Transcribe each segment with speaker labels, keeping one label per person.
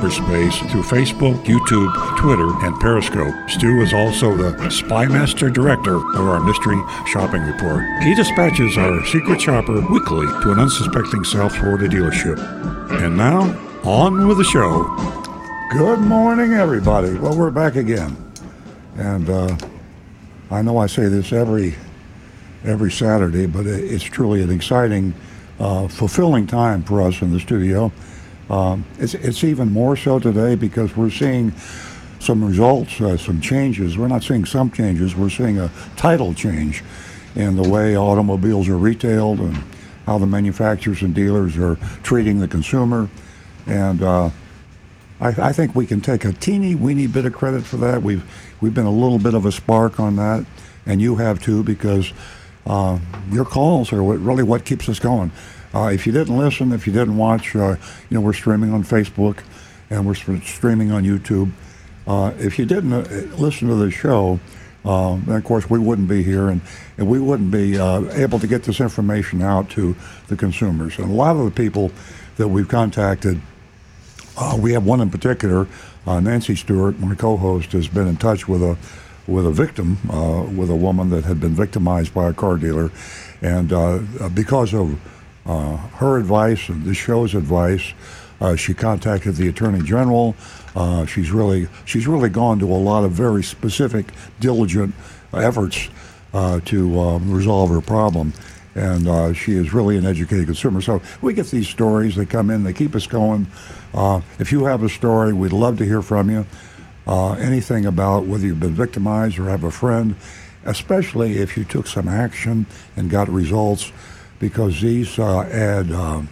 Speaker 1: cyberspace through Facebook, YouTube, Twitter, and Periscope. Stu is also the Spymaster Director of our Mystery Shopping Report. He dispatches our secret shopper weekly to an unsuspecting South Florida dealership. And now, on with the show. Good morning, everybody. Well, we're back again. And uh, I know I say this every every Saturday, but it's truly an exciting, uh, fulfilling time for us in the studio. Um, it's, it's even more so today because we're seeing some results, uh, some changes. We're not seeing some changes, we're seeing a tidal change in the way automobiles are retailed and how the manufacturers and dealers are treating the consumer. And uh, I, I, think we can take a teeny weeny bit of credit for that. We've, we've been a little bit of a spark on that, and you have too, because uh, your calls are what, really what keeps us going. Uh, if you didn't listen, if you didn't watch, uh, you know, we're streaming on Facebook and we're streaming on YouTube. Uh, if you didn't uh, listen to the show, uh, then of course we wouldn't be here and, and we wouldn't be uh, able to get this information out to the consumers. And a lot of the people that we've contacted, we have one in particular, Nancy Stewart, my co-host, has been in touch with a with a victim, with a woman that had been victimized by a car dealer, and because of uh, her advice and the show's advice. Uh, she contacted the attorney general. Uh, she's really she's really gone to a lot of very specific, diligent efforts uh, to um, resolve her problem, and uh, she is really an educated consumer. So we get these stories. They come in. They keep us going. Uh, if you have a story, we'd love to hear from you. anything about whether you've been victimized or have a friend, especially if you took some action and got results because these uh, add uh,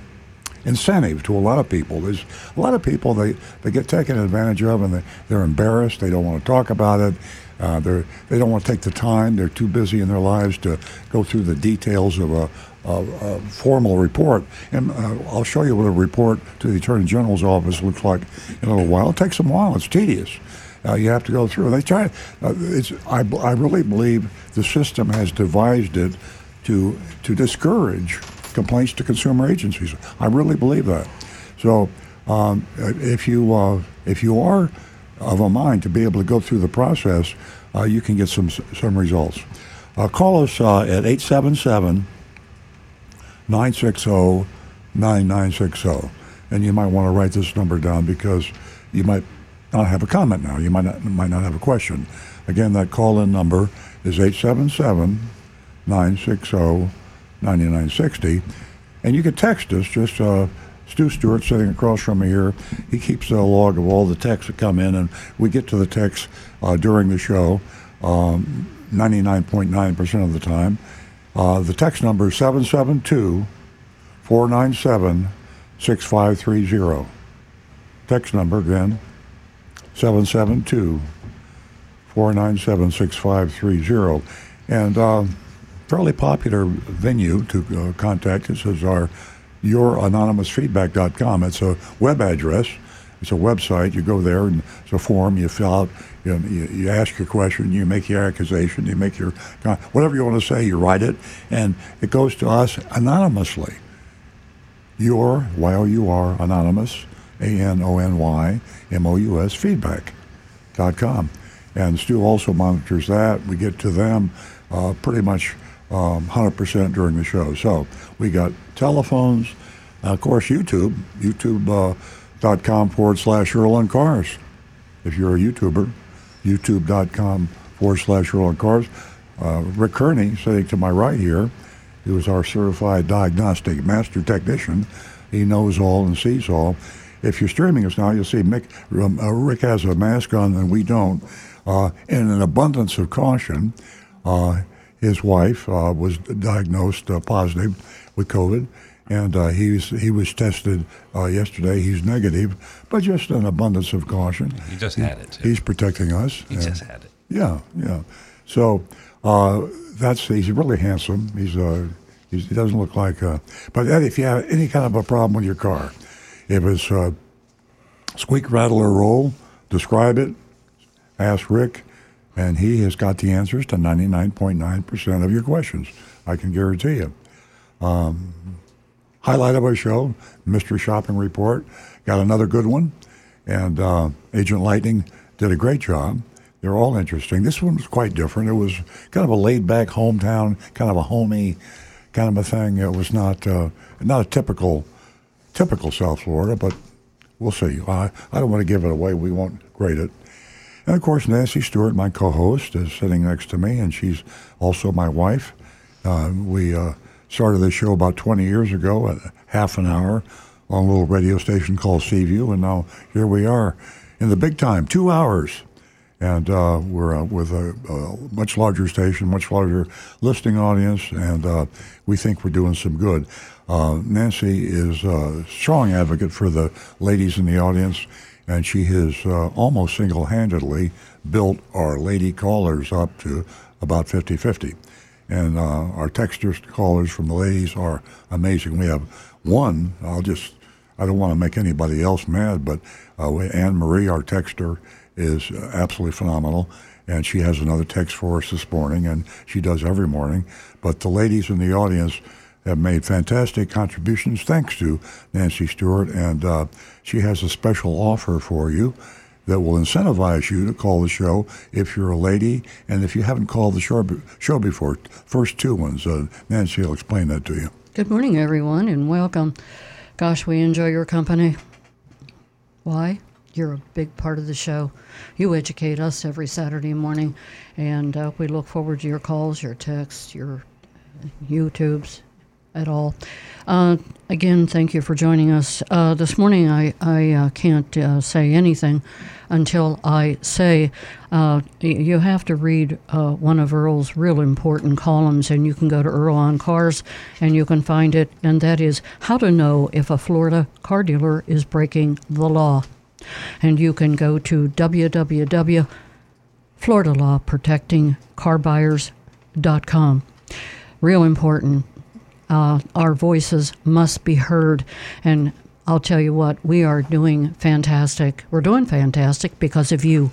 Speaker 1: incentive to a lot of people. There's a lot of people they, they get taken advantage of and they, they're embarrassed. They don't want to talk about it. Uh, they're, they don't want to take the time. They're too busy in their lives to go through the details of a, a, a formal report. And uh, I'll show you what a report to the Attorney General's office looks like in a little while. It takes a while. It's tedious. Uh, you have to go through. They try. Uh, it's. I, I really believe the system has devised it to to discourage complaints to consumer agencies. I really believe that. So um, if you uh, if you are of a mind to be able to go through the process, uh, you can get some some results. Uh, call us uh, at 877 960 9960. And you might want to write this number down because you might not have a comment now. You might not, might not have a question. Again, that call in number is 877 960 9960. And you can text us, just uh, Stu Stewart sitting across from me here. He keeps a log of all the texts that come in, and we get to the texts uh, during the show um, 99.9% of the time. Uh, the text number is 772 497 6530. Text number again 772 497 6530. And uh, fairly popular venue to uh, contact us is our youranonymousfeedback.com. It's a web address. It's a website. You go there and it's a form. You fill out. You, you, you, ask your question. You make your accusation. You make your whatever you want to say. You write it, and it goes to us anonymously. Your Y O U R anonymous A N O N Y M O U S feedback.com. And Stu also monitors that. We get to them uh, pretty much um, 100% during the show. So we got telephones, uh, of course, YouTube, youtube.com uh, forward slash Earl on Cars. If you're a YouTuber, youtube.com forward slash Earl on Cars. Uh, Rick Kearney, sitting to my right here, he is our certified diagnostic master technician. He knows all and sees all. If you're streaming us now, you'll see Mick, um, uh, Rick has a mask on and we don't. Uh, in an abundance of caution, uh, his wife uh, was diagnosed uh, positive with COVID, and uh, he's he was tested uh, yesterday. He's negative, but just an abundance of caution.
Speaker 2: He just had it.
Speaker 1: He's protecting us.
Speaker 2: He just had it.
Speaker 1: Yeah, yeah. So uh, that's he's really handsome. He's uh, he's, he doesn't look like. Uh, but Ed, if you have any kind of a problem with your car, if it's uh, squeak, rattle, or roll, describe it. Ask Rick, and he has got the answers to 99.9% of your questions. I can guarantee you. Um, highlight of our show, Mystery Shopping Report, got another good one, and uh, Agent Lightning did a great job. They're all interesting. This one was quite different. It was kind of a laid-back hometown, kind of a homey kind of a thing. It was not uh, not a typical typical South Florida, but we'll see. I, I don't want to give it away. We won't grade it. And of course, Nancy Stewart, my co-host, is sitting next to me, and she's also my wife. Uh, we uh, started this show about 20 years ago, at half an hour, on a little radio station called Seaview, and now here we are in the big time, two hours. And uh, we're uh, with a, a, much larger station, much larger listening audience, and uh, we think we're doing some good. Uh, Nancy is a strong advocate for the ladies in the audience, and she has uh, almost single handedly built our lady callers up to about 50 50. And uh, our texters callers from the ladies are amazing. We have one, I'll just, I don't want to make anybody else mad, but Anne Marie, our texter, is absolutely phenomenal. And she has another text for us this morning, and she does every morning. But the ladies in the audience have made fantastic contributions thanks to Nancy Stewart, and uh, she has a special offer for you that will incentivize you to call the show if you're a lady and if you haven't called the show, show before. First two ones. Uh, Nancy will explain that to you.
Speaker 3: Good morning, everyone, and welcome. Gosh, we enjoy your company. Why? You're a big part of the show. You educate us every Saturday morning, and uh, we look forward to your calls, your texts, your YouTubes, at all. Uh, again, thank you for joining us. Uh, this morning, I, I uh, can't uh, say anything until I say uh, you have to read uh, one of Earl's real important columns, and you can go to Earl on Cars and you can find it, and that is How to Know If a Florida Car Dealer is Breaking the Law. And you can go to www.floridalawprotectingcarbuyers.com. Real important. Uh, our voices must be heard. And I'll tell you what, we are doing fantastic. We're doing fantastic because of you.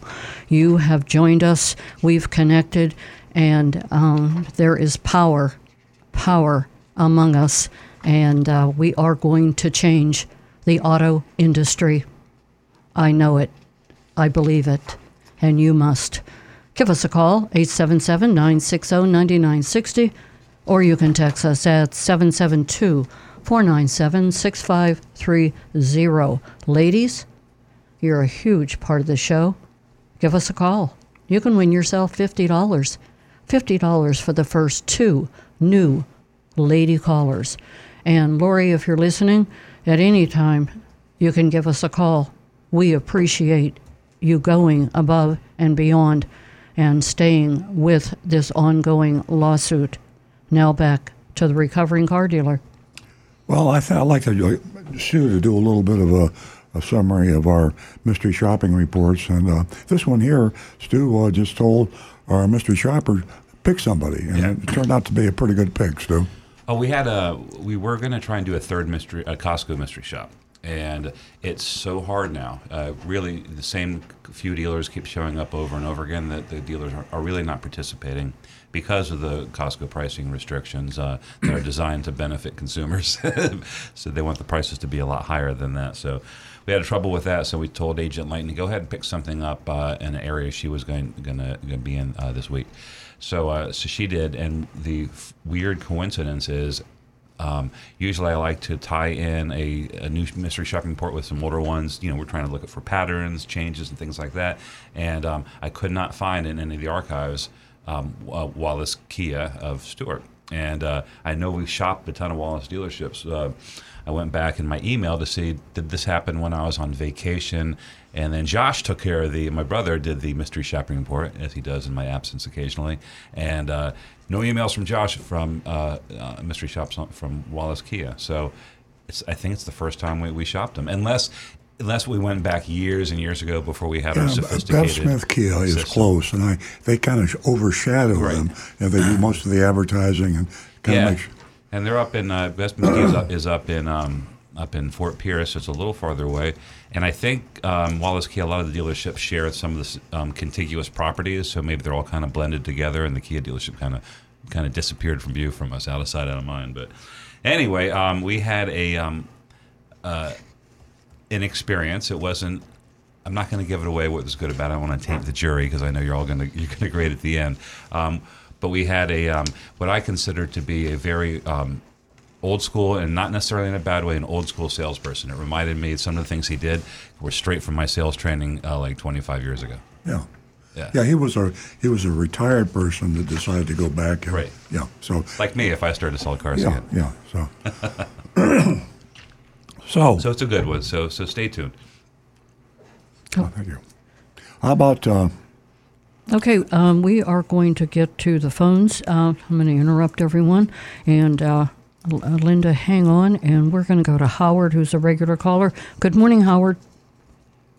Speaker 3: You have joined us, we've connected, and um, there is power, power among us. And uh, we are going to change the auto industry. I know it. I believe it. And you must. Give us a call, 877 960 9960, or you can text us at 772 497 6530. Ladies, you're a huge part of the show. Give us a call. You can win yourself $50. $50 for the first two new lady callers. And Lori, if you're listening, at any time, you can give us a call we appreciate you going above and beyond and staying with this ongoing lawsuit. Now back to the recovering car dealer.
Speaker 1: Well, I th- I'd like to, Stu, to do a little bit of a, a summary of our mystery shopping reports. And uh, this one here, Stu uh, just told our mystery shopper pick somebody, and yeah. it turned out to be a pretty good pick, Stu.
Speaker 2: Oh, we had a we were going to try and do a third mystery, a Costco mystery shop and it's so hard now. Uh, really, the same few dealers keep showing up over and over again that the dealers are, are really not participating because of the Costco pricing restrictions uh, that are designed to benefit consumers. so they want the prices to be a lot higher than that. So we had trouble with that. So we told Agent Lightning go ahead and pick something up uh, in an area she was going gonna, gonna be in uh, this week. So, uh, so she did, and the f- weird coincidence is um, usually, I like to tie in a, a, new mystery shopping report with some older ones. You know, we're trying to look for patterns, changes, and things like that. And um, I could not find in any of the archives um, uh, Wallace Kia of Stuart. And uh, I know we shopped a ton of Wallace dealerships. Uh, I went back in my email to see did this happen when I was on vacation, and then Josh took care of the. My brother did the mystery shopping report as he does in my absence occasionally, and uh, no emails from Josh from uh, uh, mystery shops from Wallace Kia. So I think it's the first time we, we shopped them, unless unless we went back years and years ago before we had our
Speaker 1: Yeah,
Speaker 2: sophisticated.
Speaker 1: Bev Smith Kia is
Speaker 2: system.
Speaker 1: close, and I they kind of overshadow
Speaker 2: Right.
Speaker 1: them, and they do most of the advertising and kind
Speaker 2: Yeah,
Speaker 1: of make.
Speaker 2: and they're up in uh, Bev Smith is up, is up in um, up in Fort Pierce. so It's a little farther away, and I think um, Wallace Kia, a lot of the dealerships share some of the um, contiguous properties, so maybe they're all kind of blended together, and the Kia dealership kind of kind of disappeared from view from us, out of sight, out of mind. But anyway, um, we had a um, uh, an experience. It wasn't. I'm not going to give it away what was good about it. I want to taint the jury because I know you're all going to you're going to grade at the end. Um, but we had a um, what I consider to be a very um, old school and not necessarily in a bad way, an old school salesperson. It reminded me some of the things he did were straight from my sales training uh, like 25 years ago.
Speaker 1: Yeah.
Speaker 2: Yeah.
Speaker 1: Yeah, he was a he was a retired person that decided to go back. and-
Speaker 2: Right.
Speaker 1: Yeah. So
Speaker 2: Like me, if I started to sell cars
Speaker 1: yeah,
Speaker 2: again.
Speaker 1: yeah. So. so,
Speaker 2: So it's a good one. So so stay tuned.
Speaker 1: oh, thank you. How about uh,
Speaker 3: Okay, um, we are going to get to the phones. Uh, I'm going to interrupt everyone. And uh, uh, Linda, hang on. And we're going to go to Howard, who's a regular caller. Good morning, Howard.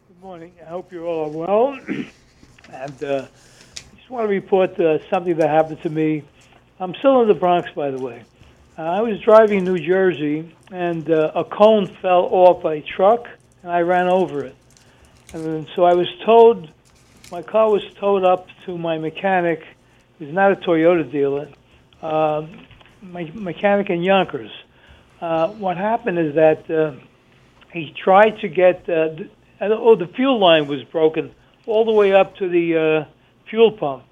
Speaker 4: Good morning. I hope you're all well. and uh, I just want to report uh, something that happened to me. I'm still in the Bronx, by the way. Uh, I was driving in New Jersey, and uh, a cone fell off a truck, and I ran over it. And so I was towed. My car was towed up to my mechanic, who's not a Toyota dealer, uh, my mechanic in Yonkers. Uh, what happened is that uh, he tried to get uh, th- and, oh the fuel line was broken all the way up to the uh, fuel pump.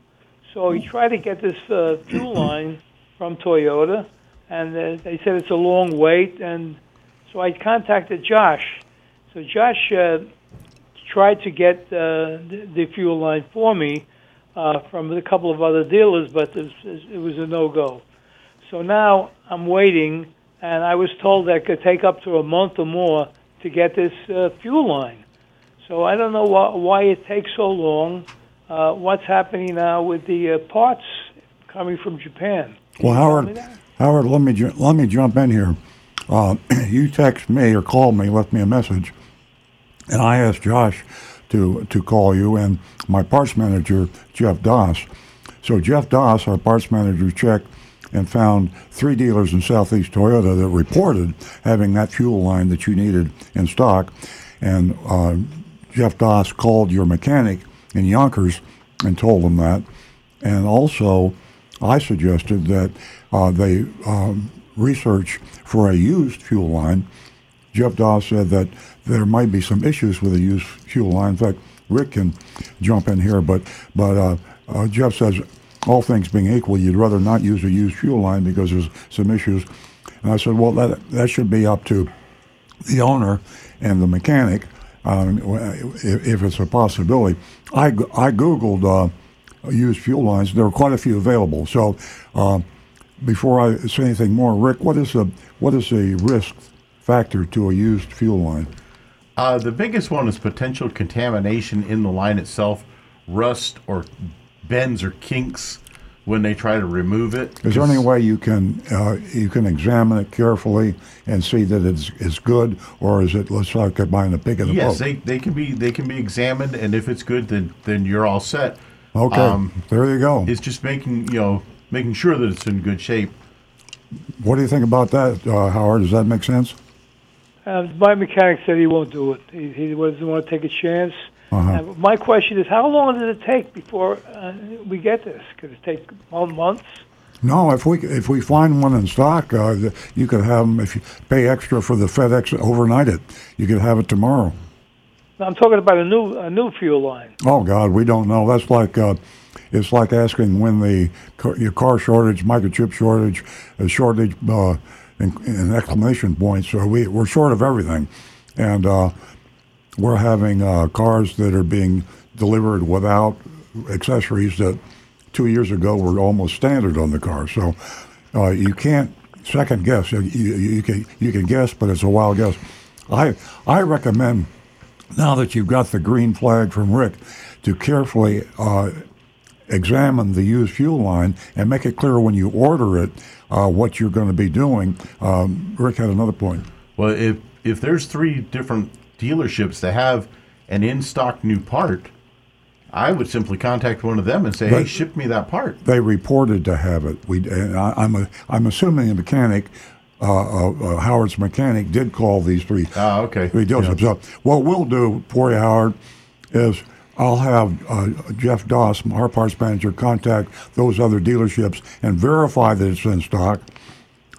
Speaker 4: So he tried to get this uh, fuel line from Toyota, and uh, they said it's a long wait. And so I contacted Josh. So Josh uh, tried to get uh, the, the fuel line for me uh, from a couple of other dealers, but it was, it was a no-go. So now I'm waiting, and I was told that it could take up to a month or more to get this uh, fuel line. So I don't know why, why it takes so long. Uh, what's happening now with the uh, parts coming from Japan?
Speaker 1: Well, Howard? Howard, let me ju- let me jump in here. Uh, you text me or called me, left me a message, and I asked Josh to to call you and my parts manager Jeff Doss. So Jeff Doss, our parts manager, checked and found three dealers in Southeast Toyota that reported having that fuel line that you needed in stock, and uh, Jeff Doss called your mechanic in Yonkers and told him that, and also I suggested that uh, they um, research for a used fuel line. Jeff Doss said that there might be some issues with a used fuel line. In fact, Rick can jump in here, but but uh, uh, Jeff says all things being equal, you'd rather not use a used fuel line because there's some issues. And I said, well, that that should be up to the owner and the mechanic um, if, if it's a possibility. I I googled uh, used fuel lines. There were quite a few available. So uh, before I say anything more, Rick, what is the what is the risk factor to a used fuel line?
Speaker 5: Uh, the biggest one is potential contamination in the line itself, rust or bends or kinks when they try to remove it.
Speaker 1: Is there any way you can uh, you can examine it carefully and see that it's it's good, or is it let's talk buying a pig in the
Speaker 5: Yes,
Speaker 1: boat?
Speaker 5: they, they can be they can be examined, and if it's good, then then you're all set.
Speaker 1: okay,
Speaker 5: Um,
Speaker 1: there you go.
Speaker 5: it's just making you know making sure that it's in good shape.
Speaker 1: What do you think about that, uh, Howard? Does that make sense?
Speaker 4: Uh, my mechanic said he won't do it. He, he doesn't want to take a chance.
Speaker 1: Uh-huh.
Speaker 4: Uh, my question is, how long does it take before uh, we get this? Could it take one months?
Speaker 1: No, if we if we find one in stock, uh, you could have them. If you pay extra for the FedEx overnight it, you could have it tomorrow.
Speaker 4: No, I'm talking about a new a new fuel line.
Speaker 1: Oh God, we don't know. That's like uh, it's like asking when the car, your car shortage, microchip shortage, a shortage, uh, in, in exclamation points. So we we're short of everything, and uh, we're having uh, cars that are being delivered without accessories that two years ago were almost standard on the car. So uh, you can't second guess. You, you, you can you can guess, but it's a wild guess. I I recommend now that you've got the green flag from Rick, to carefully uh, examine the used fuel line and make it clear when you order it uh, what you're going to be doing. Um, Rick had another point.
Speaker 5: Well, if if there's three different dealerships that have an in stock new part, I would simply contact one of them and say, "Hey, ship me that part."
Speaker 1: They reported to have it. We, and I, I'm, a, I'm assuming the mechanic, uh, uh, uh, Howard's mechanic, did call these three.
Speaker 5: Ah, okay.
Speaker 1: Three dealerships. So what we'll do for you, Howard, is I'll have uh, Jeff Doss, our parts manager, contact those other dealerships and verify that it's in stock.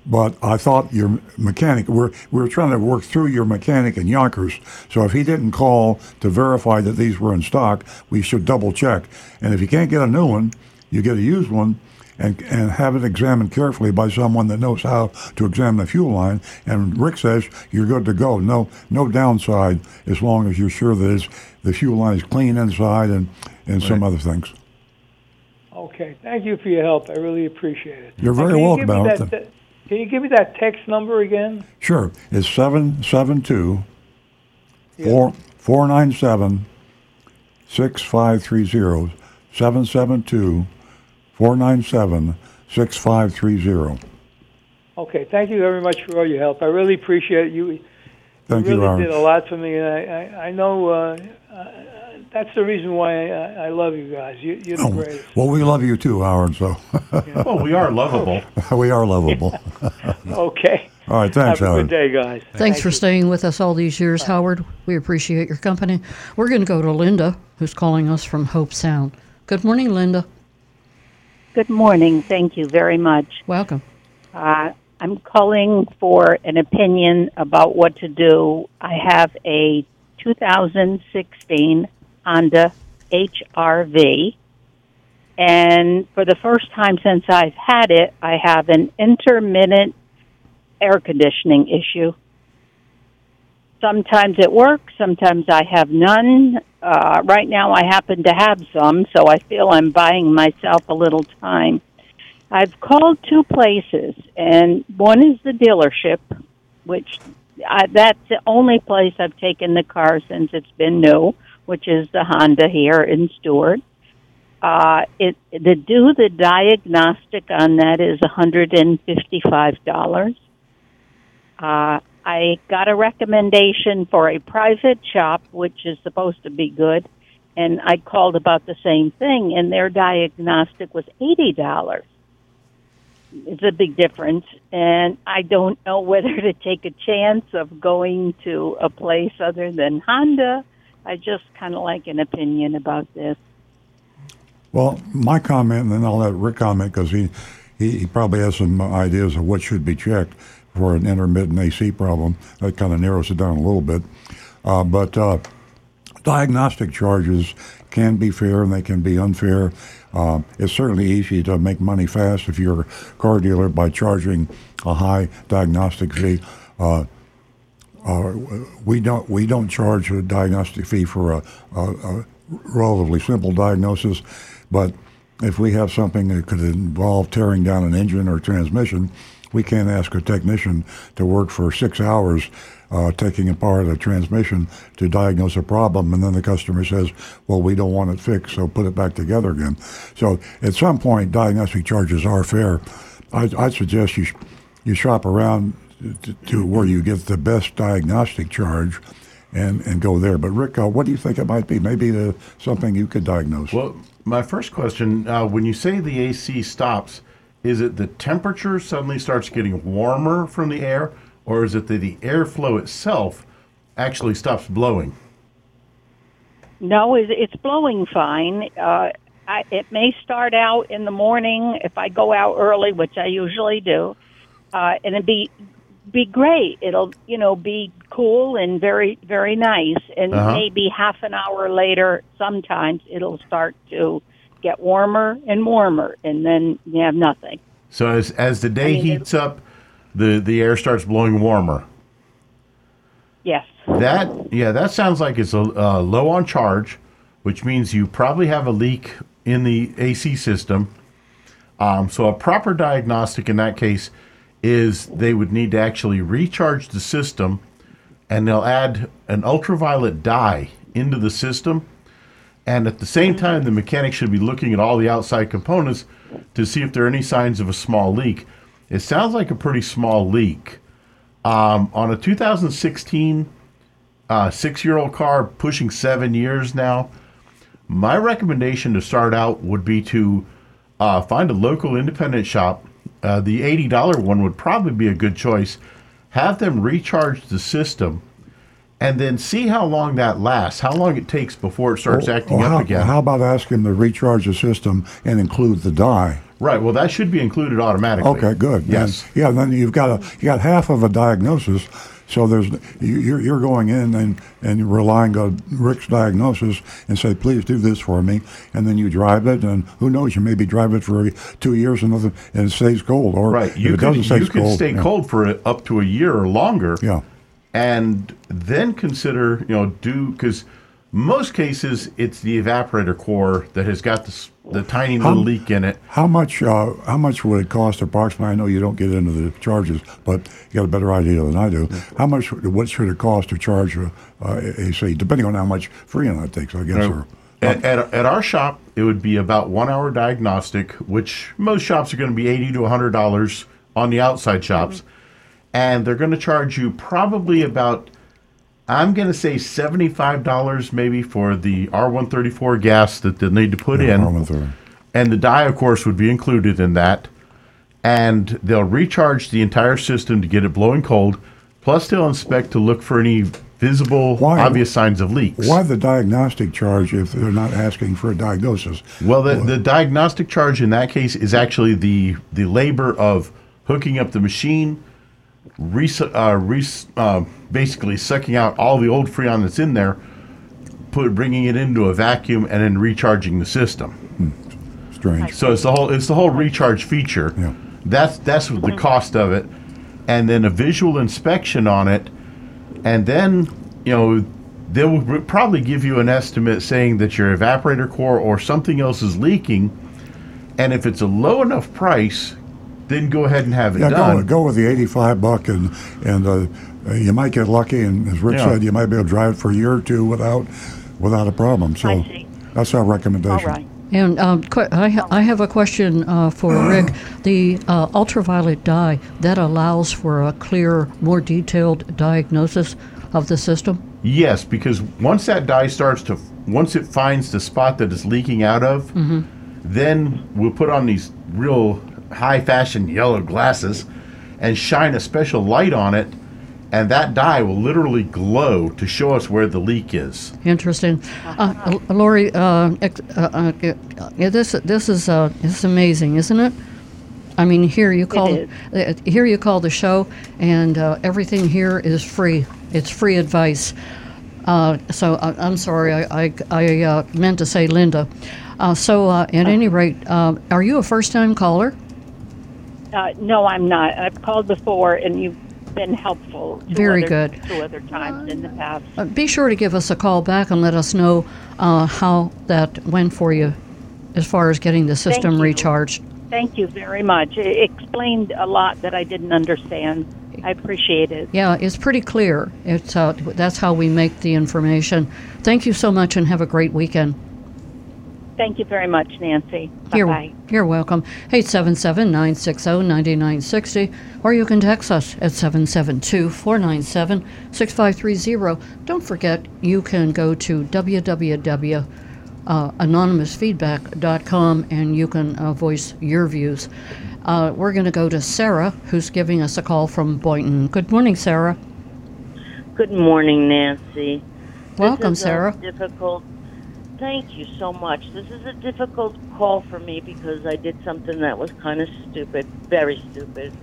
Speaker 1: But I thought your mechanic, we're, we were trying to work through your mechanic in Yonkers. So if he didn't call to verify that these were in stock, we should double check. And if you can't get a new one, you get a used one and, and have it examined carefully by someone that knows how to examine the fuel line. And Rick says you're good to go. No, no downside as long as you're sure that it's, the fuel line is clean inside and, and some other things.
Speaker 4: Okay, thank you for your help. I really appreciate it.
Speaker 1: You're very
Speaker 4: can you
Speaker 1: welcome,
Speaker 4: give that- Can you give me that text number again?
Speaker 1: Sure. It's 772 four four nine seven six five three zero seven seven two four nine seven six five three zero.
Speaker 4: Okay, thank you very much for all your help. I really appreciate it. You.
Speaker 1: Thank
Speaker 4: you
Speaker 1: you,
Speaker 4: really
Speaker 1: Aaron.
Speaker 4: did a lot for me, and I, I, I know uh, uh, that's the reason why I, I love you guys. You, you're the
Speaker 1: Oh,
Speaker 4: greatest.
Speaker 1: well, we love you too, Howard. So
Speaker 5: Well, we are lovable.
Speaker 1: we are lovable.
Speaker 4: Okay.
Speaker 1: All right, thanks,
Speaker 4: Have a
Speaker 1: Howard.
Speaker 4: good day, guys.
Speaker 3: Thanks
Speaker 4: Thank
Speaker 3: for
Speaker 4: you.
Speaker 3: staying with us all these years, Howard. We appreciate your company. We're going to go to Linda, who's calling us from Hobe Sound. Good morning, Linda.
Speaker 6: Good morning. Thank you very much.
Speaker 3: Welcome.
Speaker 6: Uh, I'm calling for an opinion about what to do. I have a 2016 Honda HRV, and for the first time since I've had it, I have an intermittent air conditioning issue. Sometimes it works, sometimes I have none. Uh, right now, I happen to have some, so I feel I'm buying myself a little time. I've called two places, and one is the dealership, which I, that's the only place I've taken the car since it's been new, which is the Honda here in Stuart. Uh, it to do the diagnostic on that is one hundred and fifty-five dollars. Uh, I got a recommendation for a private shop, which is supposed to be good, and I called about the same thing, and their diagnostic was eighty dollars. It's a big difference, and I don't know whether to take a chance of going to a place other than Honda. I just kind of like an opinion about this.
Speaker 1: Well, my comment, and then I'll let Rick comment because he, he, he probably has some ideas of what should be checked for an intermittent AC problem. That kind of narrows it down a little bit. Uh, but uh, diagnostic charges can be fair and they can be unfair. Uh, it's certainly easy to make money fast if you're a car dealer by charging a high diagnostic fee. Uh, uh, we don't we don't charge a diagnostic fee for a, a, a relatively simple diagnosis, but if we have something that could involve tearing down an engine or transmission, we can't ask a technician to work for six hours uh, taking apart a transmission to diagnose a problem, and then the customer says, "Well, we don't want it fixed, so put it back together again." So at some point, diagnostic charges are fair. I, I'd suggest you sh- you shop around to, to where you get the best diagnostic charge and, and go there. But Rick, uh, what do you think it might be? Maybe the, something you could diagnose.
Speaker 5: Well, my first question: uh, When you say the AC stops, is it the temperature suddenly starts getting warmer from the air, or is it that the airflow itself actually stops blowing?
Speaker 6: No, it's blowing fine. Uh, I, it may start out in the morning if I go out early, which I usually do, uh, and it'd be be great. It'll you know be cool and very very nice, and
Speaker 5: Uh-huh.
Speaker 6: maybe half an hour later, sometimes it'll start to get warmer and warmer, and then you have nothing.
Speaker 5: So as as the day
Speaker 6: I mean,
Speaker 5: heats up, the the air starts blowing warmer.
Speaker 6: Yes.
Speaker 5: That yeah, that sounds like it's a uh, low on charge, which means you probably have a leak in the AC system. Um, so a proper diagnostic in that case is they would need to actually recharge the system, and they'll add an ultraviolet dye into the system. And at the same time, the mechanic should be looking at all the outside components to see if there are any signs of a small leak. It sounds like a pretty small leak. Um, on a 2016 uh, six-year-old car, pushing seven years now, my recommendation to start out would be to uh, find a local independent shop. Uh, the $80 one would probably be a good choice. Have them recharge the system and then see how long that lasts, how long it takes before it starts acting
Speaker 1: Well,
Speaker 5: up again.
Speaker 1: how about asking them to recharge the system and include the dye?
Speaker 5: Right. Well, that should be included automatically.
Speaker 1: Okay, good.
Speaker 5: Yes.
Speaker 1: Then- yeah, then you've got a you got half of a diagnosis. So there's you- you're you're going in and and relying on Rick's diagnosis and say, please do this for me, and then you drive it, and who knows, you maybe drive it for two years and nothing, and it stays cold, or
Speaker 5: Right.
Speaker 1: if
Speaker 5: You
Speaker 1: it doesn't
Speaker 5: could,
Speaker 1: stay
Speaker 5: you could
Speaker 1: cold,
Speaker 5: stay
Speaker 1: yeah.
Speaker 5: cold for up to a year or longer.
Speaker 1: Yeah.
Speaker 5: And then consider, you know, do because most cases it's the evaporator core that has got this, the tiny little
Speaker 1: How-
Speaker 5: leak in it.
Speaker 1: How much? Uh, how much would it cost approximately? I know you don't get into the charges, but you got a better idea than I do. How much? What should it cost to charge a, uh, AC? Depending on how much freon that takes, I guess. Or,
Speaker 5: At, at, at our shop, it would be about one hour diagnostic, which most shops are going to be eighty to hundred dollars on the outside shops, and they're going to charge you probably about, I'm going to say seventy five dollars maybe for the R one thirty four gas that they'll need to put in.
Speaker 1: R130.
Speaker 5: and the dye, of course, would be included in that. And they'll recharge the entire system to get it blowing cold. Plus, they'll inspect to look for any visible,
Speaker 1: Why-
Speaker 5: obvious signs of leaks.
Speaker 1: Why the diagnostic charge if they're not asking for a diagnosis?
Speaker 5: Well, the, the diagnostic charge in that case is actually the the labor of hooking up the machine, re, uh, re, uh, basically sucking out all the old freon that's in there, put bringing it into a vacuum, and then recharging the system.
Speaker 1: Strange.
Speaker 5: So it's the whole it's the whole recharge feature.
Speaker 1: Yeah.
Speaker 5: That's that's the cost of it, and then a visual inspection on it, and then you know they will probably give you an estimate saying that your evaporator core or something else is leaking, and if it's a low enough price, then go ahead and have it
Speaker 1: Yeah,
Speaker 5: done.
Speaker 1: go, go with the 85 buck, and and uh, you might get lucky. And as Rick
Speaker 5: Yeah.
Speaker 1: said, you might be able to drive it for a year or two without without a problem. So that's our recommendation.
Speaker 6: right.
Speaker 3: And um, que- I, ha- I have a question uh, for Rick. The uh, ultraviolet dye that allows for a clear, more detailed diagnosis of the system.
Speaker 5: Yes, because once that dye starts to, once it finds the spot that it's leaking out of, then we'll put on these real high fashion yellow glasses and shine a special light on it, and that dye will literally glow to show us where the leak is.
Speaker 3: Interesting. Uh, Lori, uh, uh, uh, this this is uh, this is amazing, isn't it? I mean, here you call uh, here you call the show, and uh, everything here is free. It's free advice. Uh, so I, I'm sorry, I I, I uh, meant to say Linda. Uh, so uh, at any rate, uh, are you a first-time caller?
Speaker 6: Uh, no, I'm not. I've called before, and you've been helpful.
Speaker 3: Very
Speaker 6: other,
Speaker 3: good.
Speaker 6: Two other times in the past.
Speaker 3: Uh, be sure to give us a call back and let us know uh, how that went for you, as far as getting the system
Speaker 6: you.
Speaker 3: recharged.
Speaker 6: Thank you very much. It explained a lot that I didn't understand. I appreciate it.
Speaker 3: Yeah, it's pretty clear. It's uh, that's how we make the information. Thank you so much, and have a great weekend.
Speaker 6: Thank you very much, Nancy. Bye
Speaker 3: You're, you're welcome. 877-960-9960, or you can text us at 772-497-6530. Don't forget, you can go to www.anonymousfeedback.com and you can uh, voice your views. Uh, we're going to go to Sarah, who's giving us a call from Boynton. Good morning, Sarah.
Speaker 7: Good morning, Nancy.
Speaker 3: Welcome, Sarah.
Speaker 7: Difficult. Thank you so much. This is a difficult call for me because I did something that was kind of stupid, very stupid,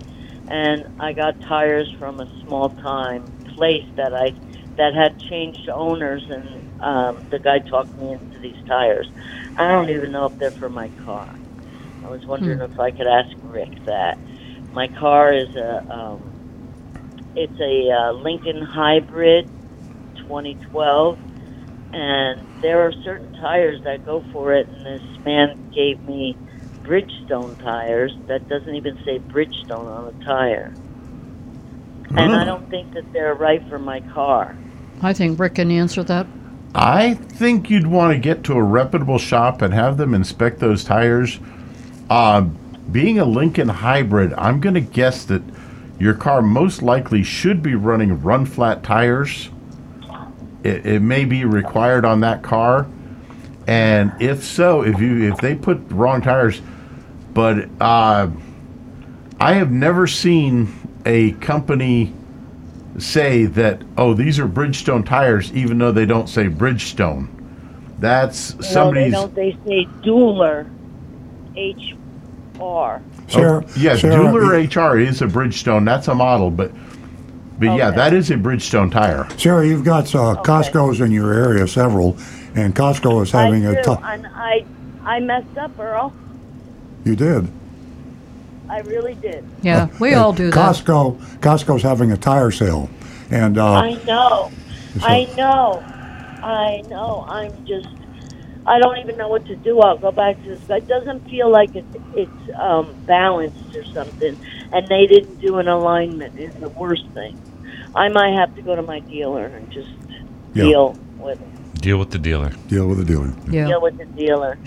Speaker 7: and I got tires from a small time place that I that had changed owners, and um, the guy talked me into these tires. I don't even know if they're for my car. I was wondering if I could ask Rick that. My car is a um, it's a uh, Lincoln Hybrid 2012, and there are certain tires that go for it. And this man gave me Bridgestone tires that doesn't even say Bridgestone on the tire, and I don't think that they're right for my car.
Speaker 3: I think Rick can answer that.
Speaker 5: I think you'd want to get to a reputable shop and have them inspect those tires. Uh, being a Lincoln hybrid, I'm going to guess that your car most likely should be running run flat tires. It, it may be required on that car, and if so, if you if they put wrong tires, but uh, I have never seen a company say that oh these are Bridgestone tires, even though they don't say Bridgestone. That's
Speaker 7: No, they don't. They say Dueler, H R.
Speaker 1: Sure.
Speaker 5: Oh, yeah,
Speaker 1: Sarah,
Speaker 5: Dueler HR is a Bridgestone. That's a model, but but yeah,
Speaker 7: Okay.
Speaker 5: that is a Bridgestone tire.
Speaker 1: Sarah, you've got uh, Costco's in your area, several, and Costco is having
Speaker 7: I
Speaker 1: a
Speaker 7: do,
Speaker 1: tough.
Speaker 7: and I, I messed up, Earl.
Speaker 1: You did.
Speaker 7: I really did.
Speaker 3: Yeah, we all do that.
Speaker 1: Costco, Costco's having a tire sale, and uh,
Speaker 7: I know.
Speaker 1: So-
Speaker 7: I know. I know. I'm just. I don't even know what to do. I'll go back to this. It doesn't feel like it's it's um, balanced or something, and they didn't do an alignment. Is the worst thing. I might have to go to my dealer and just
Speaker 1: Yeah.
Speaker 7: deal with it.
Speaker 2: Deal with the dealer.
Speaker 1: deal with the dealer.
Speaker 3: Yeah.
Speaker 7: Deal with the dealer.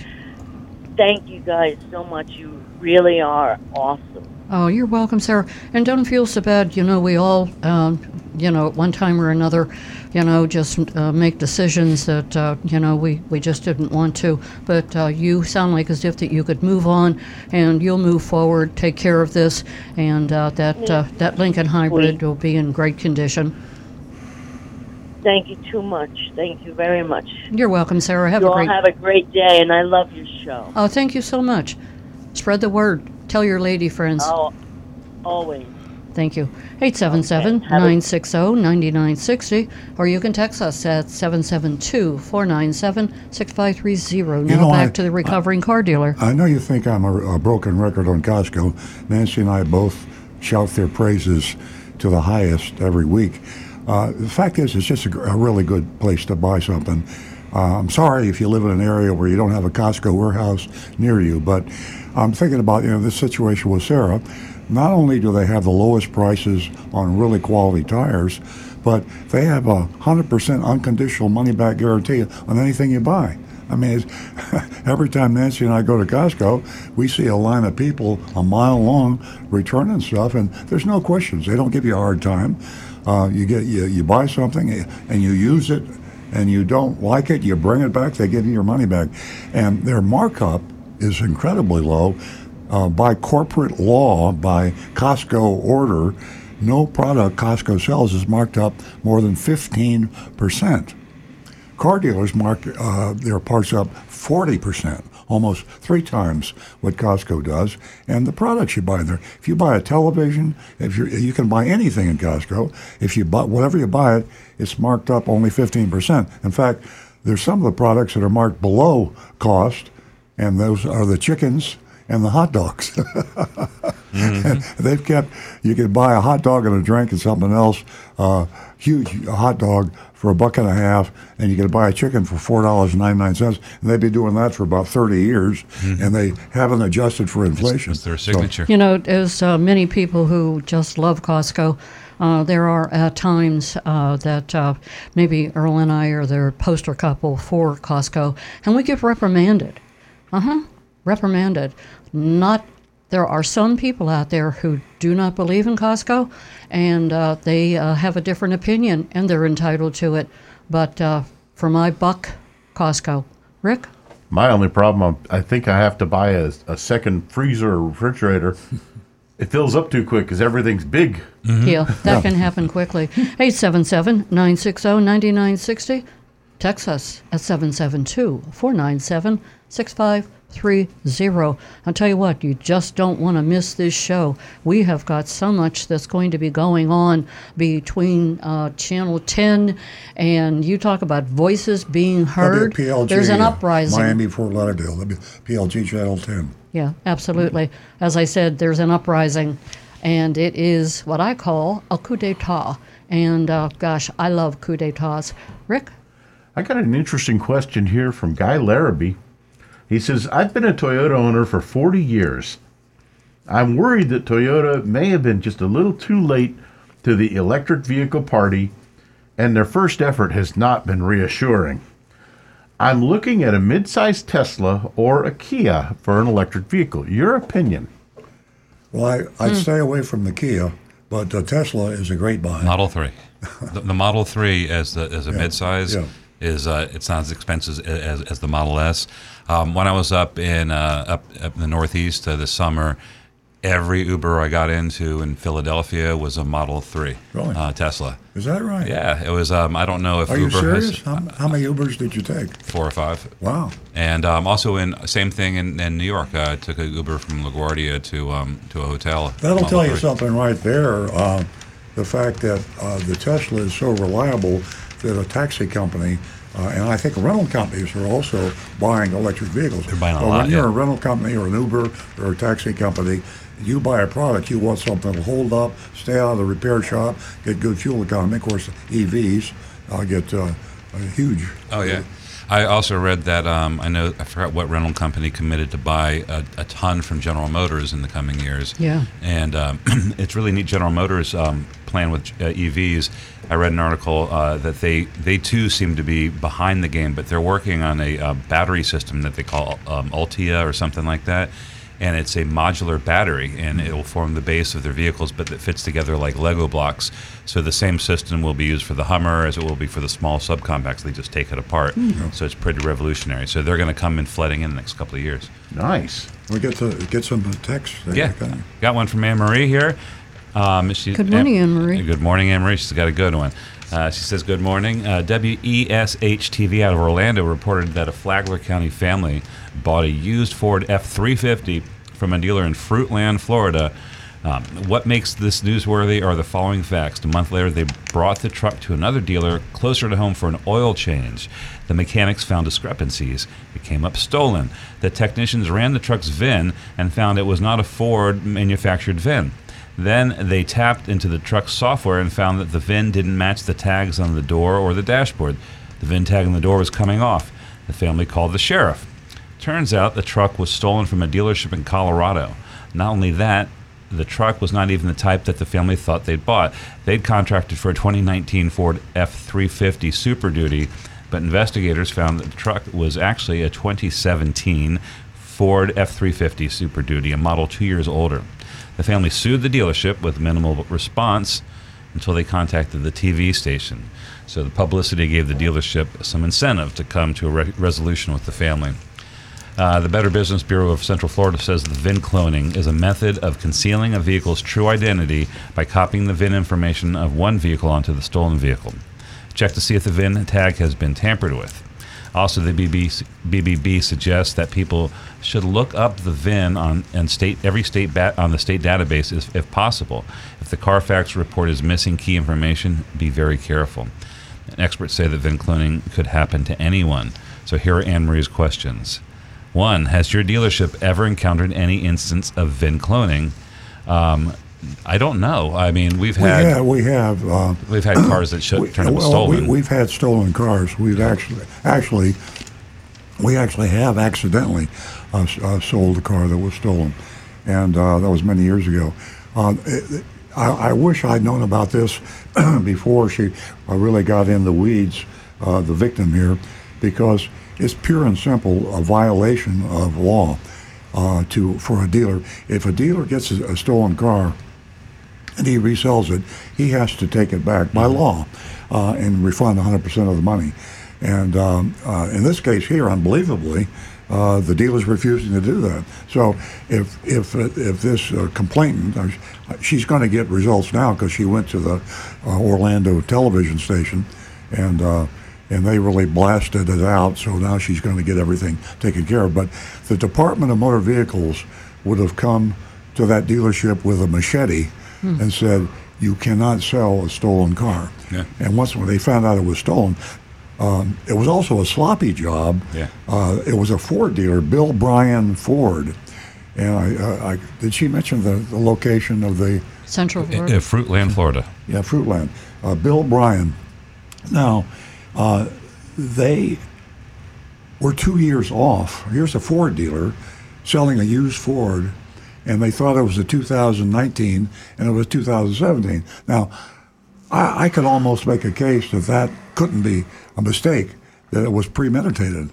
Speaker 7: Thank you guys so much. You really are awesome.
Speaker 3: Oh, you're welcome, Sarah. And don't feel so bad. You know, we all, um, you know, at one time or another, you know, just uh, make decisions that, uh, you know, we, we just didn't want to. But uh, you sound like as if that you could move on and you'll move forward, take care of this, and uh, that uh, that Lincoln Hybrid will be in great condition.
Speaker 7: Thank you too much. Thank you very much.
Speaker 3: You're welcome, Sarah. Have
Speaker 7: You
Speaker 3: a
Speaker 7: all
Speaker 3: great.
Speaker 7: have a great day, and I love your show.
Speaker 3: oh, thank you so much. Spread the word. Tell your lady friends.
Speaker 7: Oh, always.
Speaker 3: Thank you. 877
Speaker 7: Okay, have a-
Speaker 3: 960 9960, or you can text us at 772 497 6530. Now
Speaker 1: know,
Speaker 3: back
Speaker 1: I-
Speaker 3: to the recovering car dealer.
Speaker 1: I know you think I'm a, a broken record on Costco. Nancy and I both shout their praises to the highest every week. Uh, the fact is, it's just a, a really good place to buy something. Uh, I'm sorry if you live in an area where you don't have a Costco warehouse near you, but I'm thinking about you know this situation with Sarah. Not only do they have the lowest prices on really quality tires, but they have a 100% unconditional money back guarantee on anything you buy. I mean, every time Nancy and I go to Costco, we see a line of people a mile long returning stuff, and there's no questions. They don't give you a hard time. Uh, you get you, you buy something and you use it, and you don't like it, you bring it back. They give you your money back, and their markup is incredibly low. Uh, by corporate law, by Costco order, no product Costco sells is marked up more than 15 percent car dealers mark uh, their parts up 40%, almost three times what Costco does. And the products you buy there, if you buy a television, if you you can buy anything in Costco, if you buy whatever you buy it, it's marked up only 15%. In fact, there's some of the products that are marked below cost, and those are the chickens and the hot dogs. And they've kept you can buy a hot dog and a drink and something else, uh, huge hot dog for a buck and a half, and you can buy a chicken for four dollars and ninety nine cents. And they've been doing that for about thirty years, and they haven't adjusted for inflation.
Speaker 2: It's their
Speaker 1: So-
Speaker 2: signature.
Speaker 3: You know, there's uh, many people who just love Costco. Uh, there are at times uh, that uh, maybe Earl and I are their poster couple for Costco, and we get reprimanded. Uh huh. Reprimanded. Not. There are some people out there who do not believe in Costco, and uh, they uh, have a different opinion, and they're entitled to it. But uh, for my buck, Costco. Rick.
Speaker 5: My only problem, I'm- think I have to buy a, a second freezer or refrigerator. it fills up too quick because everything's big.
Speaker 3: Yeah, that can happen quickly. 877 960 9960. Text us at 772 497 6530. I'll tell you what, you just don't want to miss this show. We have got so much that's going to be going on between uh, Channel 10 and you talk about voices being heard.
Speaker 1: WPLG,
Speaker 3: There's an uprising.
Speaker 1: Miami, Fort Lauderdale, PLG Channel 10.
Speaker 3: Yeah, absolutely. As I said, there's an uprising, and it is what I call a coup d'etat. And uh, gosh, I love coup d'etats. Rick?
Speaker 5: I got an interesting question here from Guy Larrabee. He says, I've been a Toyota owner for 40 years. I'm worried that Toyota may have been just a little too late to the electric vehicle party, and their first effort has not been reassuring. I'm looking at a mid-sized Tesla or a Kia for an electric vehicle. Your opinion?
Speaker 1: Well, I, I'd stay away from the Kia, but but uh, Tesla is a great buy.
Speaker 2: Model Three, the, the Model Three as the as a
Speaker 1: Yeah,
Speaker 2: midsize
Speaker 1: yeah.
Speaker 2: Is uh, it's not as expensive as, as, as the Model S. Um, when I was up in uh, up, up in the Northeast uh, this summer, every Uber I got into in Philadelphia was a Model Three
Speaker 1: Really?
Speaker 2: uh, Tesla.
Speaker 1: Is that right?
Speaker 2: Yeah, it was. Um, I don't know if
Speaker 1: Are you serious?
Speaker 2: has
Speaker 1: How, how many Ubers did you take?
Speaker 2: four or five.
Speaker 1: Wow.
Speaker 2: And um, also in same thing in, in New York. Uh, I took a Uber from LaGuardia to um, to a hotel.
Speaker 1: That'll
Speaker 2: Model
Speaker 1: tell you something right there. Uh, the fact that uh, the Tesla is so reliable that a taxi company, uh, and I think rental companies are also buying electric vehicles.
Speaker 2: They're buying a
Speaker 1: But
Speaker 2: lot,
Speaker 1: When you're
Speaker 2: yeah.
Speaker 1: a rental company or an Uber or a taxi company, you buy a product, you want something that'll hold up, stay out of the repair shop, get good fuel economy. Of course, EVs uh, get uh, uh, huge.
Speaker 2: Oh yeah. I also read that um, I know I forgot what rental company committed to buy a, a ton from General Motors in the coming years.
Speaker 3: Yeah.
Speaker 2: and um, it's really neat. General Motors um, plan with uh, EVs. I read an article uh, that they they too seem to be behind the game, but they're working on a uh, battery system that they call um, Altia or something like that. And it's a modular battery, and it will form the base of their vehicles, but that fits together like Lego blocks. So the same system will be used for the Hummer as it will be for the small subcompacts. They just take it apart. So it's pretty revolutionary. So they're going to come in flooding in the next couple of years.
Speaker 5: Nice.
Speaker 1: We get to get some text. there,
Speaker 2: Yeah, got one from Anne Marie here. Um, she,
Speaker 3: Good morning, Anne Marie.
Speaker 2: Good morning, Anne Marie. She's got a good one. Uh, she says, "Good morning." Uh, WESH TV out of Orlando reported that a Flagler County family bought a used Ford F350 from a dealer in Fruitland, Florida. Um, what makes this newsworthy are the following facts. A month later, they brought the truck to another dealer closer to home for an oil change. The mechanics found discrepancies. It came up stolen. The technicians ran the truck's VIN and found it was not a Ford manufactured VIN. Then they tapped into the truck's software and found that the VIN didn't match the tags on the door or the dashboard. The VIN tag on the door was coming off. The family called the sheriff. Turns out the truck was stolen from a dealership in Colorado. Not only that, the truck was not even the type that the family thought they'd bought. They'd contracted for a 2019 Ford F 350 Super Duty, but investigators found that the truck was actually a 2017 Ford F 350 Super Duty, a model two years older. The family sued the dealership with minimal response until they contacted the TV station. So the publicity gave the dealership some incentive to come to a re- resolution with the family. Uh, the Better Business Bureau of Central Florida says the VIN cloning is a method of concealing a vehicle's true identity by copying the VIN information of one vehicle onto the stolen vehicle. Check to see if the VIN tag has been tampered with. Also, the BB, BBB suggests that people should look up the VIN on and state every state bat, on the state database if, if possible. If the Carfax report is missing key information, be very careful. And experts say that VIN cloning could happen to anyone. So here are Anne Marie's questions. One, has your dealership ever encountered any instance of VIN cloning? Um, I don't know. I mean, we've
Speaker 1: We
Speaker 2: had
Speaker 1: have, we have uh,
Speaker 2: we've had cars that should
Speaker 1: We-
Speaker 2: turn up
Speaker 1: well,
Speaker 2: stolen.
Speaker 1: We, have had stolen cars. We've actually, actually, we actually have accidentally uh, uh, sold a car that was stolen, and uh, that was many years ago. Uh, it- I, I wish I'd known about this before she uh, really got in the weeds, uh, the victim here, because it's pure and simple a violation of law uh, to for a dealer. If a dealer gets a, a stolen car, and he resells it, he has to take it back by law uh, and refund 100% of the money. And um, uh, in this case here, unbelievably, uh, the dealer's refusing to do that. So if if if this uh, complainant, uh, she's going to get results now because she went to the uh, Orlando television station, and uh, and they really blasted it out. So now she's going to get everything taken care of. But the Department of Motor Vehicles would have come to that dealership with a machete and said, "You cannot sell a stolen car."
Speaker 2: Yeah.
Speaker 1: And once when they found out it was stolen, um, it was also a sloppy job.
Speaker 2: Yeah.
Speaker 1: Uh, it was a Ford dealer, Bill Bryan Ford. And I, uh, I did she mention the, the location of the
Speaker 3: Central
Speaker 2: Uh,
Speaker 3: Florida.
Speaker 2: Fruitland, Florida.
Speaker 1: yeah, Fruitland. Uh, Bill Bryan. Now, uh, they were two years off. Here's a Ford dealer selling a used Ford, and they thought it was a 2019, and it was 2017. Now, I, I could almost make a case that that couldn't be a mistake, that it was premeditated.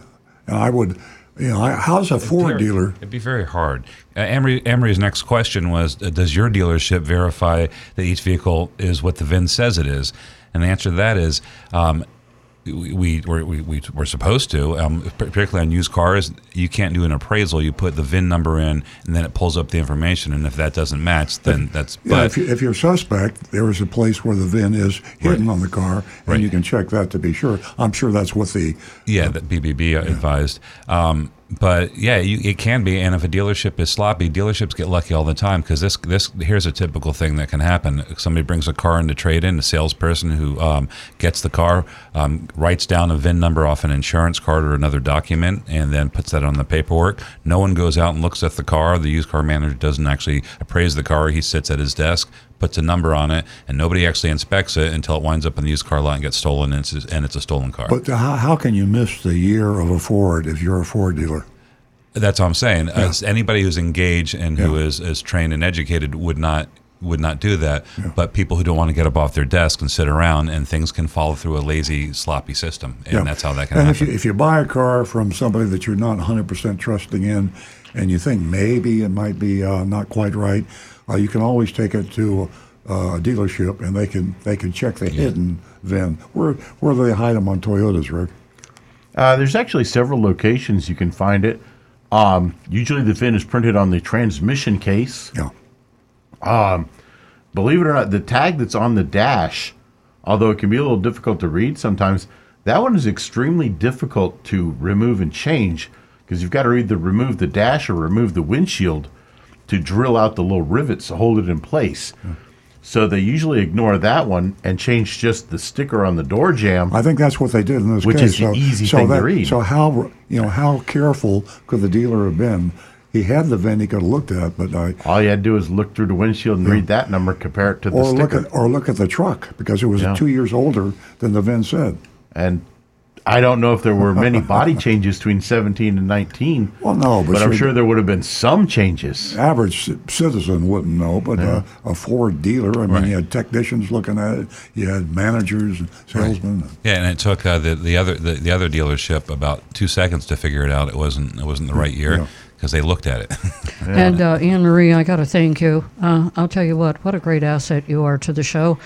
Speaker 1: And I would, you know, I, how's a Ford
Speaker 2: Very-
Speaker 1: dealer?
Speaker 2: It'd be very hard. Uh, Amory, Amory's next question was uh, Does your dealership verify that each vehicle is what the VIN says it is? And the answer to that is um, we, we, we're, we, we, we're supposed to, um, particularly on used cars. You can't do an appraisal. You put the VIN number in, and then it pulls up the information. And if that doesn't match, then that's.
Speaker 1: Yeah,
Speaker 2: but
Speaker 1: if, you, if you're suspect, there is a place where the VIN is hidden on the car, and
Speaker 2: Right.
Speaker 1: you can check that to be sure. I'm sure that's what the
Speaker 2: Yeah, that BBB advised. Um, but yeah, you, it can be. And if a dealership is sloppy, dealerships get lucky all the time because this this here's a typical thing that can happen. Somebody brings a car into trade in, a salesperson who um, gets the car, um, writes down a VIN number off an insurance card or another document, and then puts that on the paperwork. No one goes out and looks at the car. The used car manager doesn't actually appraise the car. He sits at his desk. Puts a number on it, and nobody actually inspects it until it winds up in the used car lot and gets stolen, and it's, and it's a stolen car.
Speaker 1: But how, how can you miss the year of a Ford if you're a Ford dealer?
Speaker 2: That's what I'm saying. As anybody who's engaged and who
Speaker 1: Yeah.
Speaker 2: is, is trained and educated would not would not do that. But people who don't want to get up off their desk and sit around and things can fall through a lazy, sloppy system, and that's how that can
Speaker 1: and
Speaker 2: happen.
Speaker 1: if you, if you buy a car from somebody that you're not 100% trusting in, and you think maybe it might be uh, not quite right, uh, you can always take it to uh, a dealership and they can they can check the hidden VIN. Where where do they hide them on Toyotas, Rick?
Speaker 5: Uh, there's actually several locations you can find it. Um, usually the VIN is printed on the transmission case.
Speaker 1: Yeah.
Speaker 5: Believe it or not, the tag that's on the dash, although it can be a little difficult to read sometimes, that one is extremely difficult to remove and change because you've got to either remove the dash or remove the windshield to drill out the little rivets to hold it in place. So they usually ignore that one and change just the sticker on the door jamb.
Speaker 1: I think that's what they did in this
Speaker 5: Which
Speaker 1: case.
Speaker 5: is the
Speaker 1: so,
Speaker 5: easy
Speaker 1: so
Speaker 5: thing to read.
Speaker 1: So how you know how careful could the dealer have been? He had the VIN he could have looked at, but I
Speaker 5: All you had to do is look through the windshield and read that number, compare it to the
Speaker 1: or look
Speaker 5: sticker.
Speaker 1: at or look at the truck because it was
Speaker 5: Yeah.
Speaker 1: two years older than the VIN said.
Speaker 5: And I don't know if there were many body changes between 17 and 19.
Speaker 1: Well, no, but
Speaker 5: but I'm
Speaker 1: sure-
Speaker 5: sure there would have been some changes.
Speaker 1: average citizen wouldn't know, but uh, a Ford dealer, I mean, you had technicians looking at it, you had managers and salesmen.
Speaker 2: yeah, and it took uh, the the other the, the other dealership about two seconds to figure it out. It wasn't it wasn't the right year
Speaker 1: Yeah.
Speaker 2: because they looked at it.
Speaker 3: And uh, Anne Marie, I got to thank you. Uh, I'll tell you what, what a great asset you are to the show.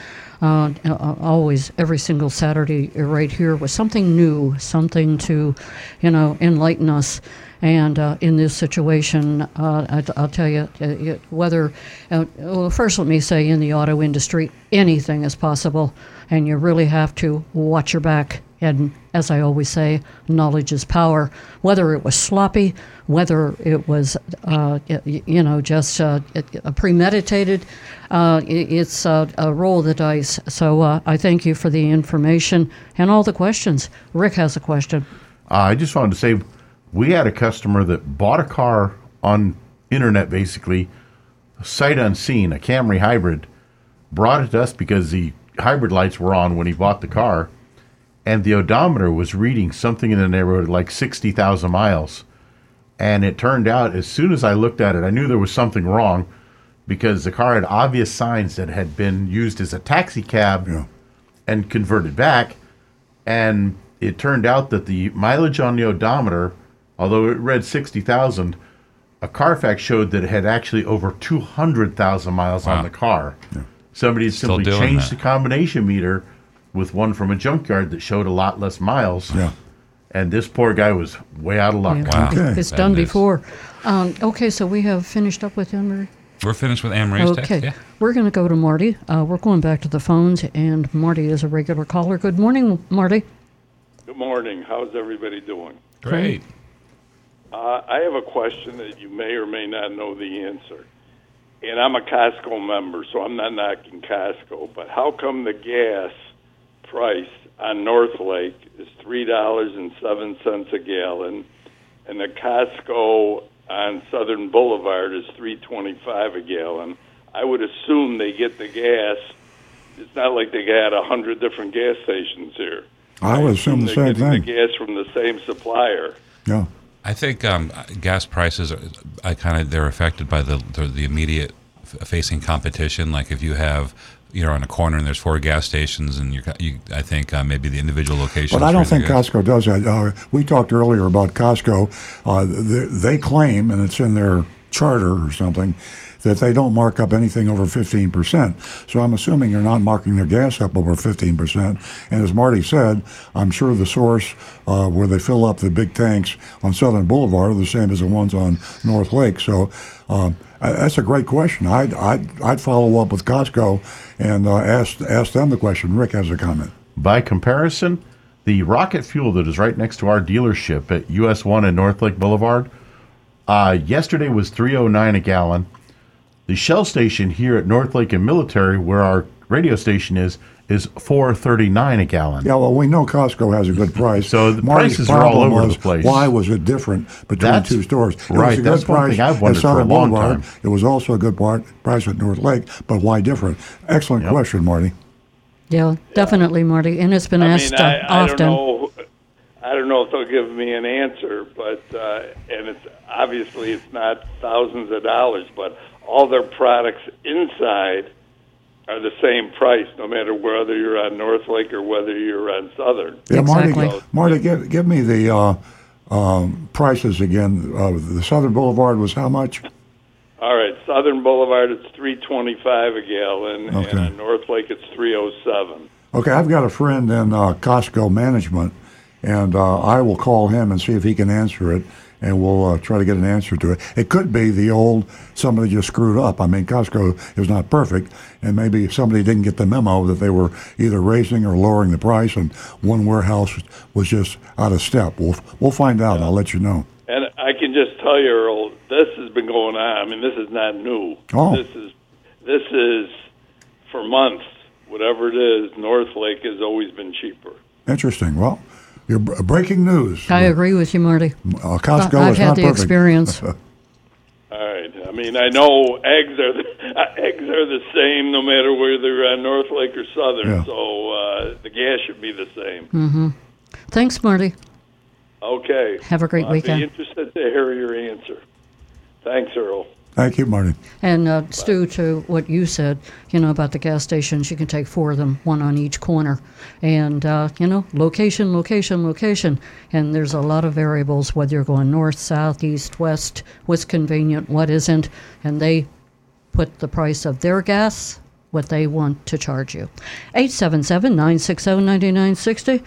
Speaker 3: Uh, uh, always, every single Saturday, right here with something new, something to, you know, enlighten us. And uh, in this situation, uh, I, I'll tell you, uh, it- whether, uh, well, first let me say, in the auto industry, anything is possible, and you really have to watch your back. And as I always say, knowledge is power. Whether it was sloppy, whether it was, uh, you know, just uh, uh, premeditated, uh, it's uh, a roll of the dice. So uh, I thank you for the information and all the questions. Rick has a question.
Speaker 5: I just wanted to say we had a customer that bought a car on internet basically, sight unseen, a Camry hybrid, brought it to us because the hybrid lights were on when he bought the car, and the odometer was reading something in the neighborhood of like 60,000 miles. And it turned out, as soon as I looked at it, I knew there was something wrong because the car had obvious signs that had been used as a taxi cab
Speaker 1: Yeah.
Speaker 5: and converted back. And it turned out that the mileage on the odometer, although it read 60,000, a Carfax showed that it had actually over 200,000 miles
Speaker 2: Wow.
Speaker 5: on the car. Somebody had simply changed
Speaker 2: that.
Speaker 5: the combination meter with one from a junkyard that showed a lot less miles.
Speaker 1: Yeah.
Speaker 5: And this poor guy was way out of luck.
Speaker 3: Yeah,
Speaker 2: Wow.
Speaker 1: Okay.
Speaker 3: It's
Speaker 2: Bad
Speaker 3: done before. Um, okay, so we have finished up with Emery.
Speaker 2: We're finished with Anne Marie's
Speaker 3: Okay,
Speaker 2: text. Yeah.
Speaker 3: we're going to go to Marty. Uh, we're going back to the phones, and Marty is a regular caller. Good morning, Marty.
Speaker 8: Good morning. How's everybody doing?
Speaker 2: Great.
Speaker 8: Uh, I have a question that you may or may not know the answer. And I'm a Costco member, so I'm not knocking Costco. But how come the gas price on North Lake is three dollars and seven cents a gallon, and the Costco on Southern Boulevard is three twenty-five a gallon? I would assume they get the gas. It's not like they got a hundred different gas stations here.
Speaker 1: I would assume the same thing.
Speaker 8: the gas from the same supplier.
Speaker 1: Yeah.
Speaker 2: I think um, gas prices are I kind of they're affected by the the, the immediate facing competition. Like if you have you're on a corner and there's four gas stations, and you, I think uh, maybe the individual locations.
Speaker 1: But I don't think
Speaker 2: good.
Speaker 1: Costco does that. Uh, we talked earlier about Costco. Uh, they, they claim, and it's in their charter or something, that they don't mark up anything over 15%. So I'm assuming you're not marking their gas up over 15%. And as Marty said, I'm sure the source uh, where they fill up the big tanks on Southern Boulevard are the same as the ones on North Lake. So um, that's a great question. I'd, I'd, I'd follow up with Costco and uh, ask, ask them the question. Rick has a comment.
Speaker 5: By comparison, the rocket fuel that is right next to our dealership at US One and North Lake Boulevard, uh, yesterday was 309 a gallon. The Shell station here at North Lake and Military, where our radio station is, is 439 a gallon.
Speaker 1: Yeah, well, we know Costco has a good price.
Speaker 5: So the
Speaker 1: Marty's
Speaker 5: prices are all over
Speaker 1: was,
Speaker 5: the place.
Speaker 1: Why was it different between
Speaker 5: That's-
Speaker 1: two stores? It was
Speaker 5: right,
Speaker 1: a good
Speaker 5: that's one
Speaker 1: price
Speaker 5: thing I've wondered for a long
Speaker 1: Boulevard.
Speaker 5: time.
Speaker 1: It was also a good part, price at North Lake, but why different? Excellent
Speaker 5: Yep.
Speaker 1: question, Marty.
Speaker 3: Yeah, definitely, Marty. And it's been
Speaker 8: I
Speaker 3: asked
Speaker 8: mean, I,
Speaker 3: uh,
Speaker 8: I
Speaker 3: often.
Speaker 8: don't know. I don't know if they'll give me an answer, but uh, and it's obviously it's not thousands of dollars, but all their products inside are the same price, no matter whether you're on North Lake or whether you're on Southern.
Speaker 1: Yeah, Marty,
Speaker 3: Exactly.
Speaker 1: Marty, give, give me the uh, um, prices again. Uh, the Southern Boulevard was how much?
Speaker 8: All right, Southern Boulevard it's three twenty five a gallon,
Speaker 1: Okay.
Speaker 8: and North Lake it's three oh seven.
Speaker 1: Okay, I've got a friend in uh, Costco management, and uh, I will call him and see if he can answer it, and we'll uh, try to get an answer to it. It could be the old somebody just screwed up. I mean, Costco is not perfect, and maybe somebody didn't get the memo that they were either raising or lowering the price, and one warehouse was just out of step. We'll we'll find out. I'll let you know.
Speaker 8: And I can just tell you, Earl, this has been going on. I mean, this is not new.
Speaker 1: Oh.
Speaker 8: This is this is for months. Whatever it is, North Lake has always been cheaper.
Speaker 1: Interesting. Well, you're breaking news.
Speaker 3: I agree with you, Marty.
Speaker 1: Uh, Costco
Speaker 3: I've
Speaker 1: is
Speaker 3: had
Speaker 1: not
Speaker 3: the
Speaker 1: perfect.
Speaker 3: experience.
Speaker 8: All right. I mean, I know eggs are the, uh, eggs are the same no matter whether they're on North Lake or Southern.
Speaker 1: Yeah.
Speaker 8: So uh, the gas should be the same.
Speaker 3: Mm-hmm. Thanks, Marty.
Speaker 8: Okay.
Speaker 3: Have a great weekend.
Speaker 8: I'd
Speaker 3: weekend.
Speaker 8: be interested to hear your answer. Thanks, Earl.
Speaker 1: Thank you, Marty.
Speaker 3: And uh, Stu, to what you said, you know, about the gas stations, you can take four of them, one on each corner. And, uh, you know, location, location, location. And there's a lot of variables, whether you're going north, south, east, west, what's convenient, what isn't. And they put the price of their gas, what they want to charge you. 877 960 9960.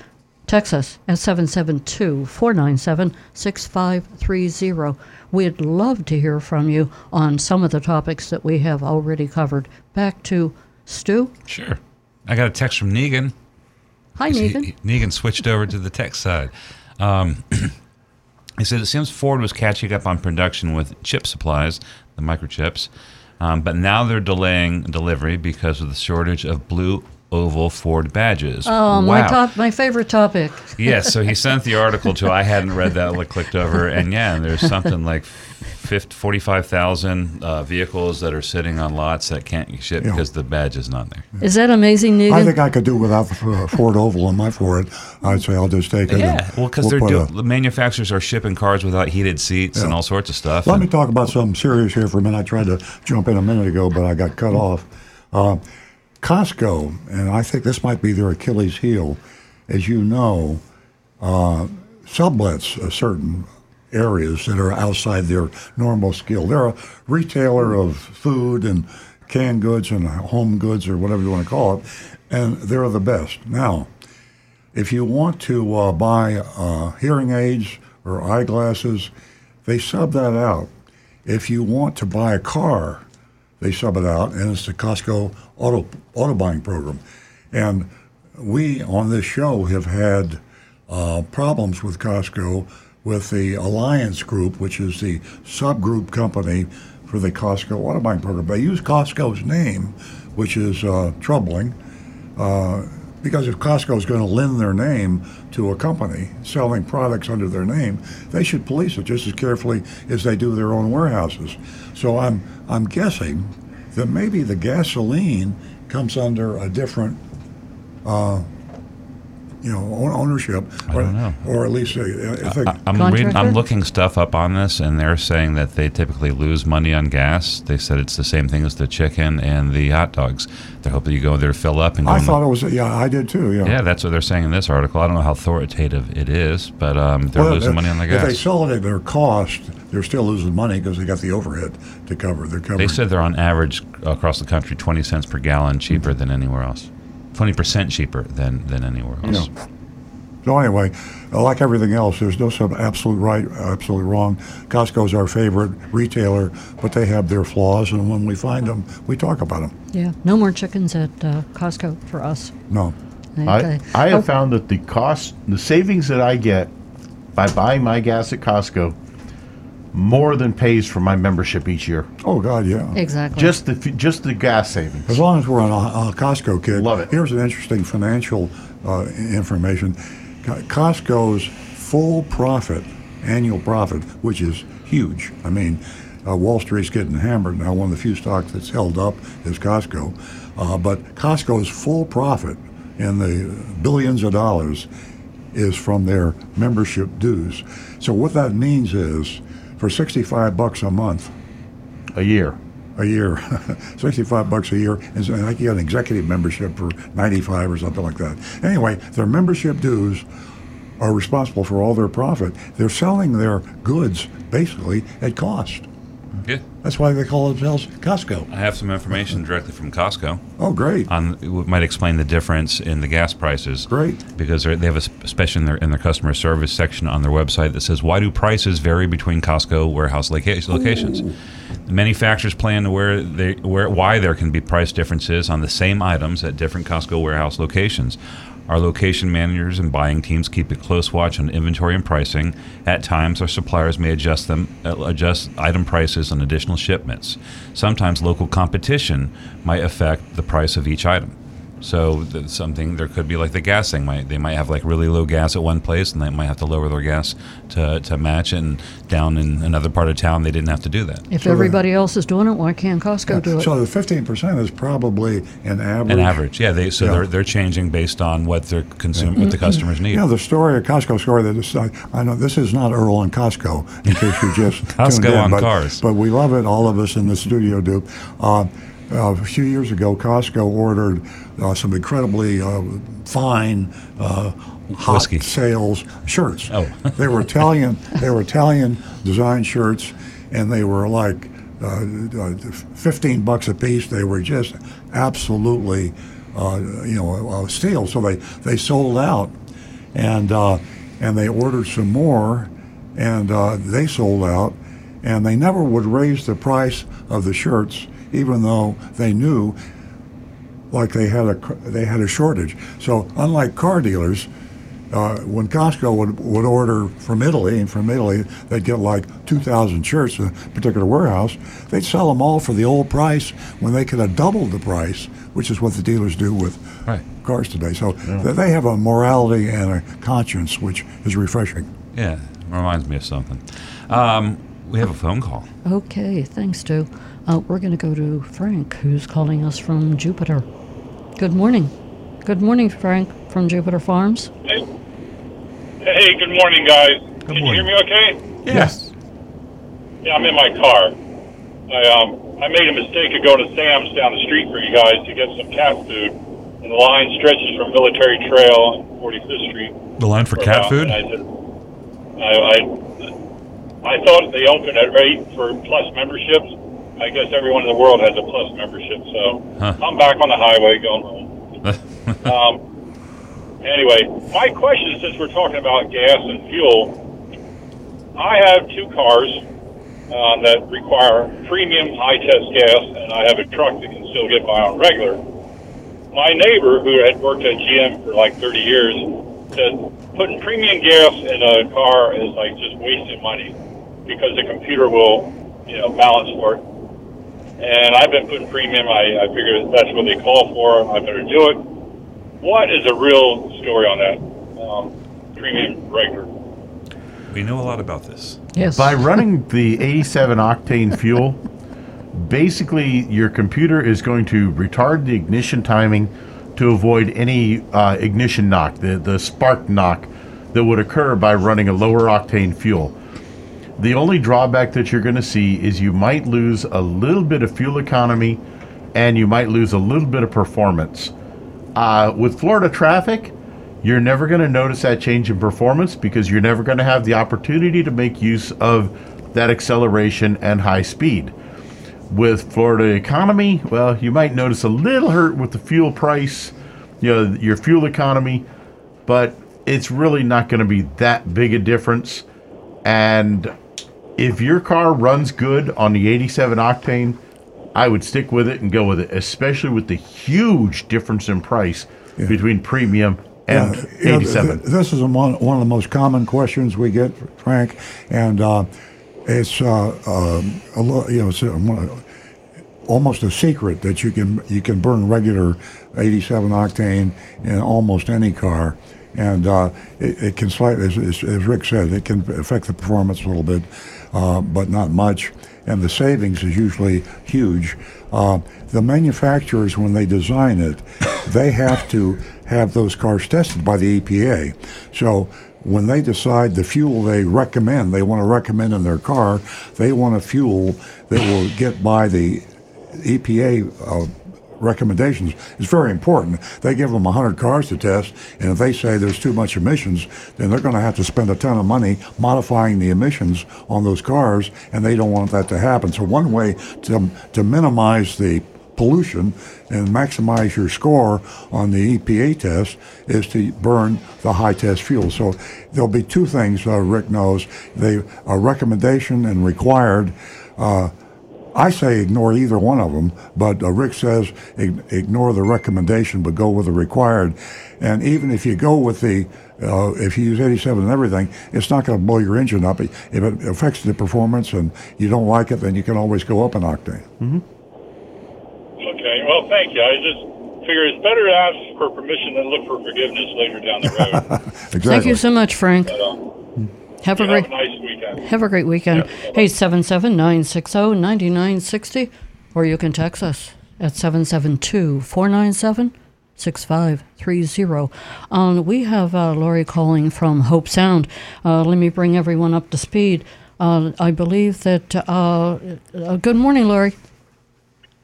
Speaker 3: Text us at 772 497 6530. We'd love to hear from you on some of the topics that we have already covered. Back to Stu.
Speaker 2: Sure. I got a text from Negan.
Speaker 3: Hi, Negan.
Speaker 2: he- Negan switched over to the tech side. Um, he said it seems Ford was catching up on production with chip supplies, the microchips, um, but now they're delaying delivery because of the shortage of blue oval Ford badges.
Speaker 3: Oh, my top, my favorite topic.
Speaker 2: Yes, so he sent the article to. I hadn't read that. I clicked over, and yeah, there's something like 50, 45,000 uh, vehicles that are sitting on lots that can't ship
Speaker 1: Yeah.
Speaker 2: because the badge is not there.
Speaker 3: Is that amazing, Negan?
Speaker 1: I think I could do without the uh, Ford Oval on my Ford. I'd say I'll just take it.
Speaker 2: Yeah,
Speaker 1: and
Speaker 2: well, because
Speaker 1: we'll
Speaker 2: they're
Speaker 1: put
Speaker 2: do-
Speaker 1: a-
Speaker 2: the manufacturers are shipping cars without heated seats and all sorts of stuff.
Speaker 1: Let
Speaker 2: and-
Speaker 1: me talk about something serious here for a minute. I tried to jump in a minute ago, but I got cut off. Uh, Costco, and I think this might be their Achilles heel, as you know, uh, sublets uh, certain areas that are outside their normal skill. They're a retailer of food and canned goods and home goods or whatever you want to call it, and they're the best. Now, if you want to uh, buy uh, hearing aids or eyeglasses, they sub that out. If you want to buy a car, they sub it out, and it's the Costco auto auto buying program. And we on this show have had uh, problems with Costco with the Alliance Group, which is the subgroup company for the Costco auto buying program. They use Costco's name, which is uh, troubling. Uh, because if Costco is going to lend their name to a company selling products under their name, they should police it just as carefully as they do their own warehouses. So I'm I'm guessing that maybe the gasoline comes under a different uh, you know own- ownership,
Speaker 2: I
Speaker 1: or,
Speaker 2: don't know.
Speaker 1: or at least uh, I think.
Speaker 2: I- I'm reading, I'm looking stuff up on this, and they're saying that they typically lose money on gas. They said it's the same thing as the chicken and the hot dogs. They're hoping you go there to fill up and go.
Speaker 1: I
Speaker 2: in the-
Speaker 1: thought it was yeah, I did too. Yeah.
Speaker 2: yeah, that's what they're saying in this article. I don't know how authoritative it is, but um, they're
Speaker 1: Well,
Speaker 2: losing
Speaker 1: if-
Speaker 2: money on the gas.
Speaker 1: If they sell it at their cost, they're still losing money because they got the overhead to cover. They're covering.
Speaker 2: They said they're on average across the country 20 cents per gallon cheaper than anywhere else. 20% cheaper than, than anywhere else.
Speaker 1: Yeah. So anyway, uh, like everything else, there's no some absolute right, absolute wrong. Costco's our favorite retailer, but they have their flaws, and when we find them, we talk about them.
Speaker 3: Yeah, no more chickens at uh, Costco for us.
Speaker 1: No.
Speaker 5: I, I have
Speaker 3: Oh,
Speaker 5: found that the cost, the savings that I get by buying my gas at Costco, more than pays for my membership each year.
Speaker 1: Oh God, yeah.
Speaker 3: Exactly.
Speaker 5: Just the just the gas savings.
Speaker 1: As long as we're on a, a Costco kid,
Speaker 5: Love it.
Speaker 1: Here's an interesting financial uh, information: Costco's full profit, annual profit, which is huge. I mean, uh, Wall Street's getting hammered now. One of the few stocks that's held up is Costco, uh, but Costco's full profit in the billions of dollars is from their membership dues. So what that means is, for 65 bucks a month,
Speaker 5: A year.
Speaker 1: a year, 65 bucks a year, and so I think you get an executive membership for 95 or something like that. Anyway, their membership dues are responsible for all their profit. They're selling their goods basically at cost.
Speaker 2: Yeah.
Speaker 1: That's why they call themselves Costco.
Speaker 2: I have some information directly from Costco.
Speaker 1: Oh, great.
Speaker 2: On it might explain the difference in the gas prices.
Speaker 1: Great.
Speaker 2: because they're- have a special in their in their customer service section on their website that says why do prices vary between Costco warehouse loca- locations. Many factors play into where they where why there can be price differences on the same items at different Costco warehouse locations. Our location managers and buying teams keep a close watch on inventory and pricing. At times, our suppliers may adjust them uh, adjust item prices on additional shipments. Sometimes local competition might affect the price of each item. So th- something there could be like the gas thing. Might they might have like really low gas at one place, and they might have to lower their gas to, to match. it, And down in another part of town, they didn't have to do that.
Speaker 3: if
Speaker 1: so
Speaker 3: everybody else is doing it, why can't Costco do it?
Speaker 1: So the 15% is probably an average.
Speaker 2: An average, yeah. They so
Speaker 1: Yeah.
Speaker 2: they're they're changing based on what their consumer what the customers need.
Speaker 1: Yeah, the story, a Costco story that is, I, I know this is not Earl and Costco, in case you just
Speaker 2: Costco
Speaker 1: tuned in,
Speaker 2: on
Speaker 1: but,
Speaker 2: cars.
Speaker 1: But we love it, all of us in the studio do. Uh, uh, a few years ago, Costco ordered uh, some incredibly uh, fine uh, hot
Speaker 2: Whiskey.
Speaker 1: sales shirts.
Speaker 2: Oh.
Speaker 1: they were Italian. They were Italian design shirts, and they were like uh, uh, 15 bucks a piece. They were just absolutely, uh, you know, a, steal. So they, they sold out, and uh, and they ordered some more, and uh, they sold out, and they never would raise the price of the shirts, even though they knew like they had a they had a shortage. So unlike car dealers, uh, when Costco would, would order from Italy, and from Italy they'd get like 2,000 shirts in a particular warehouse, they'd sell them all for the old price when they could have doubled the price, which is what the dealers do with
Speaker 2: Right.
Speaker 1: cars today. So th- they have a morality and a conscience, which is refreshing.
Speaker 2: Yeah, reminds me of something. Um, we have a phone call.
Speaker 3: Okay, thanks, Stu. Uh, we're going to go to Frank, who's calling us from Jupiter. Good morning. Good morning, Frank, from Jupiter Farms.
Speaker 9: Hey, hey, good morning, guys. Can you hear me okay?
Speaker 2: Yes.
Speaker 9: Yeah, I'm in my car. I um I made a mistake of going to Sam's down the street for you guys to get some cat food, and the line stretches from Military Trail and 45th Street.
Speaker 2: The line for
Speaker 9: for
Speaker 2: cat food.
Speaker 9: I said, I, I I thought they opened at eight for plus memberships. I guess everyone in the world has a plus membership, so
Speaker 2: Huh.
Speaker 9: I'm back on the highway going home. Um, anyway, my question, since we're talking about gas and fuel, I have two cars uh, that require premium high test gas, and I have a truck that can still get by on regular. My neighbor, who had worked at GM for like 30 years, said putting premium gas in a car is like just wasting money because the computer will, you know, balance for it. And I've been putting premium. I, I figure that's what they call for. I better do it. What is a real story on that? Um, premium regular.
Speaker 2: We know a lot about this.
Speaker 3: Yes.
Speaker 5: By running the 87 octane fuel, basically your computer is going to retard the ignition timing to avoid any uh, ignition knock, the, the spark knock that would occur by running a lower octane fuel. The only drawback that you're going to see is you might lose a little bit of fuel economy and you might lose a little bit of performance. Uh, with Florida traffic, you're never going to notice that change in performance because you're never going to have the opportunity to make use of that acceleration and high speed. With Florida economy, well, you might notice a little hurt with the fuel price, you know, your fuel economy, but it's really not going to be that big a difference. And if your car runs good on the 87 octane, I would stick with it and go with it, especially with the huge difference in price between premium and
Speaker 1: Yeah, you know,
Speaker 5: 87.
Speaker 1: th- this is one, one of the most common questions we get, Frank, and uh, it's uh, um, a lo- you know it's a, one- almost a secret that you can you can burn regular 87 octane in almost any car, and uh, it, it can slightly, as, as Rick said, it can affect the performance a little bit, uh, but not much, and the savings is usually huge. Uh, the manufacturers, when they design it, they have to have those cars tested by the EPA. So when they decide the fuel they recommend, they want to recommend in their car, they want a fuel that will get by the EPA uh, recommendations. It's very important. They give them 100 cars to test, and if they say there's too much emissions, then they're going to have to spend a ton of money modifying the emissions on those cars, and they don't want that to happen. So one way to, to minimize the pollution and maximize your score on the EPA test is to burn the high test fuel. So there'll be two things uh, Rick knows. They a recommendation and required. Uh, I say ignore either one of them, but uh, Rick says ig- ignore the recommendation, but go with the required. And even if you go with the, uh, if you use 87 and everything, it's not going to blow your engine up. If it affects the performance and you don't like it, then you can always go up an octane.
Speaker 9: Okay, well, thank you. I just figure it's better to ask for permission than look for forgiveness later down the road.
Speaker 1: Exactly.
Speaker 3: Thank you so much, Frank.
Speaker 9: but, um,
Speaker 3: Have a
Speaker 9: you have
Speaker 3: great
Speaker 9: a nice weekend.
Speaker 3: have a great weekend.
Speaker 9: Yeah.
Speaker 3: Hey, 777-960-9960 or you can text us at 772-497-6530. Um, we have uh, Lori calling from Hobe Sound. Uh, let me bring everyone up to speed. Uh, I believe that uh, uh, good morning, Lori.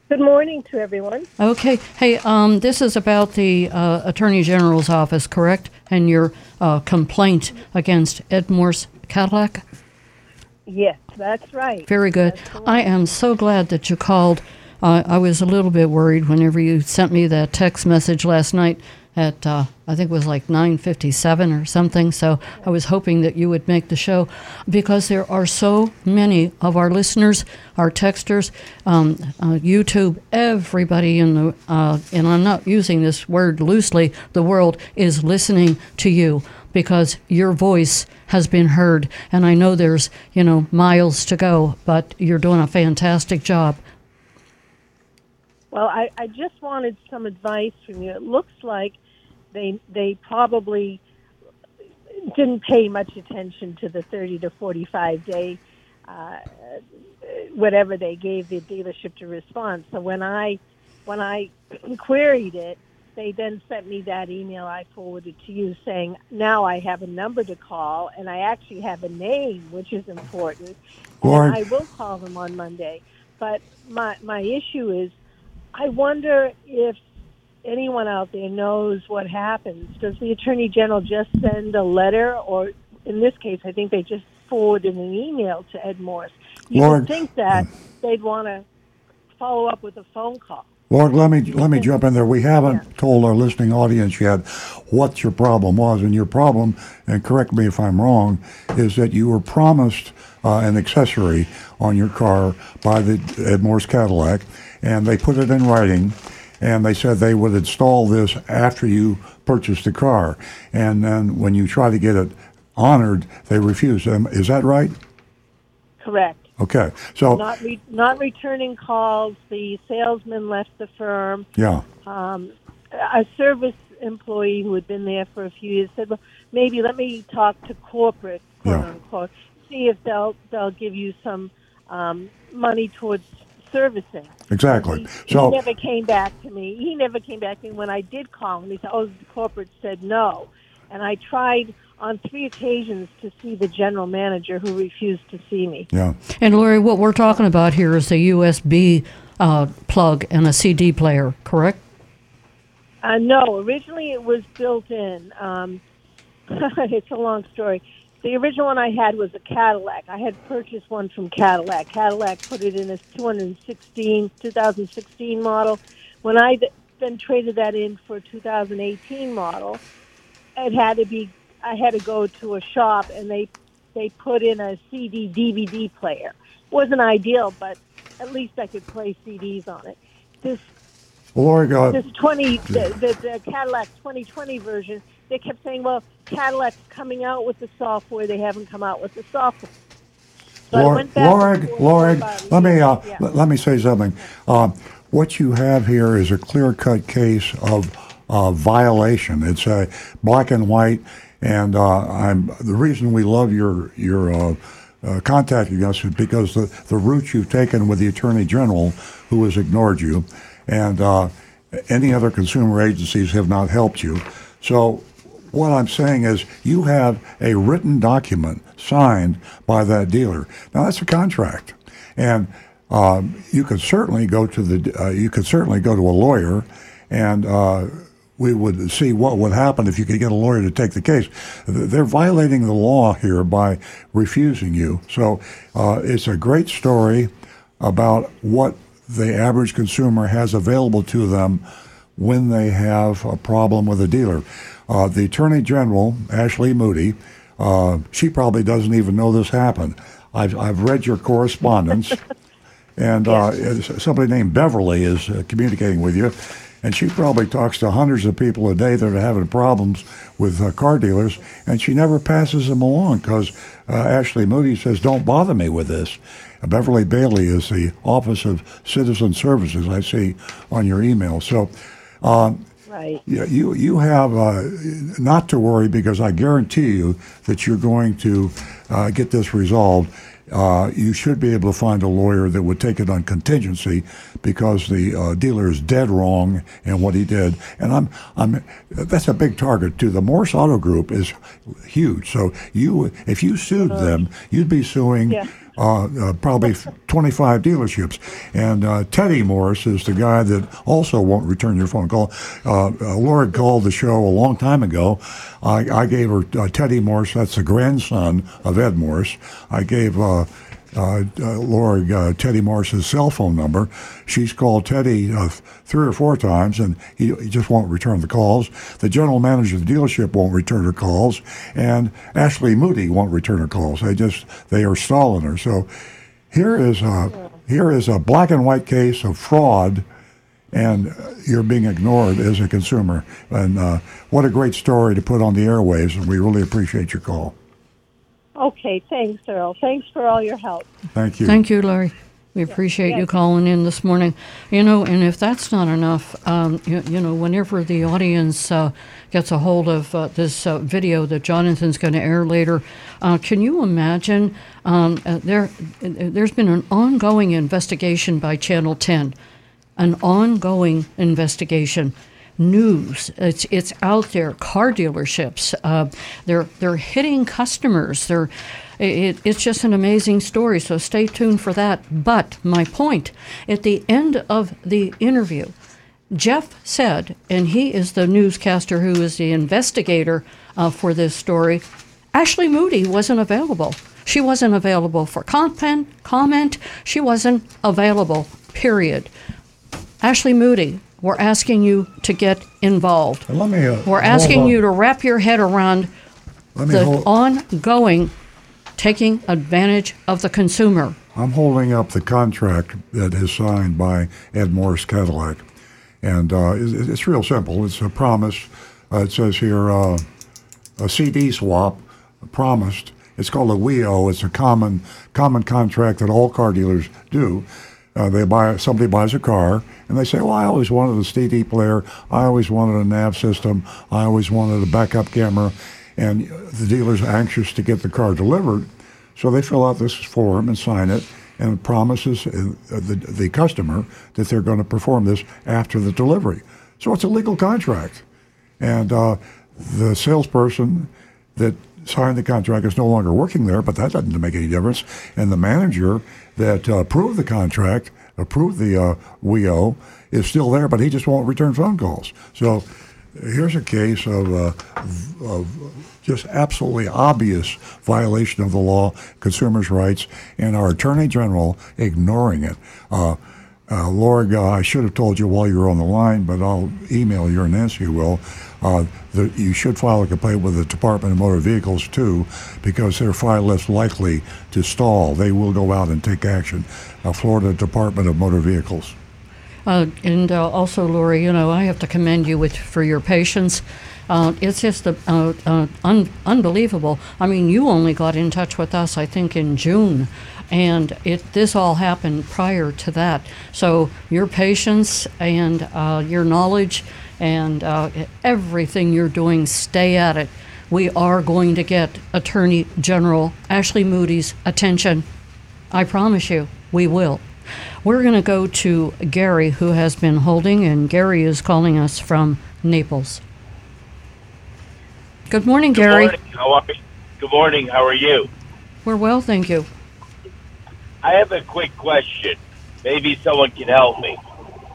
Speaker 10: Good morning to everyone.
Speaker 3: Okay. Hey, um, this is about the uh, Attorney General's office, correct? And your uh, complaint against Ed Morse Cadillac?
Speaker 10: Yes, that's right.
Speaker 3: Very good. I am so glad that you called. Uh, I was a little bit worried whenever you sent me that text message last night at uh, I think it was like 9:57 or something. So I was hoping that you would make the show because there are so many of our listeners, our texters, um, uh, YouTube, everybody in the uh, and I'm not using this word loosely. The world is listening to you because your voice has been heard, and I know there's you know miles to go, but you're doing a fantastic job.
Speaker 10: Well, I, I just wanted some advice from you. It looks like they they probably didn't pay much attention to the 30 to 45 day uh, whatever they gave the dealership to respond. So when I when I queried it, they then sent me that email I forwarded to you saying now I have a number to call and I actually have a name, which is important.
Speaker 1: Lauren.
Speaker 10: And I will call them on Monday. But my my issue is I wonder if anyone out there knows what happens. Does the attorney general just send a letter, or in this case, I think they just forwarded an email to Ed Morse? You would think that they'd want to follow up with a phone call.
Speaker 1: Lori, let me let me jump in there. We haven't told our listening audience yet what your problem was, and your problem, and correct me if I'm wrong, is that you were promised uh, an accessory on your car by the Ed Morse Cadillac, and they put it in writing, and they said they would install this after you purchased the car, and then when you try to get it honored, they refuse. Um, is that right?
Speaker 10: Correct.
Speaker 1: Okay, so
Speaker 10: Not re- not returning calls. The salesman left the firm.
Speaker 1: yeah.
Speaker 10: um, a service employee who had been there for a few years said, "Well, maybe let me talk to corporate, quote
Speaker 1: Yeah.
Speaker 10: unquote, see if they'll they'll give you some um, money towards servicing.
Speaker 1: Exactly.
Speaker 10: He
Speaker 1: So
Speaker 10: never came back to me. He never came back to me when I did call him. He said, "Oh, the corporate said no," and I tried on three occasions to see the general manager, who refused to see me.
Speaker 1: yeah,
Speaker 3: And Lori, what we're talking about here is a USB uh, plug and a CD player, correct?
Speaker 10: Uh, no, originally it was built in. Um, it's a long story. The original one I had was a Cadillac. I had purchased one from Cadillac. Cadillac put it in as 216, 2016 model. When I then traded that in for a 2018 model, it had to be. I had to go to a shop and they they put in a CD DVD player. wasn't ideal, but at least I could play CDs on it. This
Speaker 1: Lori, uh,
Speaker 10: this 20 the, the, the Cadillac 2020 version, they kept saying, "Well, Cadillac's coming out with the software. They haven't come out with the software." So I
Speaker 1: Lori,
Speaker 10: went back and
Speaker 1: Lori,
Speaker 10: forth
Speaker 1: Lori,
Speaker 10: about it.
Speaker 1: let me uh,
Speaker 10: Yeah.
Speaker 1: let, me say something. Um, what you have here is a clear-cut case of uh, violation. It's a black and white, and uh, I'm the reason we love your your uh, uh, contacting us is because the the route you've taken with the attorney general, who has ignored you, and uh, any other consumer agencies have not helped you. So what I'm saying is you have a written document signed by that dealer. Now that's a contract, and um, you could certainly go to the uh, you could certainly go to a lawyer, and uh, we would see what would happen if you could get a lawyer to take the case. They're violating the law here by refusing you. So uh, it's a great story about what the average consumer has available to them when they have a problem with a dealer. Uh, the Attorney General, Ashley Moody, uh, she probably doesn't even know this happened. I've, I've read your correspondence, and uh, somebody named Beverly is uh, communicating with you, and she probably talks to hundreds of people a day that are having problems with uh, car dealers, and she never passes them along because uh, Ashley Moody says, "Don't bother me with this." Beverly Bailey is the Office of Citizen Services. I see on your email. So. Um,
Speaker 10: Right.
Speaker 1: yeah, you you have uh, not to worry because I guarantee you that you're going to uh, get this resolved. Uh, you should be able to find a lawyer that would take it on contingency because the uh, dealer is dead wrong in what he did, and I'm I'm that's a big target too. The Morse Auto Group is huge, so you if you sued them, you'd be suing.
Speaker 10: Yeah.
Speaker 1: Uh, uh, probably 25 dealerships. And uh, Teddy Morris is the guy that also won't return your phone call. Uh, Laura called the show a long time ago. I, I gave her Teddy Morris, that's the grandson of Ed Morris. I gave uh, uh, Laura uh, Teddy Morris's cell phone number. She's called Teddy uh, three or four times, and he, he just won't return the calls. The general manager of the dealership won't return her calls, and Ashley Moody won't return her calls. They just they are stalling her. So here is a here is a black and white case of fraud, and you're being ignored as a consumer. And uh, what a great story to put on the airwaves, and we really appreciate your call.
Speaker 10: Okay, thanks, Earl. Thanks for all your help.
Speaker 1: Thank you.
Speaker 3: Thank you, Larry. We appreciate you calling in this morning. You know, and if that's not enough, um, you, you know, whenever the audience uh, gets a hold of uh, this uh, video that Jonathan's going to air later, uh, can you imagine? Um, uh, there, there's been an ongoing investigation by Channel 10, an ongoing investigation news. It's it's out there. Car dealerships. Uh, they're they're hitting customers. They're it, it's just an amazing story. So stay tuned for that. But my point at the end of the interview, Jeff said, and he is the newscaster who is the investigator uh, for this story. Ashley Moody wasn't available. She wasn't available for comment. Comment. She wasn't available. Period. Ashley Moody, we're asking you to get involved.
Speaker 1: Let me. Uh,
Speaker 3: We're asking you to wrap your head around the
Speaker 1: hold-
Speaker 3: ongoing taking advantage of the consumer.
Speaker 1: I'm holding up the contract that is signed by Ed Morris Cadillac, and uh, it's, it's real simple. It's a promise. Uh, it says here uh, a CD swap promised. It's called a WEO. It's a common common contract that all car dealers do. Uh, they buy somebody buys a car and they say, "Well, I always wanted a CD player. I always wanted a nav system. I always wanted a backup camera." And the dealer's anxious to get the car delivered, so they fill out this form and sign it, and promises uh, the, the customer that they're going to perform this after the delivery. So it's a legal contract. And uh, the salesperson that signed the contract is no longer working there, but that doesn't make any difference. And the manager that uh, approved the contract, approved the uh, WEO, is still there, but he just won't return phone calls. So here's a case of, uh, of just absolutely obvious violation of the law, consumers' rights, and our Attorney General ignoring it. Uh, uh, uh, I should have told you while you were on the line, but I'll email you, or Nancy will. Uh, that you should file a complaint with the Department of Motor Vehicles too, because they're far less likely to stall. They will go out and take action. Uh, Florida Department of Motor Vehicles.
Speaker 3: Uh, and uh, also, Lori, you know, I have to commend you with for your patience. Uh, it's just uh, un- unbelievable. I mean, you only got in touch with us, I think, in June, and it this all happened prior to that. So your patience and uh, your knowledge and uh, everything you're doing, stay at it. We are going to get Attorney General Ashley Moody's attention. I promise you, we will. We're going to go to Gary, who has been holding, and Gary is calling us from Naples. Good morning,
Speaker 11: Good
Speaker 3: Gary.
Speaker 11: Morning. How are you? Good morning. How are you?
Speaker 3: We're well, thank you.
Speaker 11: I have a quick question. Maybe someone can help me.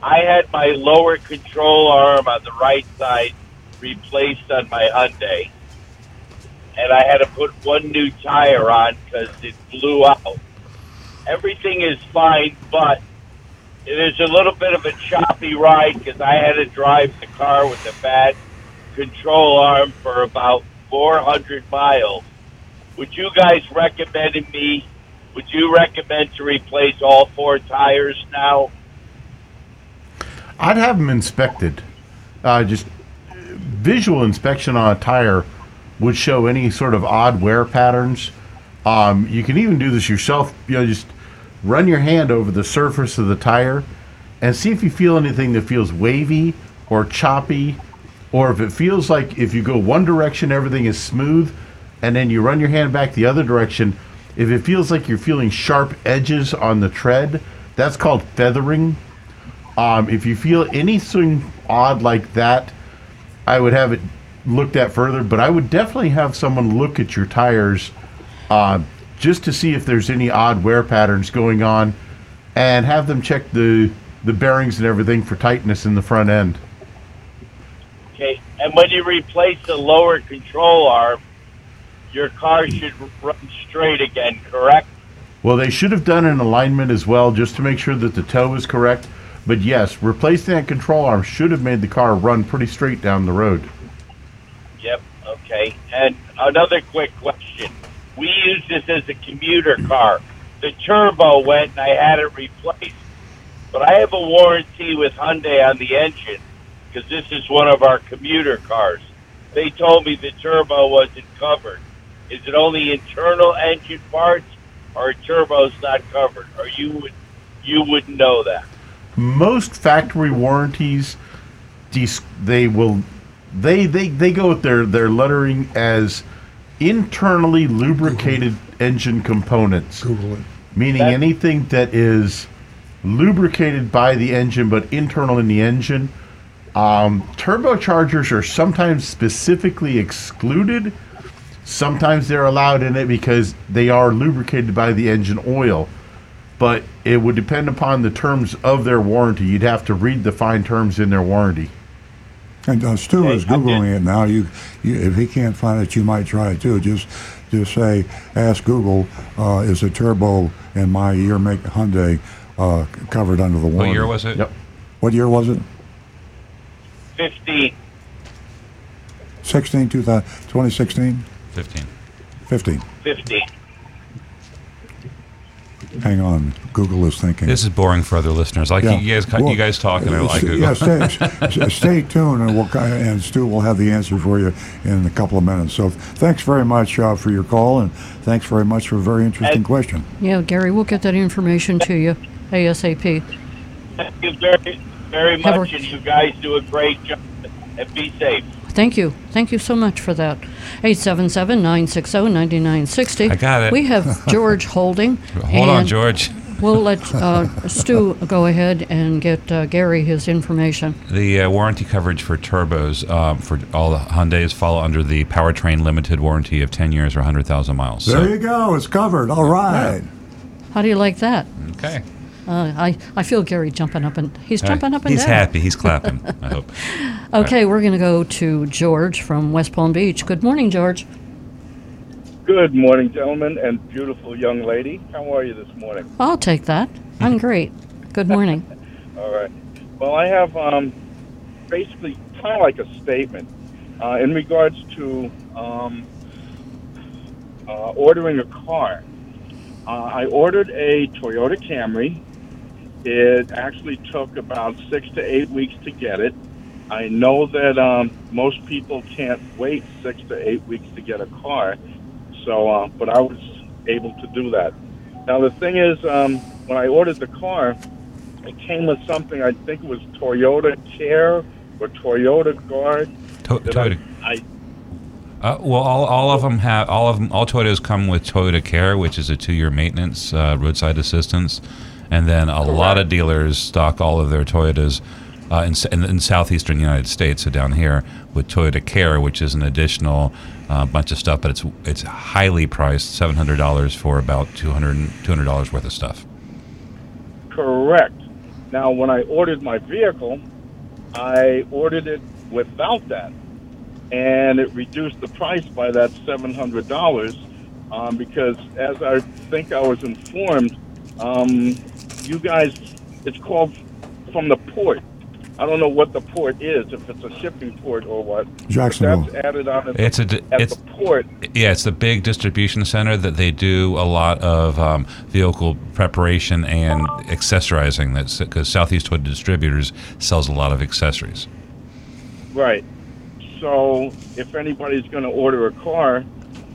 Speaker 11: I had my lower control arm on the right side replaced on my Hyundai, and I had to put one new tire on because it blew out. Everything is fine, but it is a little bit of a choppy ride because I had to drive the car with a bad control arm for about 400 miles. Would you guys recommend me? Would you recommend to replace all four tires now?
Speaker 5: I'd have them inspected. Uh, just visual inspection on a tire would show any sort of odd wear patterns. Um, you can even do this yourself. You know, just run your hand over the surface of the tire and see if you feel anything that feels wavy or choppy, or if it feels like if you go one direction, everything is smooth, and then you run your hand back the other direction. If it feels like you're feeling sharp edges on the tread, that's called feathering. Um, if you feel anything odd like that, I would have it looked at further. But I would definitely have someone look at your tires uh, just to see if there's any odd wear patterns going on, and have them check the the bearings and everything for tightness in the front end.
Speaker 11: Okay. And when you replace the lower control arm, your car should run straight again, correct?
Speaker 5: Well, they should have done an alignment as well, just to make sure that the toe is correct. But yes, replacing that control arm should have made the car run pretty straight down the road.
Speaker 11: Yep. Okay. And another quick question. We use this as a commuter car. The turbo went and I had it replaced. But I have a warranty with Hyundai on the engine because this is one of our commuter cars. They told me the turbo wasn't covered. Is it only internal engine parts or turbo's not covered? Or you would you wouldn't know that?
Speaker 5: Most factory warranties, they will, they they they go with their their lettering as internally lubricated engine components.
Speaker 1: Google it.
Speaker 5: Meaning
Speaker 11: That-
Speaker 5: anything that is lubricated by the engine but internal in the engine. Um, turbochargers are sometimes specifically excluded. Sometimes they're allowed in it because they are lubricated by the engine oil. But it would depend upon the terms of their warranty. You'd have to read the fine terms in their warranty.
Speaker 1: And uh, Stu
Speaker 11: Okay,
Speaker 1: is googling it now. You, you, if he can't find it, you might try it too. Just, just say, ask Google, uh, is a turbo in my year make Hyundai uh, covered under the warranty?
Speaker 2: What year was it?
Speaker 5: Yep.
Speaker 1: What year was it?
Speaker 11: Fifteen.
Speaker 1: 16, 2000, 2016,
Speaker 2: 15.
Speaker 1: 15.
Speaker 11: Fifteen.
Speaker 1: Hang on, Google is thinking.
Speaker 2: This is boring for other listeners. Like
Speaker 1: Yeah.
Speaker 2: you guys,
Speaker 1: Well,
Speaker 2: you guys talk, and I like
Speaker 1: st-
Speaker 2: Google.
Speaker 1: Yeah, stay, stay tuned, and we'll and Stu will have the answer for you in a couple of minutes. So thanks very much uh, for your call, and thanks very much for a very interesting question.
Speaker 3: Yeah, Gary, we'll get that information to you ASAP.
Speaker 11: Thank you very, very
Speaker 3: Have a-
Speaker 11: much, and you guys do a great job. And be safe.
Speaker 3: Thank you. Thank you so much for that. 877 960 9960.
Speaker 2: I got it.
Speaker 3: We have George holding.
Speaker 2: Hold on, George.
Speaker 3: we'll let uh, Stu go ahead and get uh, Gary his information.
Speaker 2: The uh, warranty coverage for turbos um, for all the Hyundais fall under the powertrain limited warranty of 10 years or 100,000 miles.
Speaker 1: There you go. It's covered. All right.
Speaker 3: How do you like that?
Speaker 2: Okay.
Speaker 3: Uh, I, I feel Gary jumping up and he's jumping up and
Speaker 2: He's
Speaker 3: down.
Speaker 2: happy. He's clapping. I hope.
Speaker 3: Okay, we're going to go to George from West Palm Beach. Good morning, George.
Speaker 12: Good morning, gentlemen, and beautiful young lady. How are you this morning?
Speaker 3: I'll take that. I'm great. Good morning.
Speaker 12: All right. Well, I have um, basically kind of like a statement uh, in regards to um, uh, ordering a car. Uh, I ordered a Toyota Camry. It actually took about six to eight weeks to get it. I know that um, most people can't wait six to eight weeks to get a car, so uh, but I was able to do that. Now the thing is, um, when I ordered the car, it came with something. I think it was Toyota Care or Toyota Guard.
Speaker 2: To- Toyota.
Speaker 12: I, I
Speaker 2: Uh, well, all, all of them have all of them. All Toyotas come with Toyota Care, which is a two-year maintenance uh, roadside assistance, and then a lot of dealers stock all of their Toyotas uh, in, in, in southeastern United States, so down here with Toyota Care, which is an additional uh, bunch of stuff, but it's it's highly priced, seven hundred dollars for about 200 dollars worth of stuff.
Speaker 12: Correct. Now, when I ordered my vehicle, I ordered it without that, and it reduced the price by that seven hundred dollars. Um, because, as I think I was informed, um, you guys, it's called from the port. I don't know what the port is, if it's a shipping port or what.
Speaker 1: Jacksonville.
Speaker 12: That's added on at,
Speaker 2: It's a
Speaker 12: at
Speaker 2: it's
Speaker 12: the port.
Speaker 2: Yeah, it's the big distribution center that they do a lot of um, vehicle preparation and accessorizing. That's because Southeast Toyota Distributors sells a lot of accessories.
Speaker 12: Right. So if anybody's going to order a car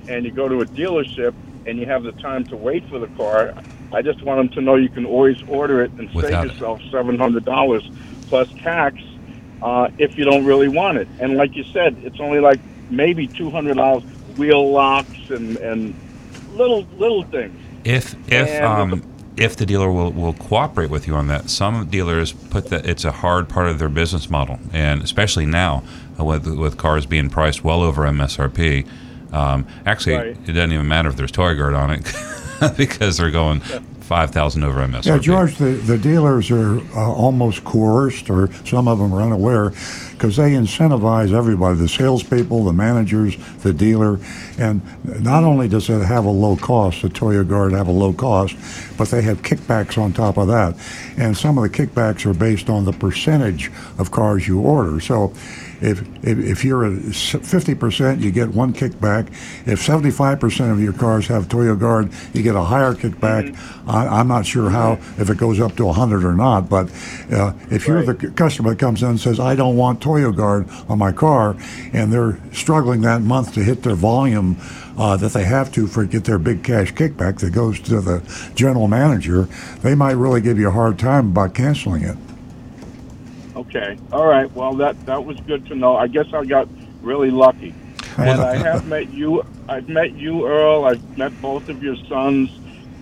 Speaker 12: and you go to a dealership and you have the time to wait for the car, I just want them to know you can always order it and
Speaker 2: Without
Speaker 12: save yourself $700 plus tax uh, if you don't really want it. And like you said, it's only like maybe $200 wheel locks and, and little little things.
Speaker 2: If if
Speaker 12: And
Speaker 2: um, if the dealer will, will cooperate with you on that, some dealers put that it's a hard part of their business model, and especially now uh, with with cars being priced well over MSRP. Um, actually,
Speaker 12: Right.
Speaker 2: it doesn't even matter if there's toy guard on it because they're going five thousand over MSRP.
Speaker 1: Yeah, George, the, the dealers are uh, almost coerced, or some of them are unaware, because they incentivize everybody the salespeople, the managers, the dealer. And not only does it have a low cost, the Toyo Guard have a low cost, but they have kickbacks on top of that. And some of the kickbacks are based on the percentage of cars you order. So if, if, if you're at 50%, you get one kickback. If 75% of your cars have Toyo Guard, you get a higher kickback. I, I'm not sure how, if it goes up to 100 or not, but uh, if you're the customer that comes in and says, I don't want Toyo Guard on my car, and they're struggling that month to hit their volume uh, that they have to for get their big cash kickback that goes to the general manager, they might really give you a hard time about canceling it.
Speaker 12: Okay. All right. Well, that that was good to know. I guess I got really lucky. And I have met you. I've met you, Earl. I've met both of your sons.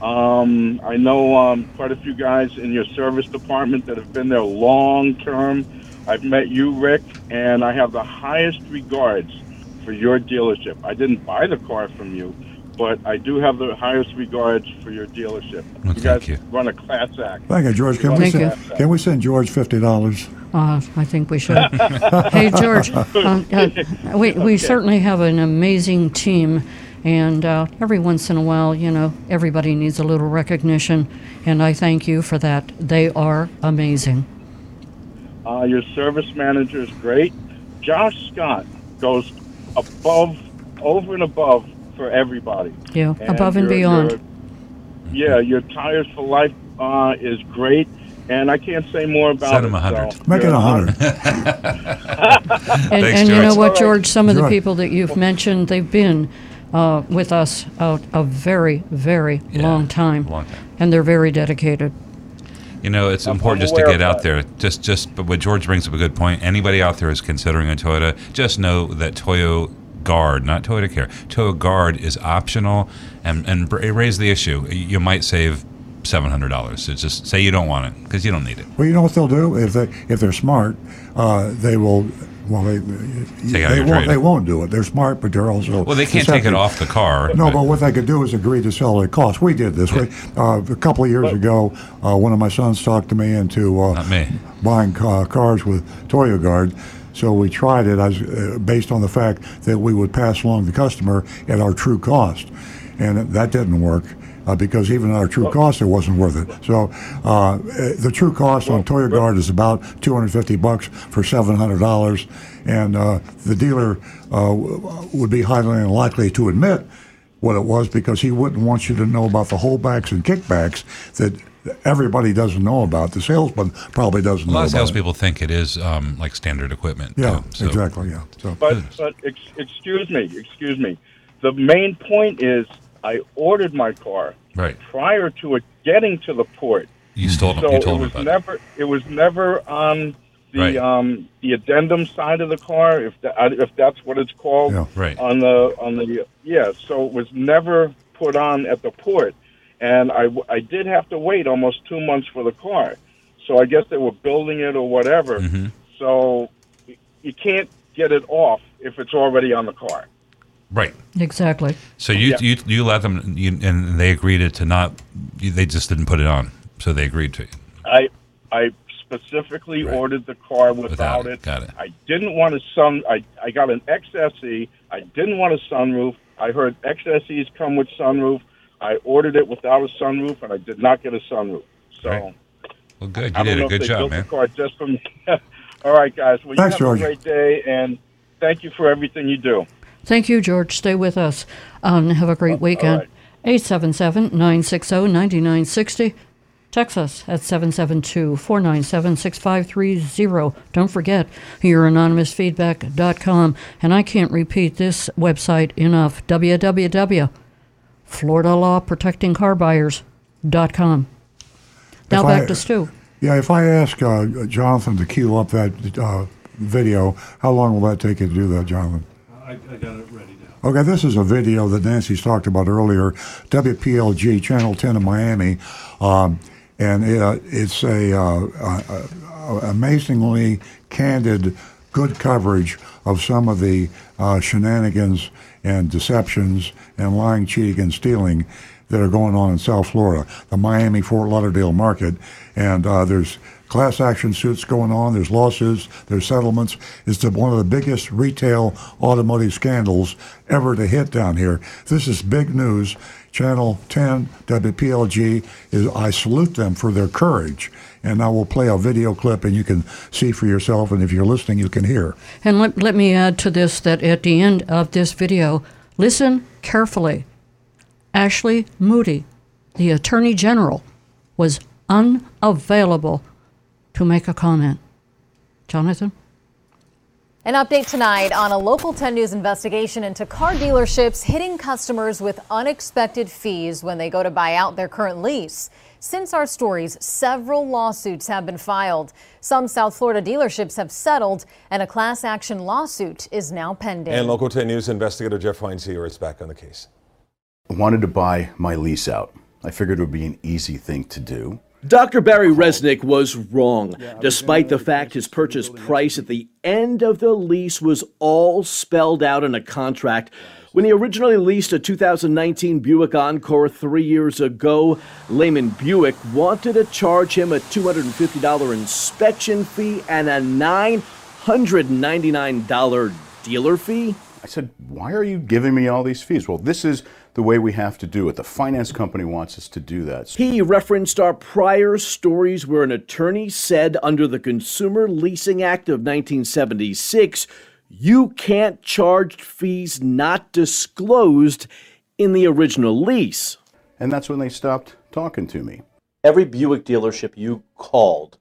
Speaker 12: Um, I know um, quite a few guys in your service department that have been there long term. I've met you, Rick, and I have the highest regards for your dealership. I didn't buy the car from you, but I do have the highest regards for your dealership.
Speaker 2: Well,
Speaker 12: you
Speaker 2: thank
Speaker 12: guys
Speaker 2: you.
Speaker 12: run a class act.
Speaker 1: Thank you, George. Can we
Speaker 3: Thank you.
Speaker 1: send, can we send George fifty dollars?
Speaker 3: Uh, I think we should. hey, George, uh, uh, we, we certainly have an amazing team, and uh, every once in a while, you know, everybody needs a little recognition, and I thank you for that. They are amazing.
Speaker 12: Uh, your service manager is great. Josh Scott goes above, over and above for everybody.
Speaker 3: Yeah, above and
Speaker 12: your-
Speaker 3: beyond.
Speaker 12: your- yeah, your tires for life uh, is great, and I can't say more about
Speaker 2: Send
Speaker 12: it.
Speaker 2: him a hundred.
Speaker 12: so
Speaker 1: Make it a hundred.
Speaker 3: And,
Speaker 2: Thanks,
Speaker 3: and you know what, George? Some of the people that you've mentioned, they've been uh, with us a, a very, very
Speaker 2: Yeah,
Speaker 3: long time,
Speaker 2: long time.
Speaker 3: and they're very dedicated.
Speaker 2: You know, it's
Speaker 12: I'm-
Speaker 2: important just to get out
Speaker 12: that.
Speaker 2: there. Just, just. But what George brings up a good point. Anybody out there is considering a Toyota, just know that Toyo Guard, not Toyota Care, Toyo Guard is optional, and and br- raise the issue. You might save seven hundred dollars. It's just say you don't want it because you don't need it.
Speaker 1: Well, you know what they'll do if they if they're smart, uh, they will. Well, they
Speaker 2: Take out
Speaker 1: they won't
Speaker 2: trade.
Speaker 1: they won't do it. They're smart, but they're also
Speaker 2: Well, they can't take it off the car.
Speaker 1: No,
Speaker 2: but-
Speaker 1: but what they could do is agree to sell at cost. We did this. We, uh, a couple of years ago, uh, one of my sons talked to me into uh, buying ca- cars with Toyo Guard. So we tried it as uh, based on the fact that we would pass along the customer at our true cost, and that didn't work. Uh, because even at our true cost, it wasn't worth it. So uh, eh, the true cost on Toyo Guard is about 250 bucks for 700 dollars, and uh, the dealer uh, would be highly unlikely to admit what it was because he wouldn't want you to know about the holdbacks and kickbacks that everybody doesn't know about. The salesman probably doesn't
Speaker 2: A
Speaker 1: know
Speaker 2: lot of
Speaker 1: about. it.
Speaker 2: think it is um, like standard equipment.
Speaker 1: Yeah,
Speaker 2: too, so-
Speaker 1: exactly. Yeah. So
Speaker 12: But but ex- excuse me, excuse me. The main point is I ordered my car
Speaker 2: Right.
Speaker 12: prior to it getting to the port.
Speaker 2: You told
Speaker 12: so
Speaker 2: you told
Speaker 12: it was
Speaker 2: about it.
Speaker 12: never it was never on the
Speaker 2: Right.
Speaker 12: um the addendum side of the car if that if that's what it's called
Speaker 2: Yeah. Right.
Speaker 12: on the on the yeah so it was never put on at the port and I, I did have to wait almost 2 months for the car so I guess they were building it or whatever
Speaker 2: Mm-hmm.
Speaker 12: so you can't get it off if it's already on the car
Speaker 2: Right.
Speaker 3: Exactly.
Speaker 2: So you
Speaker 12: Yeah.
Speaker 2: you you let them you, and they agreed it to not. They just didn't put it on, so they agreed to. it.
Speaker 12: I I specifically ordered the car without,
Speaker 2: Without it.
Speaker 12: it.
Speaker 2: Got it.
Speaker 12: I didn't want a sun. I I got an XSE. I didn't want a sunroof. I heard XSEs come with sunroof. I ordered it without a sunroof, and I did not get a sunroof. So
Speaker 2: Right. Well, good.
Speaker 12: I
Speaker 2: You
Speaker 12: don't
Speaker 2: did
Speaker 12: know
Speaker 2: a good
Speaker 12: if they
Speaker 2: job,
Speaker 12: built
Speaker 2: man.
Speaker 12: The car just from. All right, guys. Well, you
Speaker 1: Thanks,
Speaker 12: have
Speaker 1: George.
Speaker 12: a great day, and thank you for everything you do.
Speaker 3: Thank you, George. Stay with us. Um, have a great weekend. 877 960 9960. Text us at 772 497 6530. Don't forget, your youranonymousfeedback.com. And I can't repeat this website enough www.floridalawprotectingcarbuyers.com. Now
Speaker 1: If
Speaker 3: back
Speaker 1: I-
Speaker 3: to Stu.
Speaker 1: yeah, if I ask uh, Jonathan to queue up that uh, video, how long will that take you to do that, Jonathan?
Speaker 13: I, I got it ready now.
Speaker 1: Okay, this is a video that Nancy's talked about earlier, WPLG Channel 10 in Miami, um, and it, uh, it's a uh, uh, uh, amazingly candid, good coverage of some of the uh, shenanigans and deceptions and lying, cheating, and stealing that are going on in South Florida, the Miami Fort Lauderdale market, and uh, there's class action suits going on. There's lawsuits. There's settlements. It's the, one of the biggest retail automotive scandals ever to hit down here. This is big news. Channel 10 WPLG is. I salute them for their courage. And I will play a video clip, and you can see for yourself. And if you're listening, you can hear.
Speaker 3: And let, let me add to this that at the end of this video, listen carefully. Ashley Moody, the Attorney General, was unavailable to make a comment. Jonathan?
Speaker 14: An update tonight on a local 10 News investigation into car dealerships hitting customers with unexpected fees when they go to buy out their current lease. Since our stories, several lawsuits have been filed. Some South Florida dealerships have settled, and a class action lawsuit is now pending.
Speaker 15: And Local 10 News investigator Jeff Weinsier is back on the case.
Speaker 16: I wanted to buy my lease out. I figured it would be an easy thing to do.
Speaker 17: Dr. Barry Resnick was wrong, despite the fact his purchase price at the end of the lease was all spelled out in a contract. When he originally leased a 2019 Buick Encore three years ago, Lehman Buick wanted to charge him a $250 inspection fee and a $999 dealer fee.
Speaker 16: I said, Why are you giving me all these fees? Well, this is the way we have to do it. The finance company wants us to do that.
Speaker 17: He referenced our prior stories where an attorney said under the Consumer Leasing Act of 1976, you can't charge fees not disclosed in the original lease.
Speaker 16: And that's when they stopped talking to me.
Speaker 18: Every Buick dealership you called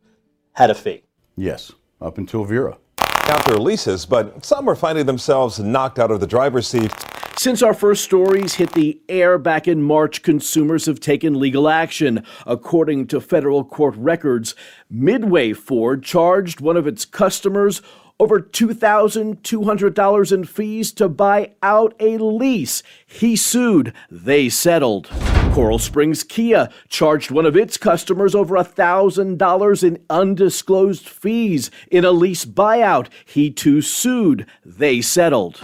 Speaker 18: had a fee.
Speaker 16: Yes, up until Vera.
Speaker 15: Out their leases, but some are finding themselves knocked out of the driver's seat.
Speaker 17: Since our first stories hit the air back in March, consumers have taken legal action. According to federal court records, Midway Ford charged one of its customers over $2,200 in fees to buy out a lease. He sued, they settled. Coral Springs Kia charged one of its customers over $1,000 in undisclosed fees in a lease buyout. He too sued. They settled.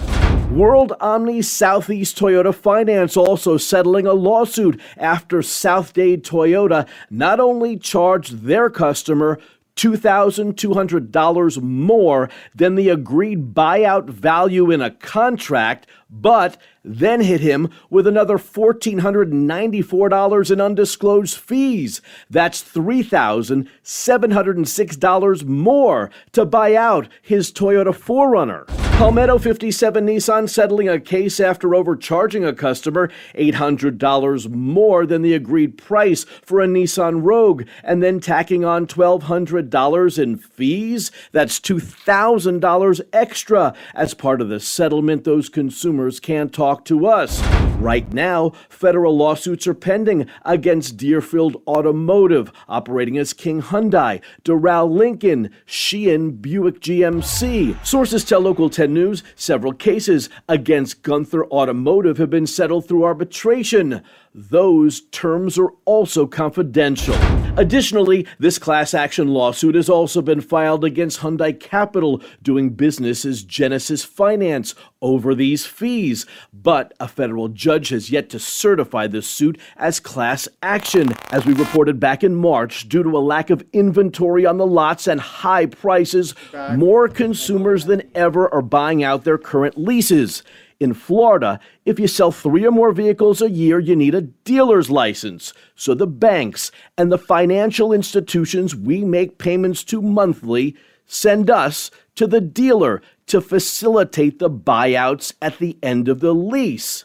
Speaker 17: World Omni Southeast Toyota Finance also settling a lawsuit after South Dade Toyota not only charged their customer $2,200 more than the agreed buyout value in a contract, but then hit him with another $1,494 in undisclosed fees. That's $3,706 more to buy out his Toyota 4Runner. Palmetto 57 Nissan settling a case after overcharging a customer $800 more than the agreed price for a Nissan Rogue and then tacking on $1,200 in fees. That's $2,000 extra. As part of the settlement, those consumers can't talk to us. Right now, federal lawsuits are pending against Deerfield Automotive, operating as King Hyundai, Doral Lincoln, Sheehan Buick GMC. Sources tell Local 10 News several cases against Gunther Automotive have been settled through arbitration. Those terms are also confidential. Additionally, this class action lawsuit has also been filed against Hyundai Capital, doing business as Genesis Finance, over these fees. But a federal judge has yet to certify this suit as class action, as we reported back in March, due to a lack of inventory on the lots and high prices. More consumers than ever are buying out their current leases. In Florida, if you sell three or more vehicles a year, you need a dealer's license. So the banks and the financial institutions we make payments to monthly send us to the dealer to facilitate the buyouts at the end of the lease.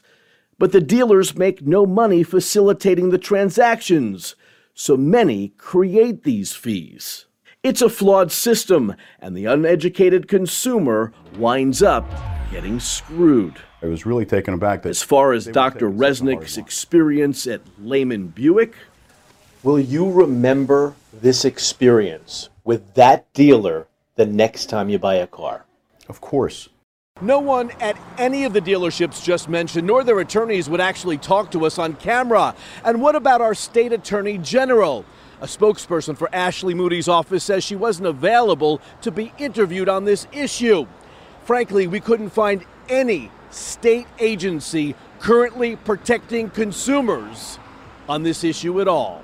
Speaker 17: But the dealers make no money facilitating the transactions, so many create these fees. It's a flawed system, and the uneducated consumer winds up getting screwed.
Speaker 16: I was really taken aback that
Speaker 17: As far as Dr. Resnick's experience at Lehman Buick,
Speaker 18: Will you remember this experience with that dealer the next time you buy a car?
Speaker 16: Of course.
Speaker 17: No one at any of the dealerships just mentioned, nor their attorneys, would actually talk to us on camera. And what about our state attorney general? A spokesperson for Ashley Moody's office says she wasn't available to be interviewed on this issue. Frankly, we couldn't find any state agency currently protecting consumers on this issue at all.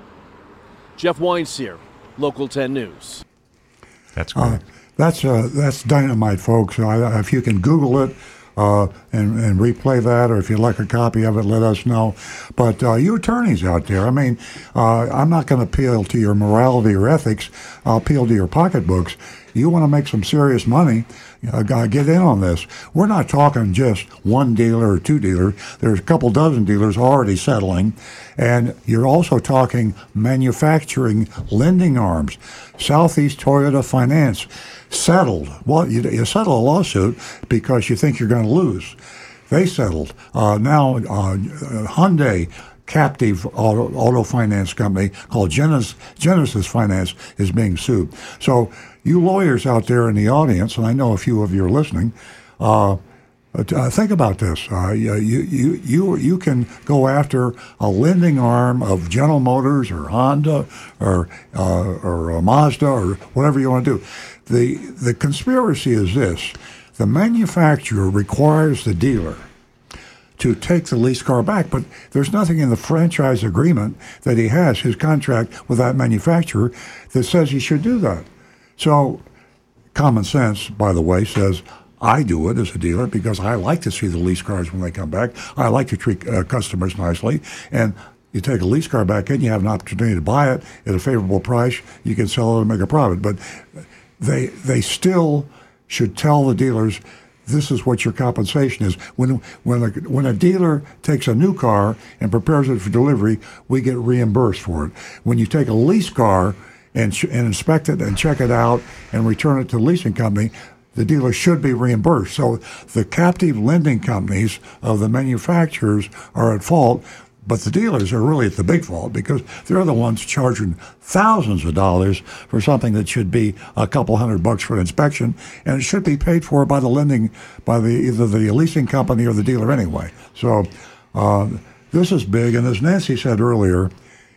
Speaker 17: Jeff Weinsier, Local 10 News.
Speaker 2: That's
Speaker 1: Uh, that's uh, that's dynamite, folks. I, if you can Google it uh, and, and replay that, or if you'd like a copy of it, let us know. But uh, you attorneys out there, I mean, uh, I'm not going to appeal to your morality or ethics. I'll appeal to your pocketbooks. You want to make some serious money, uh, get in on this. We're not talking just one dealer or two dealers. There's a couple dozen dealers already settling. And you're also talking manufacturing lending arms. Southeast Toyota Finance settled. Well, you, you settle a lawsuit because you think you're going to lose. They settled. Uh, now, uh, Hyundai captive auto, auto finance company called Genesis, Genesis Finance is being sued. So, you lawyers out there in the audience, and I know a few of you are listening, uh, uh, think about this. Uh, you, you, you, you can go after a lending arm of General Motors or Honda or, uh, or Mazda or whatever you want to do. The, the conspiracy is this the manufacturer requires the dealer to take the leased car back, but there's nothing in the franchise agreement that he has, his contract with that manufacturer, that says he should do that. So, common sense, by the way, says I do it as a dealer because I like to see the lease cars when they come back. I like to treat uh, customers nicely. And you take a lease car back in, you have an opportunity to buy it at a favorable price. You can sell it and make a profit. But they they still should tell the dealers this is what your compensation is. When when a, when a dealer takes a new car and prepares it for delivery, we get reimbursed for it. When you take a lease car and, sh- and inspect it and check it out and return it to the leasing company, the dealer should be reimbursed. So the captive lending companies of the manufacturers are at fault, but the dealers are really at the big fault because they're the ones charging thousands of dollars for something that should be a couple hundred bucks for an inspection, and it should be paid for by the lending, by the either the leasing company or the dealer anyway. So. Uh, This is big, and as Nancy said earlier,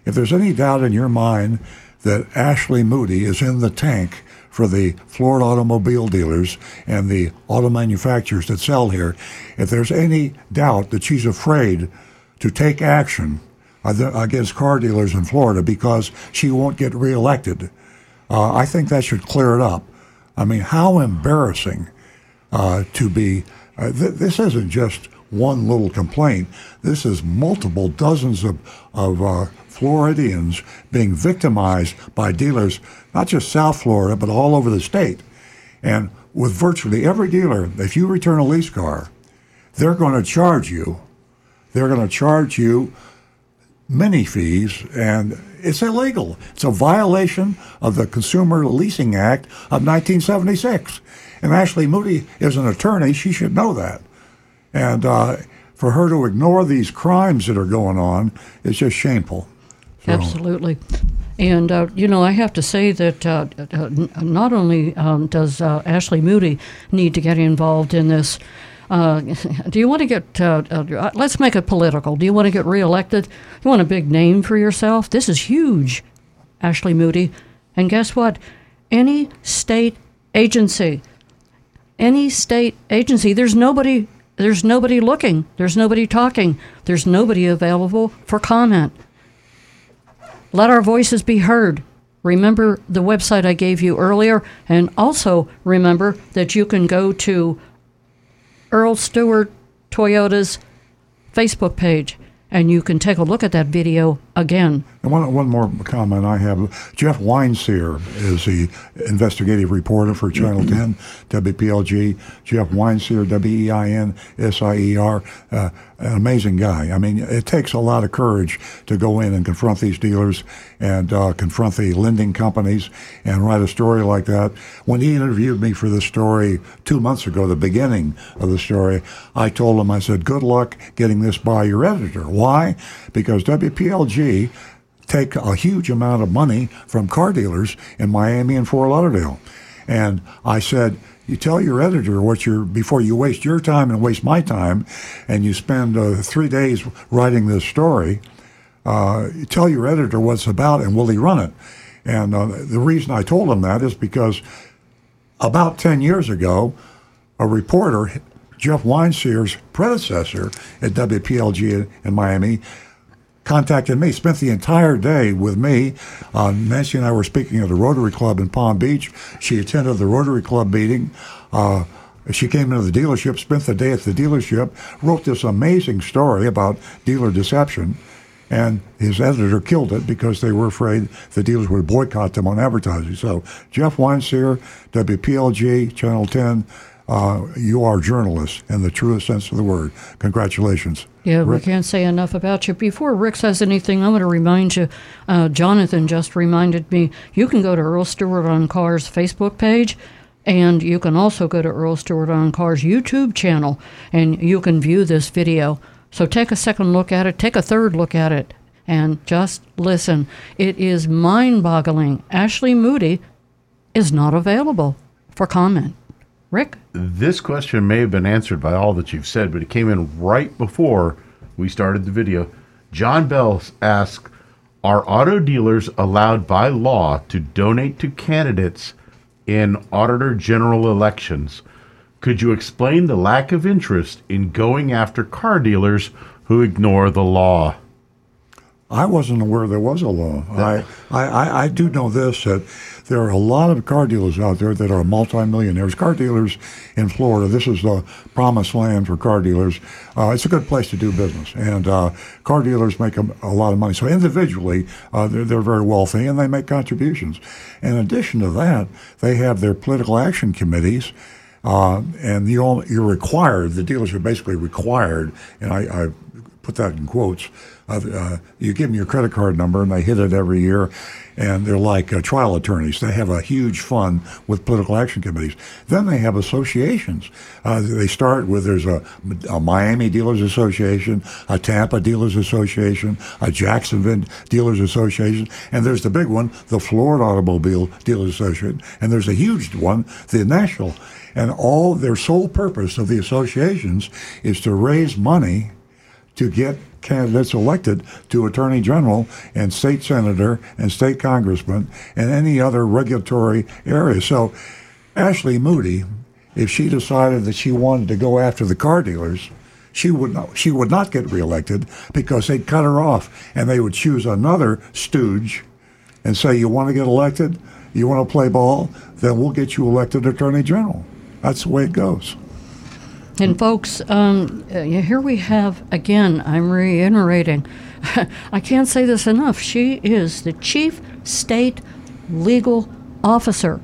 Speaker 1: if there's any doubt in your mind that Ashley Moody is in the tank for the Florida automobile dealers and the auto manufacturers that sell here, if there's any doubt that she's afraid to take action against car dealers in Florida because she won't get reelected, uh, I think that should clear it up. I mean, how embarrassing uh, to be. Uh, th- this isn't just one little complaint. This is multiple dozens of, of uh, Floridians being victimized by dealers, not just South Florida, but all over the state. And with virtually every dealer, if you return a lease car, they're going to charge you. They're going to charge you many fees, and it's illegal. It's a violation of the Consumer Leasing Act of 1976. And Ashley Moody is an attorney. She should know that. And uh, for her to ignore these crimes that are going on is just shameful.
Speaker 3: So. Absolutely. And, uh, you know, I have to say that uh, uh not only um, does uh, Ashley Moody need to get involved in this, uh, do you want to get, uh, uh, uh, let's make it political. Do you want to get reelected? You want a big name for yourself? This is huge, Ashley Moody. And guess what? Any state agency, any state agency, there's nobody there's nobody looking, there's nobody talking, there's nobody available for comment. Let our voices be heard. Remember the website I gave you earlier, and also remember that you can go to Earl Stewart Toyota's Facebook page and you can take a look at that video again.
Speaker 1: And one, one more comment I have. Jeff Weinsier is the investigative reporter for Channel 10, WPLG. Jeff Weinsier, W E I N S I E R, uh, an amazing guy. I mean, it takes a lot of courage to go in and confront these dealers and uh, confront the lending companies and write a story like that. When he interviewed me for this story two months ago, the beginning of the story, I told him, I said, good luck getting this by your editor. Why? Because WPLG take a huge amount of money from car dealers in Miami and Fort Lauderdale. And I said, you tell your editor what you're before you waste your time and waste my time, and you spend uh, three days writing this story. Uh, you tell your editor what it's about, and will he run it? And uh, the reason I told him that is because about ten years ago, a reporter, Jeff Weinsier's predecessor at WPLG in Miami, contacted me, spent the entire day with me. Uh, Nancy and I were speaking at the Rotary Club in Palm Beach. She attended the Rotary Club meeting. Uh, she came into the dealership, spent the day at the dealership, wrote this amazing story about dealer deception, and his editor killed it because they were afraid the dealers would boycott them on advertising. So, Jeff Weinsier, WPLG, Channel 10, uh, you are journalists in the truest sense of the word. Congratulations.
Speaker 3: Yeah, Rick? we can't say enough about you. Before Rick says anything, I want to remind you uh, Jonathan just reminded me you can go to Earl Stewart on Cars Facebook page. And you can also go to Earl Stewart on Cars YouTube channel and you can view this video. So take a second look at it, take a third look at it, and just listen. It is mind boggling. Ashley Moody is not available for comment. Rick?
Speaker 5: This question may have been answered by all that you've said, but it came in right before we started the video. John Bell asks Are auto dealers allowed by law to donate to candidates in Auditor General elections? Could you explain the lack of interest in going after car dealers who ignore the law?
Speaker 1: I wasn't aware there was a law. I, I, I do know this that there are a lot of car dealers out there that are multimillionaires. Car dealers in Florida, this is the promised land for car dealers. Uh, it's a good place to do business, and uh, car dealers make a, a, lot of money. So individually, uh, they're, they're very wealthy and they make contributions. In addition to that, they have their political action committees. Uh, and you all, you're required, the dealers are basically required, and I, I put that in quotes, uh, you give them your credit card number and they hit it every year and they're like uh, trial attorneys. They have a huge fund with political action committees. Then they have associations. Uh, they start with there's a, a, Miami Dealers Association, a Tampa Dealers Association, a Jacksonville Dealers Association, and there's the big one, the Florida Automobile Dealers Association, and there's a huge one, the National. And all their sole purpose of the associations is to raise money to get candidates elected to attorney general and state senator and state congressman and any other regulatory area. So, Ashley Moody, if she decided that she wanted to go after the car dealers, she would not, she would not get reelected because they'd cut her off and they would choose another stooge and say, "You want to get elected? You want to play ball? Then we'll get you elected attorney general." That's the way it goes.
Speaker 3: And folks, um, uh, here we have again. I'm reiterating. I can't say this enough. She is the chief state legal officer.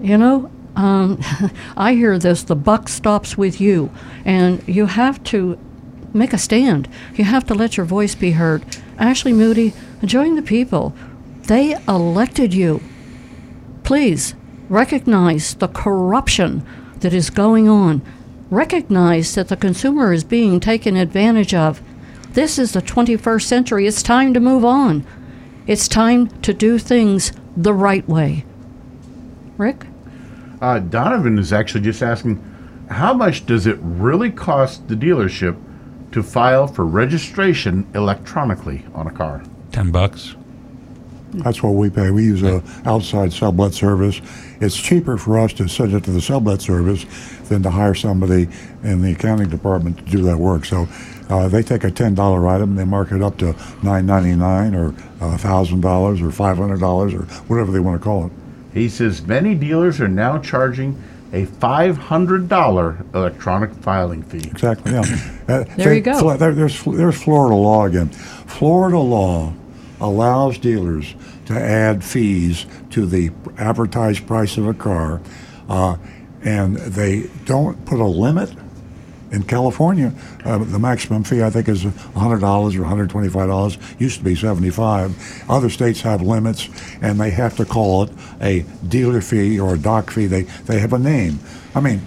Speaker 3: You know, um, I hear this. The buck stops with you, and you have to make a stand. You have to let your voice be heard. Ashley Moody, join the people. They elected you. Please recognize the corruption that is going on. Recognize that the consumer is being taken advantage of. This is the 21st century. It's time to move on. It's time to do things the right way. Rick?
Speaker 5: Uh, Donovan is actually just asking how much does it really cost the dealership to file for registration electronically on a car?
Speaker 2: 10 bucks.
Speaker 1: That's what we pay. We use a outside sublet service. It's cheaper for us to send it to the sublet service than to hire somebody in the accounting department to do that work. So uh, they take a ten dollar item, they mark it up to nine ninety nine or thousand dollars or five hundred dollars or whatever they want to call it.
Speaker 5: He says many dealers are now charging a five hundred dollar electronic filing fee.
Speaker 1: Exactly. Yeah. Uh,
Speaker 3: There you go.
Speaker 1: Fl- there- there's there's Florida law again. Florida law allows dealers to add fees to the advertised price of a car, uh, and they don't put a limit. In California, uh, the maximum fee I think is $100 or $125. Used to be 75. Other states have limits, and they have to call it a dealer fee or a dock fee. They they have a name. I mean,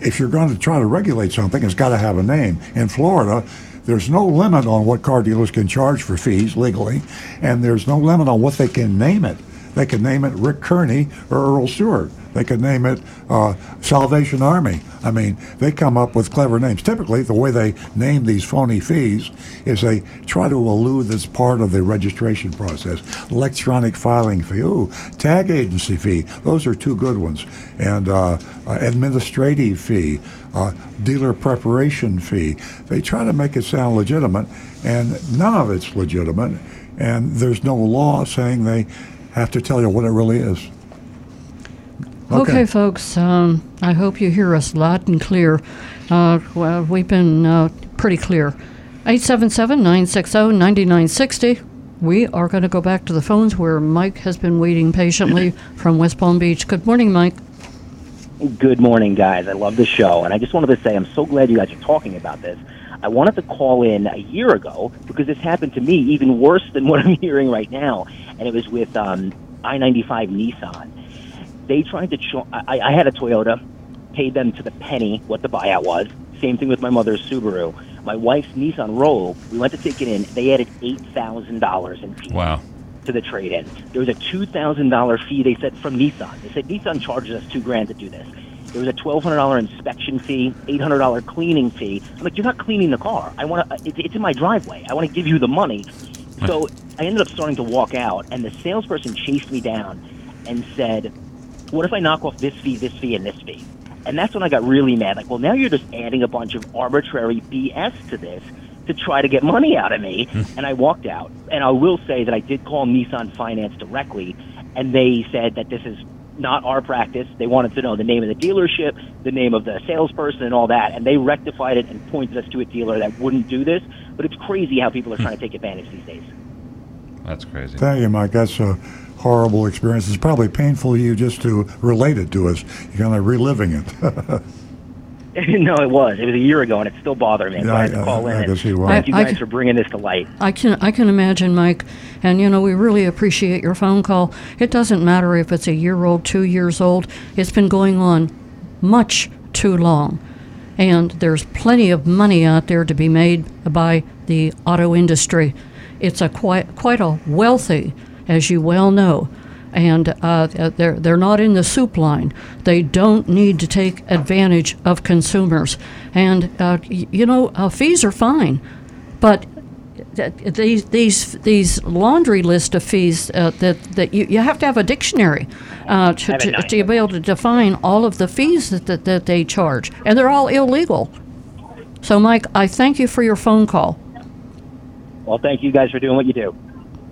Speaker 1: if you're going to try to regulate something, it's got to have a name. In Florida, there's no limit on what car dealers can charge for fees legally, and there's no limit on what they can name it. They can name it Rick Kearney or Earl Stewart. They could name it uh, Salvation Army. I mean, they come up with clever names. Typically, the way they name these phony fees is they try to elude this part of the registration process. Electronic filing fee, ooh, tag agency fee. Those are two good ones. And uh, administrative fee, uh, dealer preparation fee. They try to make it sound legitimate, and none of it's legitimate. And there's no law saying they have to tell you what it really is.
Speaker 3: Okay, folks, um, I hope you hear us loud and clear. Uh, well, we've been uh, pretty clear. 877 960 9960. We are going to go back to the phones where Mike has been waiting patiently from West Palm Beach. Good morning, Mike.
Speaker 19: Good morning, guys. I love the show, and I just wanted to say I'm so glad you guys are talking about this. I wanted to call in a year ago because this happened to me even worse than what I'm hearing right now, and it was with um, I-95 Nissan. They tried to. Cho- I, I had a Toyota, paid them to the penny what the buyout was. Same thing with my mother's Subaru. My wife's Nissan Rogue. We went to take it in. They added eight thousand dollars in fees
Speaker 2: Wow.
Speaker 19: To the trade-in. There was a two thousand dollar fee. They said from Nissan. They said Nissan charges us two grand to do this. There was a twelve hundred dollar inspection fee, eight hundred dollar cleaning fee. I'm like, you're not cleaning the car. I want to. Uh, it's, it's in my driveway. I want to give you the money. So I ended up starting to walk out, and the salesperson chased me down and said, "What if I knock off this fee, this fee, and this fee?" And that's when I got really mad. Like, well, now you're just adding a bunch of arbitrary BS to this to try to get money out of me. Hmm. and I walked out. And I will say that I did call Nissan Finance directly, and they said that this is not our practice. They wanted to know the name of the dealership, the name of the salesperson, and all that. And they rectified it and pointed us to a dealer that wouldn't do this. But it's crazy how people are hmm. trying to take advantage these days.
Speaker 2: That's crazy.
Speaker 1: Thank you, Mike. That's a horrible experience. It's probably painful to you just to relate it to us. You're kind of reliving it.
Speaker 19: no, it was. It was a year ago, and it's still bothering me. So
Speaker 1: Yeah,
Speaker 19: I had to call
Speaker 1: I
Speaker 19: in.
Speaker 1: can
Speaker 19: and
Speaker 1: see why.
Speaker 19: Thank you
Speaker 3: I- I
Speaker 19: guys
Speaker 3: can-
Speaker 19: for bringing this to light.
Speaker 3: I can I can imagine, Mike, and you know we really appreciate your phone call. It doesn't matter if it's a year old, two years old. It's been going on much too long, and there's plenty of money out there to be made by the auto industry. It's a quite quite a wealthy, as you well know, and uh, they're they're not in the soup line. They don't need to take advantage of consumers, and uh, you know uh, fees are fine but th- these these these laundry list of fees uh, that that you, you have to have a dictionary uh, to, to, to be able to define all of the fees that, that, that they charge, and they're all illegal. So, Mike, I thank you for your phone call.
Speaker 19: Well, thank you guys for doing what you do.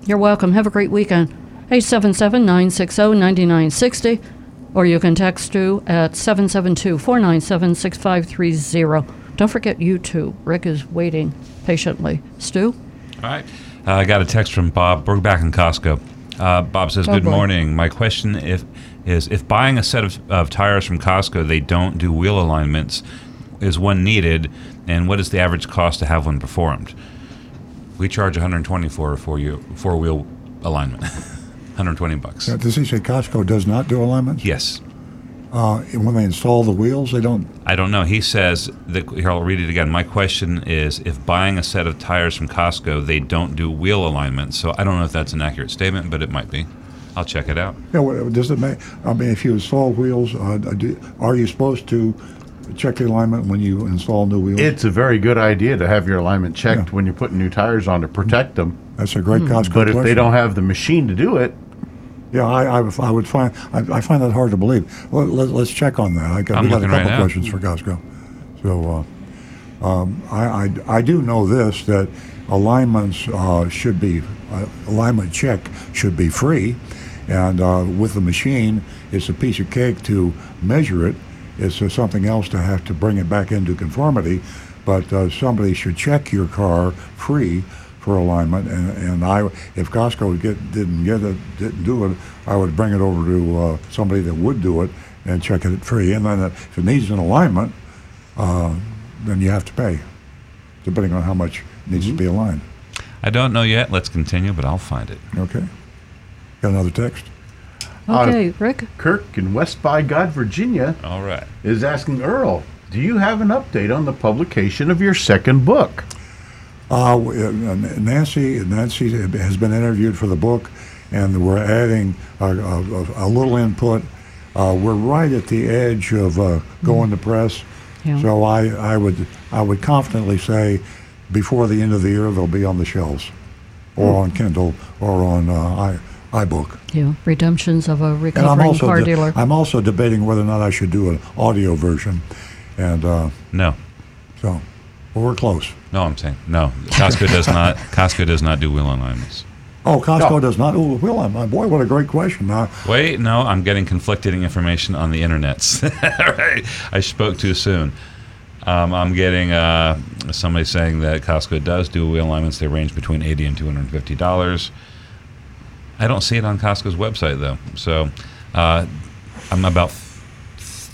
Speaker 3: You're welcome. Have a great weekend. 877 960 9960, or you can text Stu at 772 497 6530. Don't forget you too. Rick is waiting patiently. Stu?
Speaker 2: All right. Uh, I got a text from Bob. We're back in Costco. Uh, Bob says,
Speaker 3: Oh,
Speaker 2: "Good
Speaker 3: boy.
Speaker 2: morning. My question if is if buying a set of, of tires from Costco, they don't do wheel alignments. Is one needed, and what is the average cost to have one performed? We charge 120 for a four you four wheel alignment. 120 bucks.
Speaker 1: Uh, Does he say Costco does not do alignments?
Speaker 2: Yes.
Speaker 1: Uh, and when they install the wheels, they don't.
Speaker 2: I don't know. He says that here I'll read it again. My question is if buying a set of tires from Costco, they don't do wheel alignment. So I don't know if that's an accurate statement, but it might be. I'll check it out.
Speaker 1: Yeah, what, does it make? I mean, if you install wheels, uh, do, are you supposed to check the alignment when you install new wheels?
Speaker 5: It's a very good idea to have your alignment checked when you're putting new tires on to protect them.
Speaker 1: That's a great Costco
Speaker 5: But if they don't have the machine to do it,
Speaker 1: Yeah, I, I, would- I would find I, I find that hard to believe. Well, let, let's check on that. I got,
Speaker 2: I'm
Speaker 1: we got a
Speaker 2: right
Speaker 1: couple
Speaker 2: now.
Speaker 1: questions for Costco. So uh, um, I, I I do know this that alignments uh, should be uh, alignment check should be free, and uh, with the machine, it's a piece of cake to measure it. It's uh, something else to have to bring it back into conformity. But uh, somebody should check your car free for alignment, and, and I, if Costco get, didn't get it, didn't do it, I would bring it over to uh, somebody that would do it and check it free. And then if it needs an alignment, uh, then you have to pay, depending on how much needs to be aligned.
Speaker 2: I don't know yet. Let's continue, but I'll find it.
Speaker 1: Okay. Got another text?
Speaker 3: Okay, Rick?
Speaker 5: Kirk in West by God, Virginia,
Speaker 2: All right.
Speaker 5: is asking Earl, do you have an update on the publication of your second book?
Speaker 1: Uh, uh, Nancy, Nancy has been interviewed for the book, and we're adding a, a, a little input. Uh, we're right at the edge of uh, going to press,
Speaker 3: Yeah.
Speaker 1: so I, I would I would confidently say before the end of the year they'll be on the shelves, or
Speaker 3: Hmm.
Speaker 1: on Kindle, or on uh, i iBook.
Speaker 3: Yeah, redemptions of a
Speaker 1: And I'm
Speaker 3: recovering
Speaker 1: also
Speaker 3: car
Speaker 1: de-
Speaker 3: dealer.
Speaker 1: I'm also debating whether or not I should do an audio version, and uh,
Speaker 2: No.
Speaker 1: so well, we're close.
Speaker 2: No, I'm saying no. Costco does not. Costco does not do wheel alignments.
Speaker 1: Oh, Costco does not. Oh, well, I'm, boy, what a great question.
Speaker 2: Wait, no, I'm getting conflicting information on the internets. right. I spoke too soon. Um, I'm getting uh, somebody saying that Costco does do wheel alignments. They range between eighty and two hundred and fifty dollars. I don't see it on Costco's website though, so uh, I'm about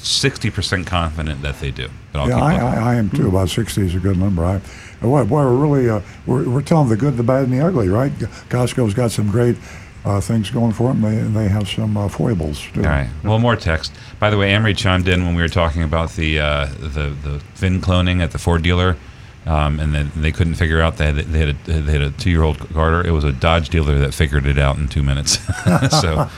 Speaker 2: sixty percent confident that they do.
Speaker 1: Yeah, I. I, I am too. About 60 is a good number. I, boy, boy, we're really uh, we're, we're telling the good, the bad, and the ugly, right? Costco's got some great uh, things going for them, they, and they have some uh, foibles too.
Speaker 2: All right. Well, more text. By the way, Emery chimed in when we were talking about the uh, the the VIN cloning at the Ford dealer, um, and then they couldn't figure out that they had a, they had a two year old Carter. It was a Dodge dealer that figured it out in two minutes. so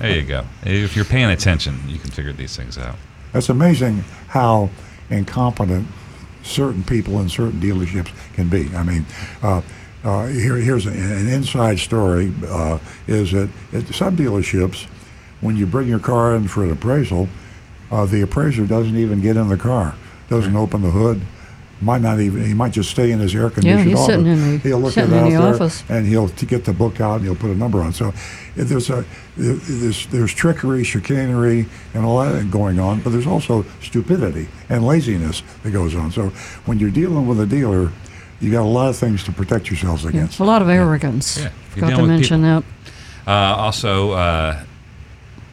Speaker 2: there you go. If you're paying attention, you can figure these things out.
Speaker 1: It's amazing how incompetent certain people in certain dealerships can be. I mean, uh, uh, here, here's an, an inside story: uh, is that at some dealerships, when you bring your car in for an appraisal, uh, the appraiser doesn't even get in the car, doesn't open the hood. Might not even. He might just stay in his air conditioned
Speaker 3: he's
Speaker 1: office.
Speaker 3: sitting in the-
Speaker 1: he'll look
Speaker 3: sitting
Speaker 1: it
Speaker 3: in
Speaker 1: out
Speaker 3: the
Speaker 1: there,
Speaker 3: office.
Speaker 1: and he'll t- get the book out and he'll put a number on. So if there's a there's there's trickery, chicanery, and all that going on, but there's also stupidity and laziness that goes on. So when you're dealing with a dealer, you got a lot of things to protect yourselves
Speaker 3: Yeah,
Speaker 1: against.
Speaker 3: a lot of arrogance.
Speaker 2: Yeah, you're
Speaker 3: Forgot to
Speaker 2: dealing with
Speaker 3: mention that.
Speaker 2: Uh, also, uh,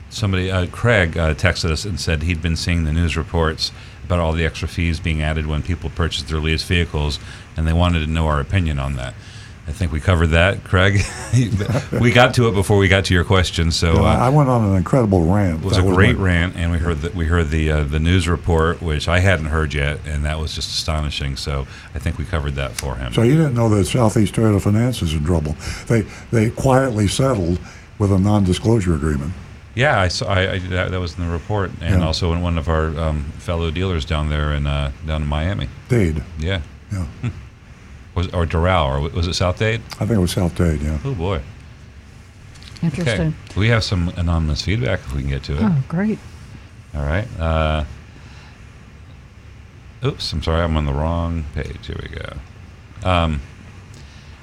Speaker 2: somebody, uh, Craig, uh, texted us and said he'd been seeing the news reports about all the extra fees being added when people purchase their leased vehicles, and they wanted to know our opinion on that. I think we covered that, Craig. we got to it before we got to your question, so uh,
Speaker 1: I I went on an incredible rant.
Speaker 2: it was
Speaker 1: That
Speaker 2: a great
Speaker 1: my-
Speaker 2: rant, and we heard the, we heard the uh, the news report, which I hadn't heard yet, and that was just astonishing. So I think we covered that for him.
Speaker 1: So you didn't know that Southeast Toyota Finance is in trouble. They they quietly settled with a non-disclosure agreement.
Speaker 2: Yeah, I saw. I, I that, that was in the report, and
Speaker 1: Yeah.
Speaker 2: also in one of our um, fellow dealers down there in uh, down in Miami.
Speaker 1: Dade.
Speaker 2: Yeah.
Speaker 1: Yeah.
Speaker 2: was or Doral, or was it South Dade?
Speaker 1: I think it was South Dade. Yeah.
Speaker 2: Oh boy.
Speaker 3: Interesting.
Speaker 2: Okay. We have some anonymous feedback if we can get to it.
Speaker 3: Oh, great.
Speaker 2: All right. Uh, oops, I'm sorry. I'm on the wrong page. Here we go. Um,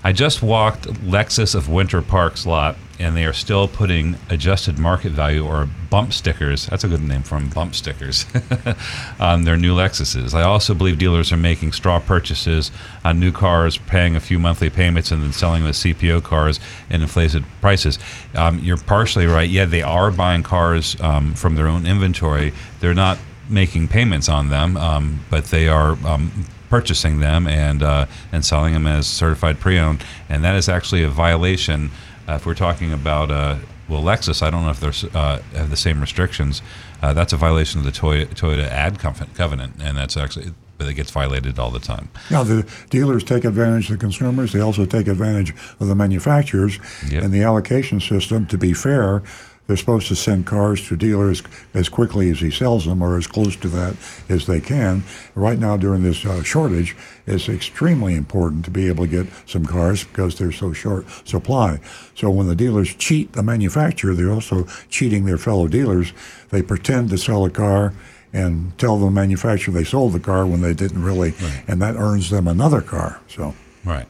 Speaker 2: I just walked Lexus of Winter Park's lot, and they are still putting adjusted market value or bump stickers. That's a good name for them, bump stickers, on their new Lexuses. I also believe dealers are making straw purchases on new cars, paying a few monthly payments, and then selling them as CPO cars and inflated prices. Um, you're partially right. Yeah, they are buying cars um, from their own inventory. They're not making payments on them, um, but they are um, purchasing them and uh, and selling them as certified pre-owned, and that is actually a violation. Uh, if we're talking about uh, well, Lexus, I don't know if they uh, have the same restrictions. Uh, that's a violation of the Toyota, Toyota Ad Covenant, and that's actually but it gets violated all the time.
Speaker 1: Yeah, the dealers take advantage of the consumers. They also take advantage of the manufacturers
Speaker 2: Yep.
Speaker 1: and the allocation system. To be fair, they're supposed to send cars to dealers as quickly as he sells them, or as close to that as they can. Right now, during this uh, shortage, it's extremely important to be able to get some cars because they're so short supply. So when the dealers cheat the manufacturer, they're also cheating their fellow dealers. They pretend to sell a car and tell the manufacturer they sold the car when they didn't really, and that earns them another car. So.
Speaker 2: Right.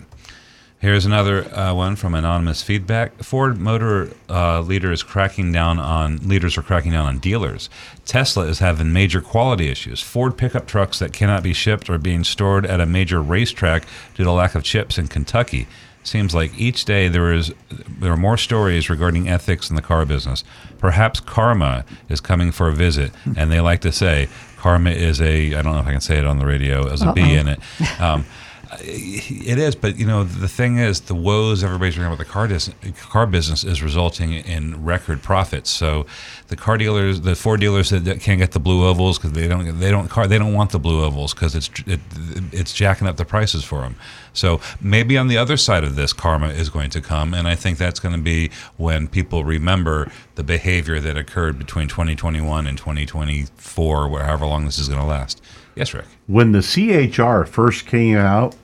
Speaker 2: Here's another uh, one from anonymous feedback. Ford Motor uh, leader is cracking down on leaders are cracking down on dealers. Tesla is having major quality issues. Ford pickup trucks that cannot be shipped are being stored at a major racetrack due to lack of chips in Kentucky. Seems like each day there is there are more stories regarding ethics in the car business. Perhaps karma is coming for a visit, and they like to say karma is a I don't know if I can say it on the radio as a in it. Um, it is, but you know the thing is, the woes everybody's reading about the car, dis- car business is resulting in record profits. So the car dealers, the Ford dealers that, can't get the blue ovals because they don't they don't car they don't want the blue ovals because it's it, it's jacking up the prices for them. So maybe on the other side of this, karma is going to come, and I think that's going to be when people remember the behavior that occurred between 2021 and 2024, or however long this is going to last. Yes, Rick.
Speaker 5: When the CHR first came out,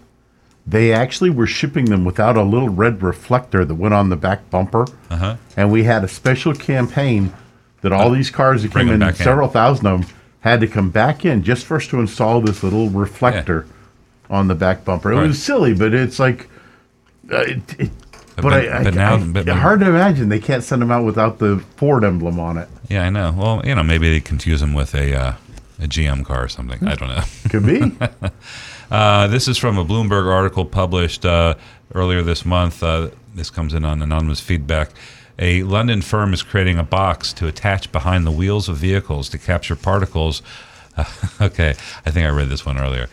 Speaker 5: they actually were shipping them without a little red reflector that went on the back bumper.
Speaker 2: Uh-huh.
Speaker 5: And we had a special campaign that all these cars that
Speaker 2: Bring
Speaker 5: came in,
Speaker 2: back in.
Speaker 5: several thousand of them, had to come back in just for us to install this little reflector on the back bumper. It
Speaker 2: Right.
Speaker 5: was silly, but it's like, uh, it, it, but,
Speaker 2: But-
Speaker 5: I, I,
Speaker 2: but now-
Speaker 5: I-
Speaker 2: but-
Speaker 5: hard to imagine they can't send them out without the Ford emblem on it.
Speaker 2: Yeah, I know. Well, you know, maybe they confuse them with a uh, a GM car or something. I don't know.
Speaker 5: Could be.
Speaker 2: uh, this is from a Bloomberg article published uh, earlier this month. Uh, this comes in on anonymous feedback. A London firm is creating a box to attach behind the wheels of vehicles to capture particles. okay, I think I read this one earlier.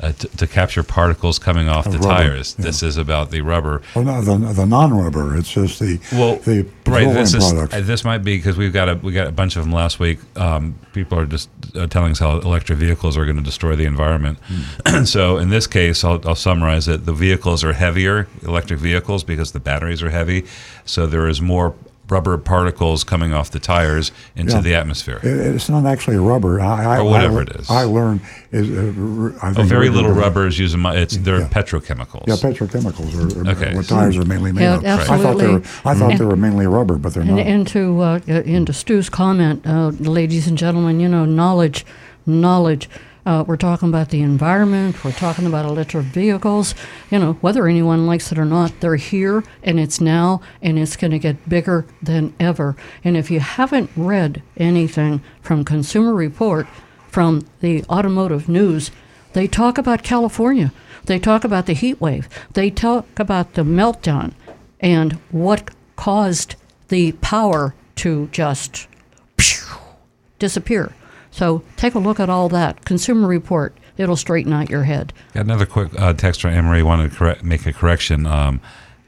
Speaker 2: Uh, to, to capture particles coming off
Speaker 1: Of
Speaker 2: the
Speaker 1: rubber,
Speaker 2: tires. This is about the rubber.
Speaker 1: Well, no, the, the non-rubber. It's just the
Speaker 2: Well,
Speaker 1: the
Speaker 2: right. This is
Speaker 1: products.
Speaker 2: uh, this might be because we've got a we got a bunch of them last week. Um, people are just uh, telling us how electric vehicles are going to destroy the environment.
Speaker 1: Hmm.
Speaker 2: so in this case, I'll, I'll summarize it. The vehicles are heavier, electric vehicles, because the batteries are heavy. So there is more rubber particles coming off the tires into
Speaker 1: Yeah.
Speaker 2: the atmosphere.
Speaker 1: It's not actually rubber. I, I,
Speaker 2: Or whatever
Speaker 1: I,
Speaker 2: it is.
Speaker 1: I learned is uh, r- I
Speaker 2: Oh, very little
Speaker 1: rubber-
Speaker 2: rubber is used in my, it's they're petrochemicals.
Speaker 1: Yeah, petrochemicals are, are
Speaker 2: Okay.
Speaker 1: what tires are mainly made
Speaker 3: Yeah,
Speaker 1: of. I thought they were. I thought
Speaker 3: And-
Speaker 1: they were mainly rubber, but they're
Speaker 3: And,
Speaker 1: not.
Speaker 3: and to uh, uh, into Stu's comment, uh, ladies and gentlemen, you know, knowledge, knowledge. Uh, we're talking about the environment. We're talking about electric vehicles. You know, whether anyone likes it or not, they're here, and it's now, and it's going to get bigger than ever. And if you haven't read anything from Consumer Report, from the automotive news, they talk about California. They talk about the heat wave. They talk about the meltdown and what caused the power to just disappear. So take a look at all that. Consumer Report. It'll straighten out your head.
Speaker 2: Got another quick uh, text from Emery. Wanted to correct, make a correction. Um,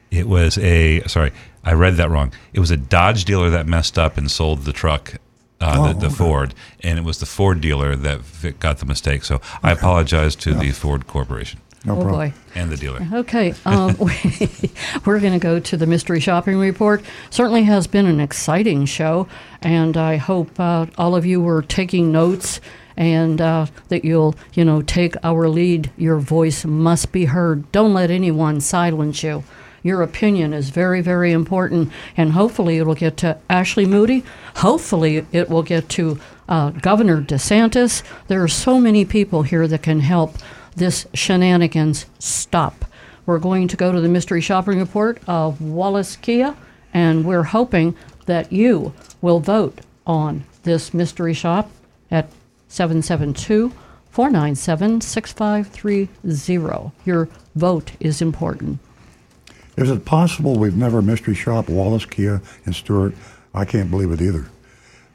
Speaker 2: it was a sorry, I read that wrong. It was a Dodge dealer that messed up and sold the truck, uh,
Speaker 1: Oh,
Speaker 2: the, the
Speaker 1: okay.
Speaker 2: Ford, and it was the Ford dealer that got the mistake. So I apologize to the Ford Corporation.
Speaker 1: No
Speaker 3: Oh, problem. boy.
Speaker 2: And the dealer.
Speaker 3: Okay, um, we're going to go to the mystery shopping report. Certainly has been an exciting show, and I hope uh, all of you were taking notes and uh, that you'll, you know, take our lead. Your voice must be heard. Don't let anyone silence you. Your opinion is very, very important, and hopefully it will get to Ashley Moody. Hopefully it will get to uh, Governor DeSantis. There are so many people here that can help this shenanigans stop. We're going to go to the mystery shopping report of Wallace Kia, and we're hoping that you will vote on this mystery shop at 772 497 6530. Your vote is important.
Speaker 1: Is it possible we've never mystery shopped Wallace Kia in Stuart? I can't believe it either.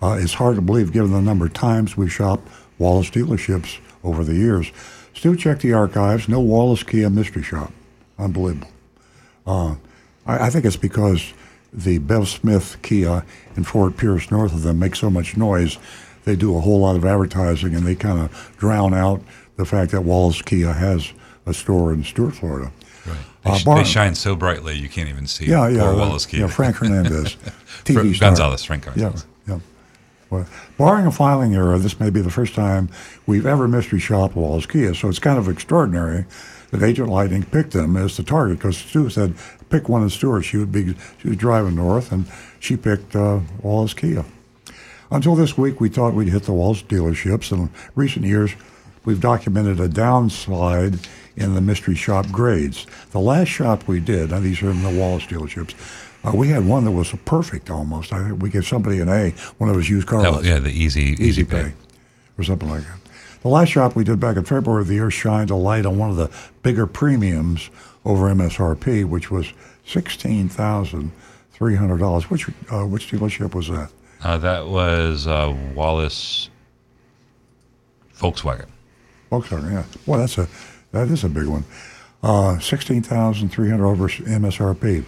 Speaker 1: Uh, it's hard to believe given the number of times we've shopped Wallace dealerships over the years. Stu, check the archives. No Wallace Kia mystery shop. Unbelievable. Uh, I, I think it's because the Bev Smith Kia in Fort Pierce, north of them, makes so much noise. They do a whole lot of advertising and they kind of drown out the fact that Wallace Kia has a store in Stuart, Florida.
Speaker 20: Right. They,
Speaker 1: Uh,
Speaker 20: they shine so brightly you can't even see.
Speaker 1: Yeah, yeah.
Speaker 20: Poor
Speaker 1: uh,
Speaker 20: Wallace Kia.
Speaker 1: Yeah, Frank Hernandez, TV star.
Speaker 20: Gonzalez, Frank Gonzalez.
Speaker 1: Yeah. Well, barring a filing error, this may be the first time we've ever mystery shopped Wallace Kia. So it's kind of extraordinary that Agent Lightning picked them as the target because Stu said pick one in Stuart. She would be she was driving north, and she picked uh, Wallace Kia. Until this week, we thought we'd hit the Wallace dealerships. In recent years, we've documented a downslide in the mystery shop grades. The last shop we did, and these are in the Wallace dealerships, uh, we had one that was perfect almost. I think we gave somebody an A, one of his used car
Speaker 20: That
Speaker 1: lots.
Speaker 20: was- yeah, the easy- easy pay.
Speaker 1: or something like that. The last shop we did back in February of the year shined a light on one of the bigger premiums over MSRP, which was sixteen thousand three hundred dollars. Which uh, which dealership was that?
Speaker 20: Uh, that was uh, Wallace Volkswagen.
Speaker 1: Volkswagen, yeah. Well, that's a that is a big one. Uh, Sixteen thousand three hundred over MSRP.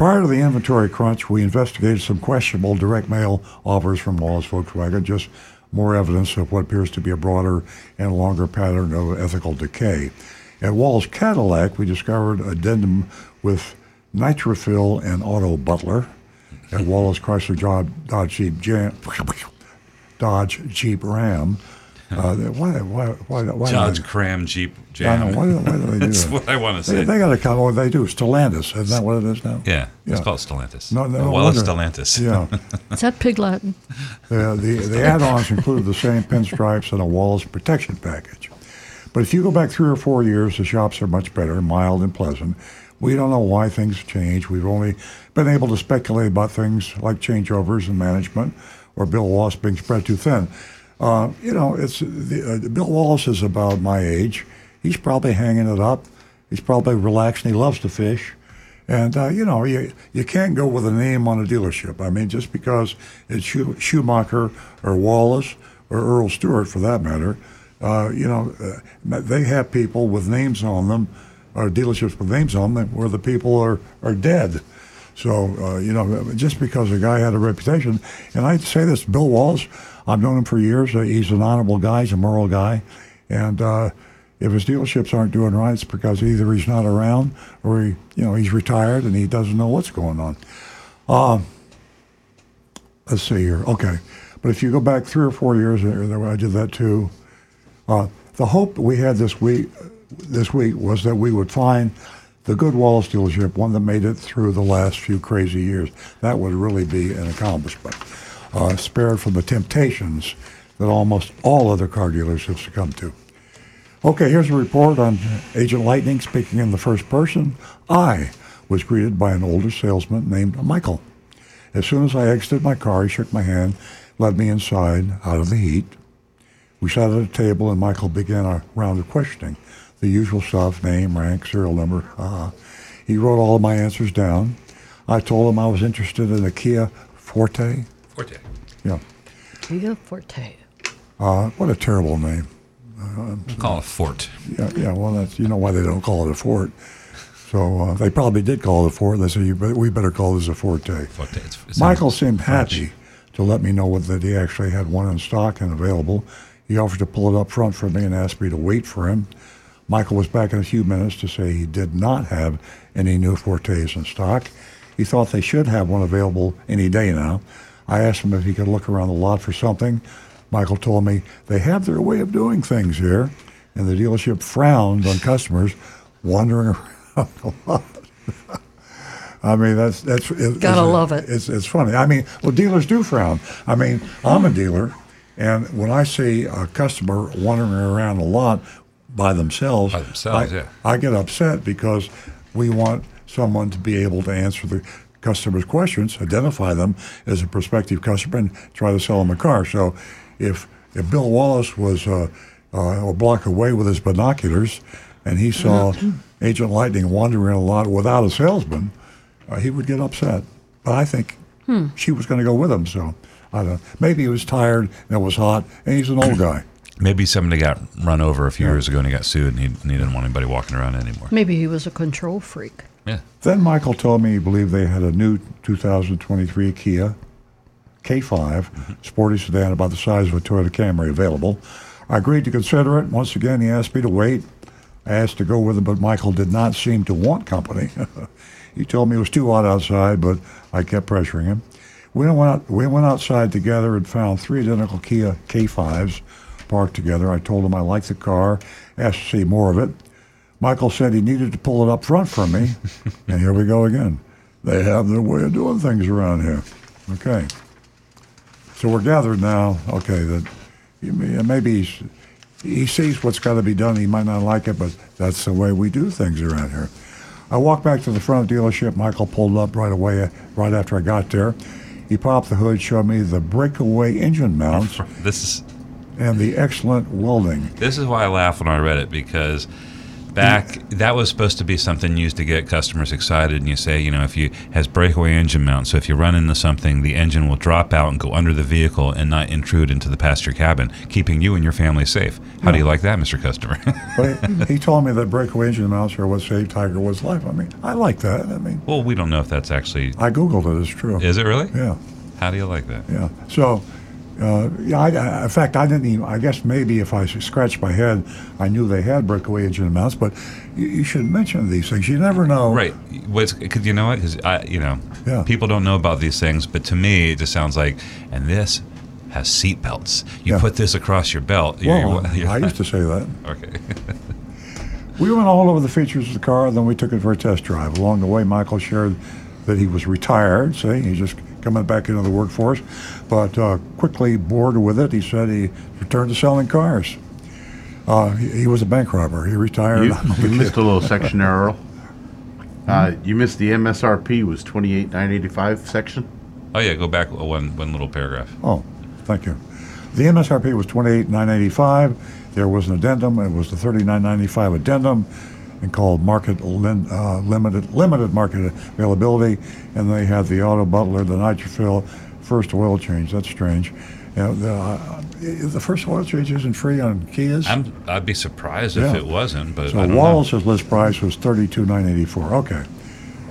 Speaker 1: Prior to the inventory crunch, we investigated some questionable direct mail offers from Wallace Volkswagen, just more evidence of what appears to be a broader and longer pattern of ethical decay. At Wallace Cadillac, we discovered addendum with nitrofill and auto butler. At Wallace Chrysler Dodge, Jeep Jam, Dodge Jeep Ram. Uh, why, why, why, why
Speaker 20: Dodge Cram Jeep
Speaker 1: Yeah, I
Speaker 20: Jam.
Speaker 1: know. Why, do- why do they do
Speaker 20: That's
Speaker 1: that?
Speaker 20: what I want to
Speaker 1: They,
Speaker 20: say.
Speaker 1: they got to come. Oh, they do. Stellantis. Isn't that what it is now?
Speaker 20: Yeah, it's called Stellantis.
Speaker 1: No, no, no
Speaker 20: Wallace
Speaker 1: wonder.
Speaker 20: Stellantis.
Speaker 1: Yeah.
Speaker 3: Is that pig Latin?
Speaker 1: The, the, the add-ons include the same pinstripes and a Wallace protection package. But if you go back three or four years, the shops are much better, mild and pleasant. We don't know why things change. We've only been able to speculate about things like changeovers and management or Bill Wallace being spread too thin. Uh, you know, it's the, uh, Bill Wallace is about my age. He's probably hanging it up. He's probably relaxed and he loves to fish. And uh, you know, you you can't go with a name on a dealership. I mean, just because it's Schu- Schumacher or Wallace or Earl Stewart, for that matter, uh, you know, uh, they have people with names on them, or dealerships with names on them, where the people are are dead. So uh, you know, just because a guy had a reputation, and I say this, Bill Wallace, I've known him for years. Uh, he's an honorable guy. He's a moral guy, and. Uh, if his dealerships aren't doing right, it's because either he's not around or he, you know, he's retired and he doesn't know what's going on. Uh, let's see here. Okay, but if you go back three or four years, uh, I did that too. Uh, the hope we had this week, this week, was that we would find the good Wallace dealership, one that made it through the last few crazy years. That would really be an accomplishment. Uh, spared from the temptations that almost all other car dealers have succumbed to. Okay, here's a report on Agent Lightning speaking in the first person. I was greeted by an older salesman named Michael. As soon as I exited my car, he shook my hand, led me inside, out of the heat. We sat at a table, and Michael began a round of questioning. The usual stuff name, rank, serial number. Uh, he wrote all of my answers down. I told him I was interested in a Kia Forte.
Speaker 20: Forte.
Speaker 1: Yeah.
Speaker 3: Kia Forte.
Speaker 1: Uh, what a terrible name. Uh,
Speaker 20: Call it a fort.
Speaker 1: Yeah, yeah. Well, that's you know why they don't call it a fort. So uh, they probably did call it a fort. They said you bet, we better call this a forte.
Speaker 20: Forte. It's, it's
Speaker 1: Michael seemed happy to let me know that he actually had one in stock and available. He offered to pull it up front for me and asked me to wait for him. Michael was back in a few minutes to say he did not have any new Fortes in stock. He thought they should have one available any day now. I asked him if he could look around the lot for something, Michael told me they have their way of doing things here, and the dealership frowns on customers wandering around a lot. I mean, that's that's it,
Speaker 3: Gotta
Speaker 1: it's-
Speaker 3: love it.
Speaker 1: It's it's funny. I mean, well, dealers do frown. I mean, I'm a dealer, and when I see a customer wandering around a lot by themselves, by
Speaker 2: themselves,
Speaker 1: I,
Speaker 2: yeah.
Speaker 1: I get upset because we want someone to be able to answer the customer's questions, identify them as a prospective customer, and try to sell them a car. So, if if Bill Wallace was uh, uh, a block away with his binoculars, and he saw Agent Lightning wandering a lot without a salesman, uh, he would get upset. But I think
Speaker 3: Hmm.
Speaker 1: she was going to go with him. So I don't know. Maybe he was tired and it was hot, and he's an old guy.
Speaker 2: Maybe somebody got run over a few years ago and he got sued and he, and he didn't want anybody walking around anymore.
Speaker 3: Maybe he was a control freak.
Speaker 2: Yeah.
Speaker 1: Then Michael told me he believed they had a new 2023 Kia K5 mm-hmm. sporty sedan about the size of a Toyota Camry available. I agreed to consider it. Once again, he asked me to wait. I asked to go with him, but Michael did not seem to want company. he told me it was too hot outside, but I kept pressuring him. We went, out, we went outside together and found three identical Kia K5s parked together. I told him I liked the car, asked to see more of it. Michael said he needed to pull it up front for me, and here we go again. They have their way of doing things around here. Okay. So we're gathered now. Okay, that maybe he sees what's got to be done. He might not like it, but that's the way we do things around here. I walked back to the front dealership. Michael pulled up right away, right after I got there. He popped the hood, showed me the breakaway engine mounts
Speaker 2: This is
Speaker 1: and the excellent welding.
Speaker 2: this is why I laugh when I read it because back that was supposed to be something used to get customers excited and you say you know if you has breakaway engine mount so if you run into something the engine will drop out and go under the vehicle and not intrude into the passenger cabin keeping you and your family safe how do you like that mr customer
Speaker 1: But he, he told me that breakaway engine mounts are what saved Tiger Woods' life. I mean, I like that. I mean,
Speaker 2: well we don't know if that's actually
Speaker 1: I googled it. It's true.
Speaker 2: is it really
Speaker 1: Yeah.
Speaker 2: how do you like that
Speaker 1: Yeah. So, uh, yeah. I, in fact, I didn't even. I guess maybe if I scratched my head, I knew they had breakaway engine mounts. But you, you should mention these things. You never know.
Speaker 2: Right. Because you know what? Because I, you know,
Speaker 1: Yeah.
Speaker 2: people don't know about these things, but to me, it just sounds like, and this has seat belts. You put this across your belt. you're- you're-
Speaker 1: I used to say that.
Speaker 2: Okay.
Speaker 1: We went all over the features of the car, then we took it for a test drive. Along the way, Michael shared that he was retired, see, he's just coming back into the workforce, but uh, quickly bored with it. He said he returned to selling cars. Uh, he, he was a bank robber. He retired.
Speaker 5: You, you missed a little section there, Earl. Uh, you missed the MSRP was twenty eight nine eighty five section.
Speaker 2: oh yeah, go back one one little paragraph.
Speaker 1: Oh, thank you. The MSRP was twenty-eight nine eighty-five. There was an addendum. It was the thirty-nine ninety-five addendum, and called market uh, limited limited market availability. And they had the auto butler, the nitrofill, first oil change. That's strange. You know, the, uh, the first oil change isn't free on Kias.
Speaker 2: I'm, I'd be surprised if it wasn't, but I
Speaker 1: So
Speaker 2: know.
Speaker 1: Wallace's list price was thirty-two nine eighty-four. Okay.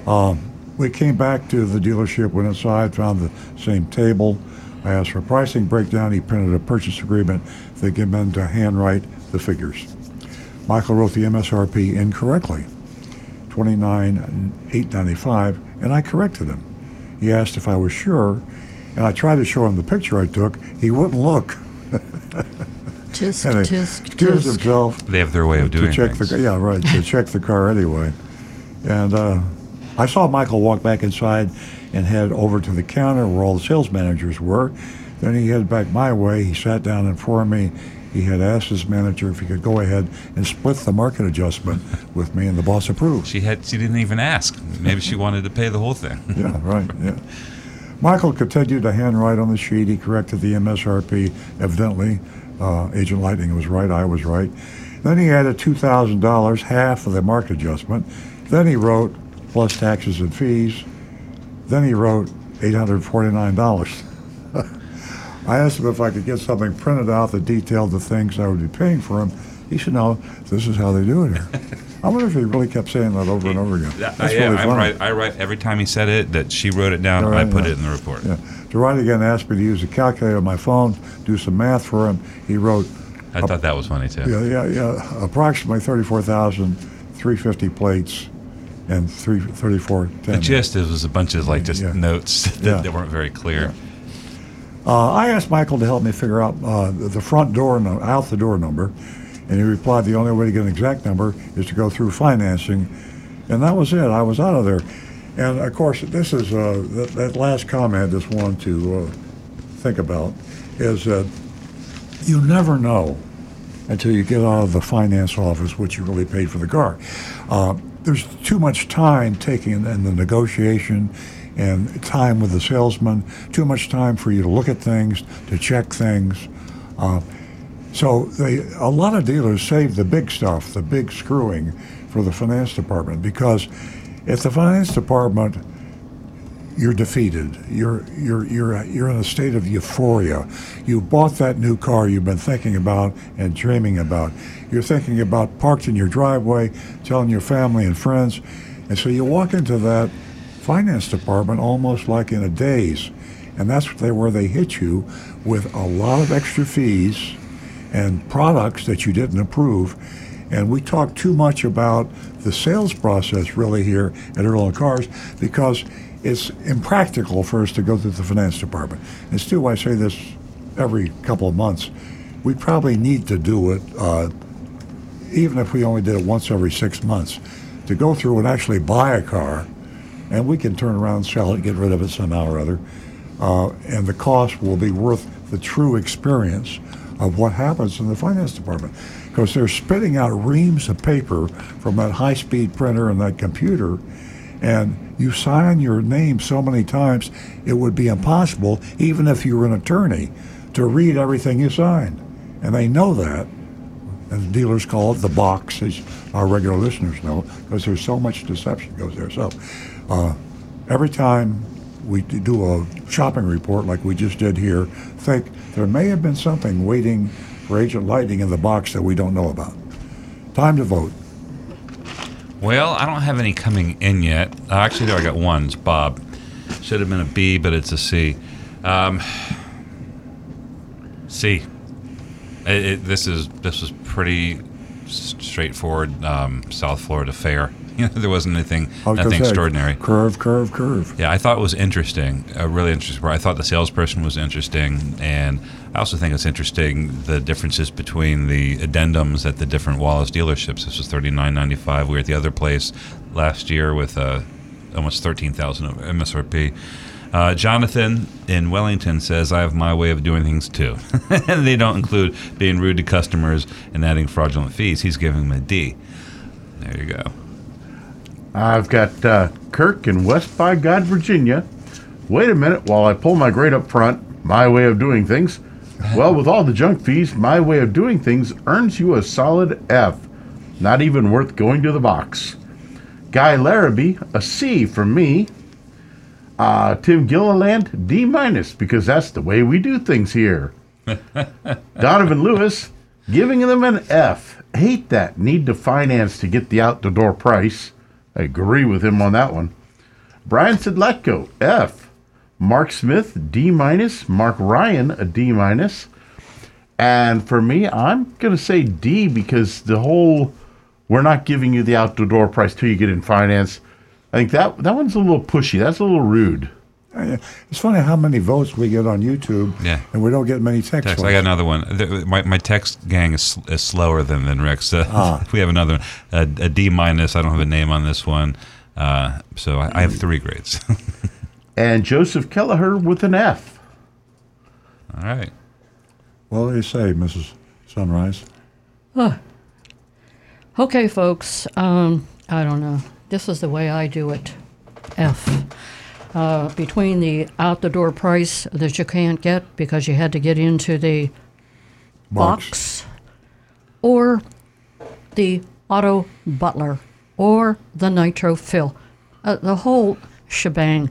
Speaker 1: Um, we came back to the dealership, went inside, found the same table. I asked for a pricing breakdown. He printed a purchase agreement. They came in to handwrite the figures. Michael wrote the MSRP incorrectly, twenty-nine eight ninety-five, and I corrected him. He asked if I was sure, and I tried to show him the picture I took. He wouldn't look.
Speaker 3: Tisk,
Speaker 1: And he
Speaker 3: tisk,
Speaker 1: excused
Speaker 3: tisk.
Speaker 1: himself
Speaker 2: They have their way of
Speaker 1: to
Speaker 2: doing
Speaker 1: check
Speaker 2: things.
Speaker 1: the yeah right to check the car anyway, and uh, I saw Michael walk back inside and head over to the counter where all the sales managers were. Then he headed back my way. He sat down and informed me he had asked his manager if he could go ahead and split the market adjustment with me, and the boss approved.
Speaker 2: She had she didn't even ask. Maybe she wanted to pay the whole thing.
Speaker 1: Yeah, right. Yeah. Michael continued to handwrite on the sheet. He corrected the MSRP. Evidently, uh, Agent Lightning was right. I was right. Then he added two thousand dollars, half of the market adjustment. Then he wrote plus taxes and fees. Then he wrote eight hundred forty-nine dollars. I asked him if I could get something printed out that detailed the things I would be paying for him. He said, "No, this is how they do it here." I wonder if he really kept saying that over and over again. That's
Speaker 2: I, yeah,
Speaker 1: really
Speaker 2: I
Speaker 1: funny.
Speaker 2: write. I write every time he said it that she wrote it down.
Speaker 1: Yeah,
Speaker 2: I put
Speaker 1: yeah.
Speaker 2: it in the report.
Speaker 1: Yeah. To write again asked me to use a calculator on my phone, do some math for him. He wrote,
Speaker 2: I thought that was funny too.
Speaker 1: yeah, yeah, yeah, approximately 34,350 plates and three, 34
Speaker 2: The gist is was a bunch of like just
Speaker 1: Yeah.
Speaker 2: notes that,
Speaker 1: Yeah.
Speaker 2: that weren't very clear.
Speaker 1: Uh, I asked Michael to help me figure out uh, the front door, no, out the door number, and he replied the only way to get an exact number is to go through financing, and that was it. I was out of there, and of course, this is uh, that, that last comment. Just wanted to uh, think about is that you never know until you get out of the finance office what you really paid for the car. Uh, there's too much time taken in the negotiation and time with the salesman, too much time for you to look at things, to check things. Uh, so they, a lot of dealers save the big stuff, the big screwing, for the finance department because if the finance department you're defeated. You're you're you're you're in a state of euphoria. You bought that new car you've been thinking about and dreaming about. You're thinking about parked in your driveway, telling your family and friends, and so you walk into that finance department almost like in a daze, and that's where they hit you with a lot of extra fees and products that you didn't approve. And we talk too much about the sales process really here at Earl on Cars because it's impractical for us to go through the finance department. And Stu, I say this every couple of months. We probably need to do it, uh, even if we only did it once every six months, to go through and actually buy a car, and we can turn around, sell it, get rid of it somehow or other, uh, and the cost will be worth the true experience of what happens in the finance department. Because they're spitting out reams of paper from that high speed printer and that computer, and you sign your name so many times, it would be impossible, even if you were an attorney, to read everything you signed. And they know that. And dealers call it the box, as our regular listeners know, because there's so much deception goes there. So uh, every time we do a shopping report like we just did here, think there may have been something waiting for Agent Lightning in the box that we don't know about. Time to vote.
Speaker 2: Well, I don't have any coming in yet. Uh, actually, there I got ones. Bob. Should have been a B, but it's a C. Um, C. It, it, this is this was pretty straightforward. Um, South Florida fair. You know, there wasn't anything
Speaker 1: was
Speaker 2: nothing
Speaker 1: say,
Speaker 2: extraordinary.
Speaker 1: Curve, curve, curve.
Speaker 2: Yeah, I thought it was interesting, uh, really interesting. I thought the salesperson was interesting, and I also think it's interesting the differences between the addendums at the different Wallace dealerships. This was thirty nine ninety five. We were at the other place last year with uh, almost thirteen thousand of MSRP. Uh, Jonathan in Wellington says, I have my way of doing things too. and they don't include being rude to customers and adding fraudulent fees. He's giving them a D. There you go.
Speaker 5: I've got uh, Kirk in West by God, Virginia. Wait a minute while I pull my grade up front. My way of doing things. Well, with all the junk fees, my way of doing things earns you a solid F. Not even worth going to the box. Guy Larrabee, a C from me. Uh, Tim Gilliland, D minus, because that's the way we do things here. Donovan Lewis, giving them an F. Hate that. Need to finance to get the out the door price. I agree with him on that one. Brian Sidletko, F. Mark Smith, D minus. Mark Ryan, a D minus. And for me, I'm going to say D because the whole we're not giving you the out the door price till you get in finance. I think that that one's a little pushy. That's a little rude.
Speaker 1: Uh, It's funny how many votes we get on YouTube,
Speaker 2: Yeah.
Speaker 1: and we don't get many text.
Speaker 2: Text. I got another one. My, my text gang is, is slower than, than Rick's. Uh,
Speaker 1: Ah.
Speaker 2: we have another one. A, a D minus. I don't have a name on this one. Uh, so I, I have three grades.
Speaker 5: And Joseph Kelleher with an F.
Speaker 2: All right.
Speaker 1: What do you say, Mrs. Sunrise?
Speaker 3: Huh. Okay, folks. Um, I don't know. This is the way I do it. F. Uh, between the out the door price that you can't get because you had to get into the box, or the auto butler or the nitro fill. Uh, the whole shebang.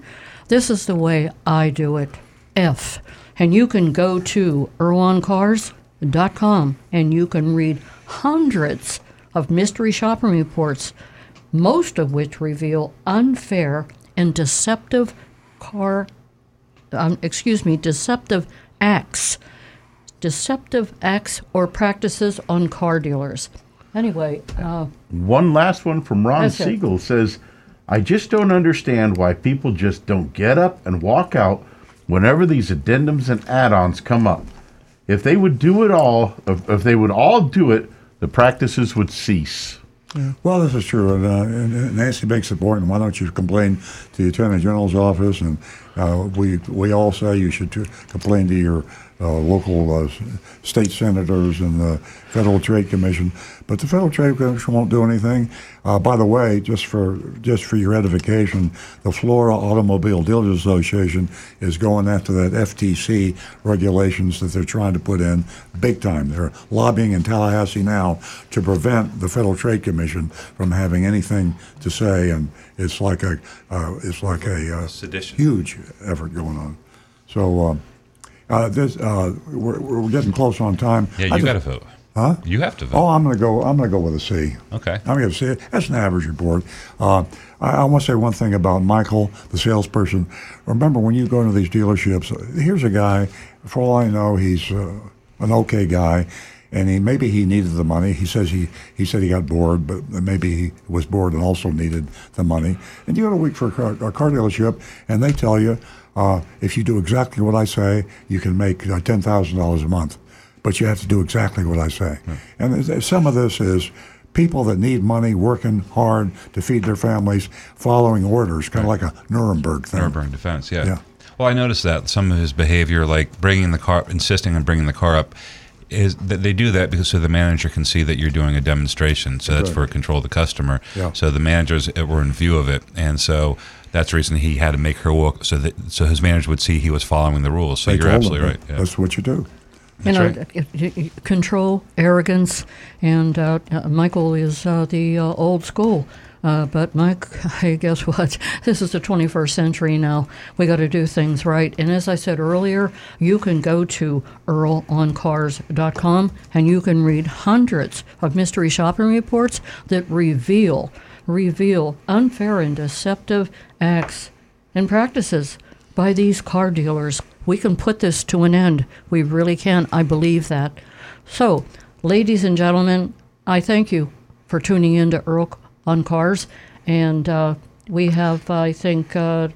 Speaker 3: This is the way I do it. F. And you can go to earloncars.com and you can read hundreds of mystery shopping reports, most of which reveal unfair and deceptive car, um, excuse me, deceptive acts, deceptive acts or practices on car dealers. Anyway, uh,
Speaker 5: One last one from Ron
Speaker 3: That's it.
Speaker 5: Siegel says, I just don't understand why people just don't get up and walk out whenever these addendums and add-ons come up, if they would do it all, if, if they would all do it, the practices would cease.
Speaker 1: Well, this is true, and, uh, and Nancy makes the point. Why don't you complain to the Attorney General's office? And uh, we we all say you should t- complain to your local uh, state senators and the Federal Trade Commission. But the Federal Trade Commission won't do anything. Uh, by the way, just for just for your edification, the Florida Automobile Dealers Association is going after that FTC regulations that they're trying to put in big time. They're lobbying in Tallahassee now to prevent the Federal Trade Commission from having anything to say, and it's like a uh, it's like a uh, huge effort going on. So. Um, uh, this uh, we're, we're getting close on time.
Speaker 2: Yeah, you got to vote.
Speaker 1: Huh?
Speaker 2: You have to vote.
Speaker 1: Oh, I'm going to go. I'm going to go with a C.
Speaker 2: Okay.
Speaker 1: I'm going to say that's an average report. Uh, I, I want to say one thing about Michael, the salesperson. Remember, when you go into these dealerships, here's a guy. For all I know, he's uh, an okay guy, and he maybe he needed the money. He says he he said he got bored, but maybe he was bored and also needed the money. And you go to a week for a car, a car dealership, and they tell you uh, if you do exactly what I say, you can make uh, ten thousand dollars a month but you have to do exactly what I say. And there's- there's- some of this is people that need money, working hard to feed their families, following orders, kind of like a Nuremberg thing.
Speaker 2: Nuremberg defense, yeah.
Speaker 1: Yeah.
Speaker 2: Well, I noticed that some of his behavior, like bringing the car, insisting on bringing the car up, is that they do that because so the manager can see that you're doing a demonstration. So that's
Speaker 1: Right.
Speaker 2: for control of the customer.
Speaker 1: Yeah.
Speaker 2: So the managers uh, were in view of it, and so that's the reason he had to make her walk so that so his manager would see he was following the rules. So
Speaker 1: They
Speaker 2: you're absolutely
Speaker 1: them
Speaker 2: right. yeah.
Speaker 1: That's what you do.
Speaker 3: you know,
Speaker 2: right.
Speaker 3: control, arrogance, and uh, uh, Michael is uh, the uh, old school. Uh, but Mike, hey, guess what? This is the 21st century now. We got to do things right. And as I said earlier, you can go to earloncars.com and you can read hundreds of mystery shopping reports that reveal reveal unfair and deceptive acts and practices by these car dealers. We can put this to an end. We really can. I believe that. So, ladies and gentlemen, I thank you for tuning in to Earl on Cars. And uh, we have, I think, uh,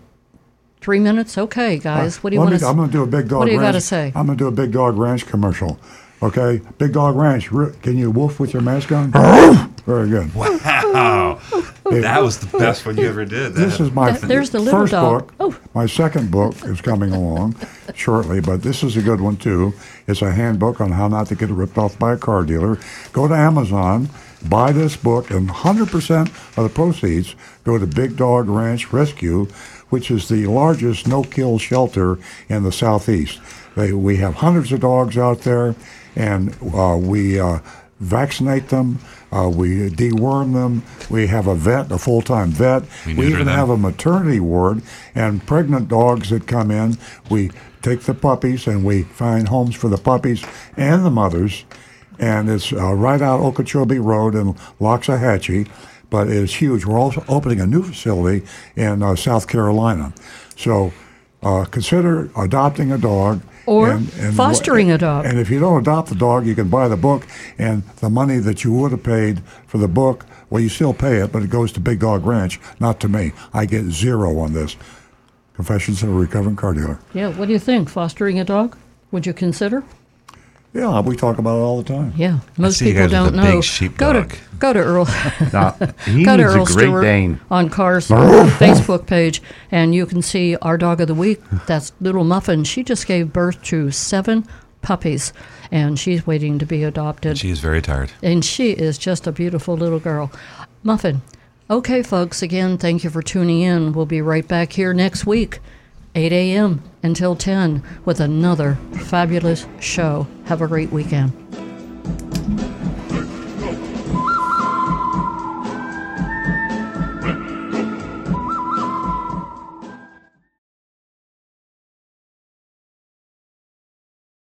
Speaker 3: three minutes. Okay, guys. What do you want
Speaker 1: me-
Speaker 3: to
Speaker 1: I'm going to do a big dog.
Speaker 3: What do you got to say?
Speaker 1: I'm going to do a big dog ranch commercial. Okay, big dog ranch. Can you wolf with your mask on? Very good.
Speaker 2: Wow, that was the best one you ever did.
Speaker 1: This is my
Speaker 3: Th- there's the little
Speaker 1: first
Speaker 3: dog. Oh.
Speaker 1: book. My second book is coming along shortly, but this is a good one too. It's a handbook on how not to get ripped off by a car dealer. Go to Amazon, buy this book, and 100% of the proceeds go to Big Dog Ranch Rescue, which is the largest no-kill shelter in the southeast. They, we have hundreds of dogs out there, and uh, we uh, vaccinate them. Uh, we deworm them. We have a vet, a full-time vet.
Speaker 2: We
Speaker 1: We, even
Speaker 2: them.
Speaker 1: have a maternity ward and pregnant dogs that come in. We take the puppies and we find homes for the puppies and the mothers. And it's uh, right out Okeechobee Road in Loxahatchee, but it's huge. We're also opening a new facility in uh, South Carolina. So uh, consider adopting a dog.
Speaker 3: Or fostering a dog.
Speaker 1: And if you don't adopt the dog, you can buy the book, and the money that you would have paid for the book, well, you still pay it, but it goes to Big Dog Ranch, not to me. I get zero on this. Confessions of a Recovering Car Dealer.
Speaker 3: Yeah, what do you think? Fostering a dog? Would you consider?
Speaker 1: Yeah, we talk about it all the time.
Speaker 3: Yeah, most
Speaker 2: see
Speaker 3: people don't
Speaker 2: a big
Speaker 3: know. Go to go to Earl.
Speaker 5: Now, he
Speaker 3: go to
Speaker 5: needs a
Speaker 3: Earl
Speaker 5: Great
Speaker 3: Stewart
Speaker 5: Dane.
Speaker 3: on Cars Facebook page, and you can see our dog of the week. That's Little Muffin. She just gave birth to seven puppies, and she's waiting to be adopted.
Speaker 2: She is very tired.
Speaker 3: And she is just a beautiful little girl. Muffin. Okay, folks, again, thank you for tuning in. We'll be right back here next week, 8 a.m. until 10, with another fabulous show. Have a great weekend.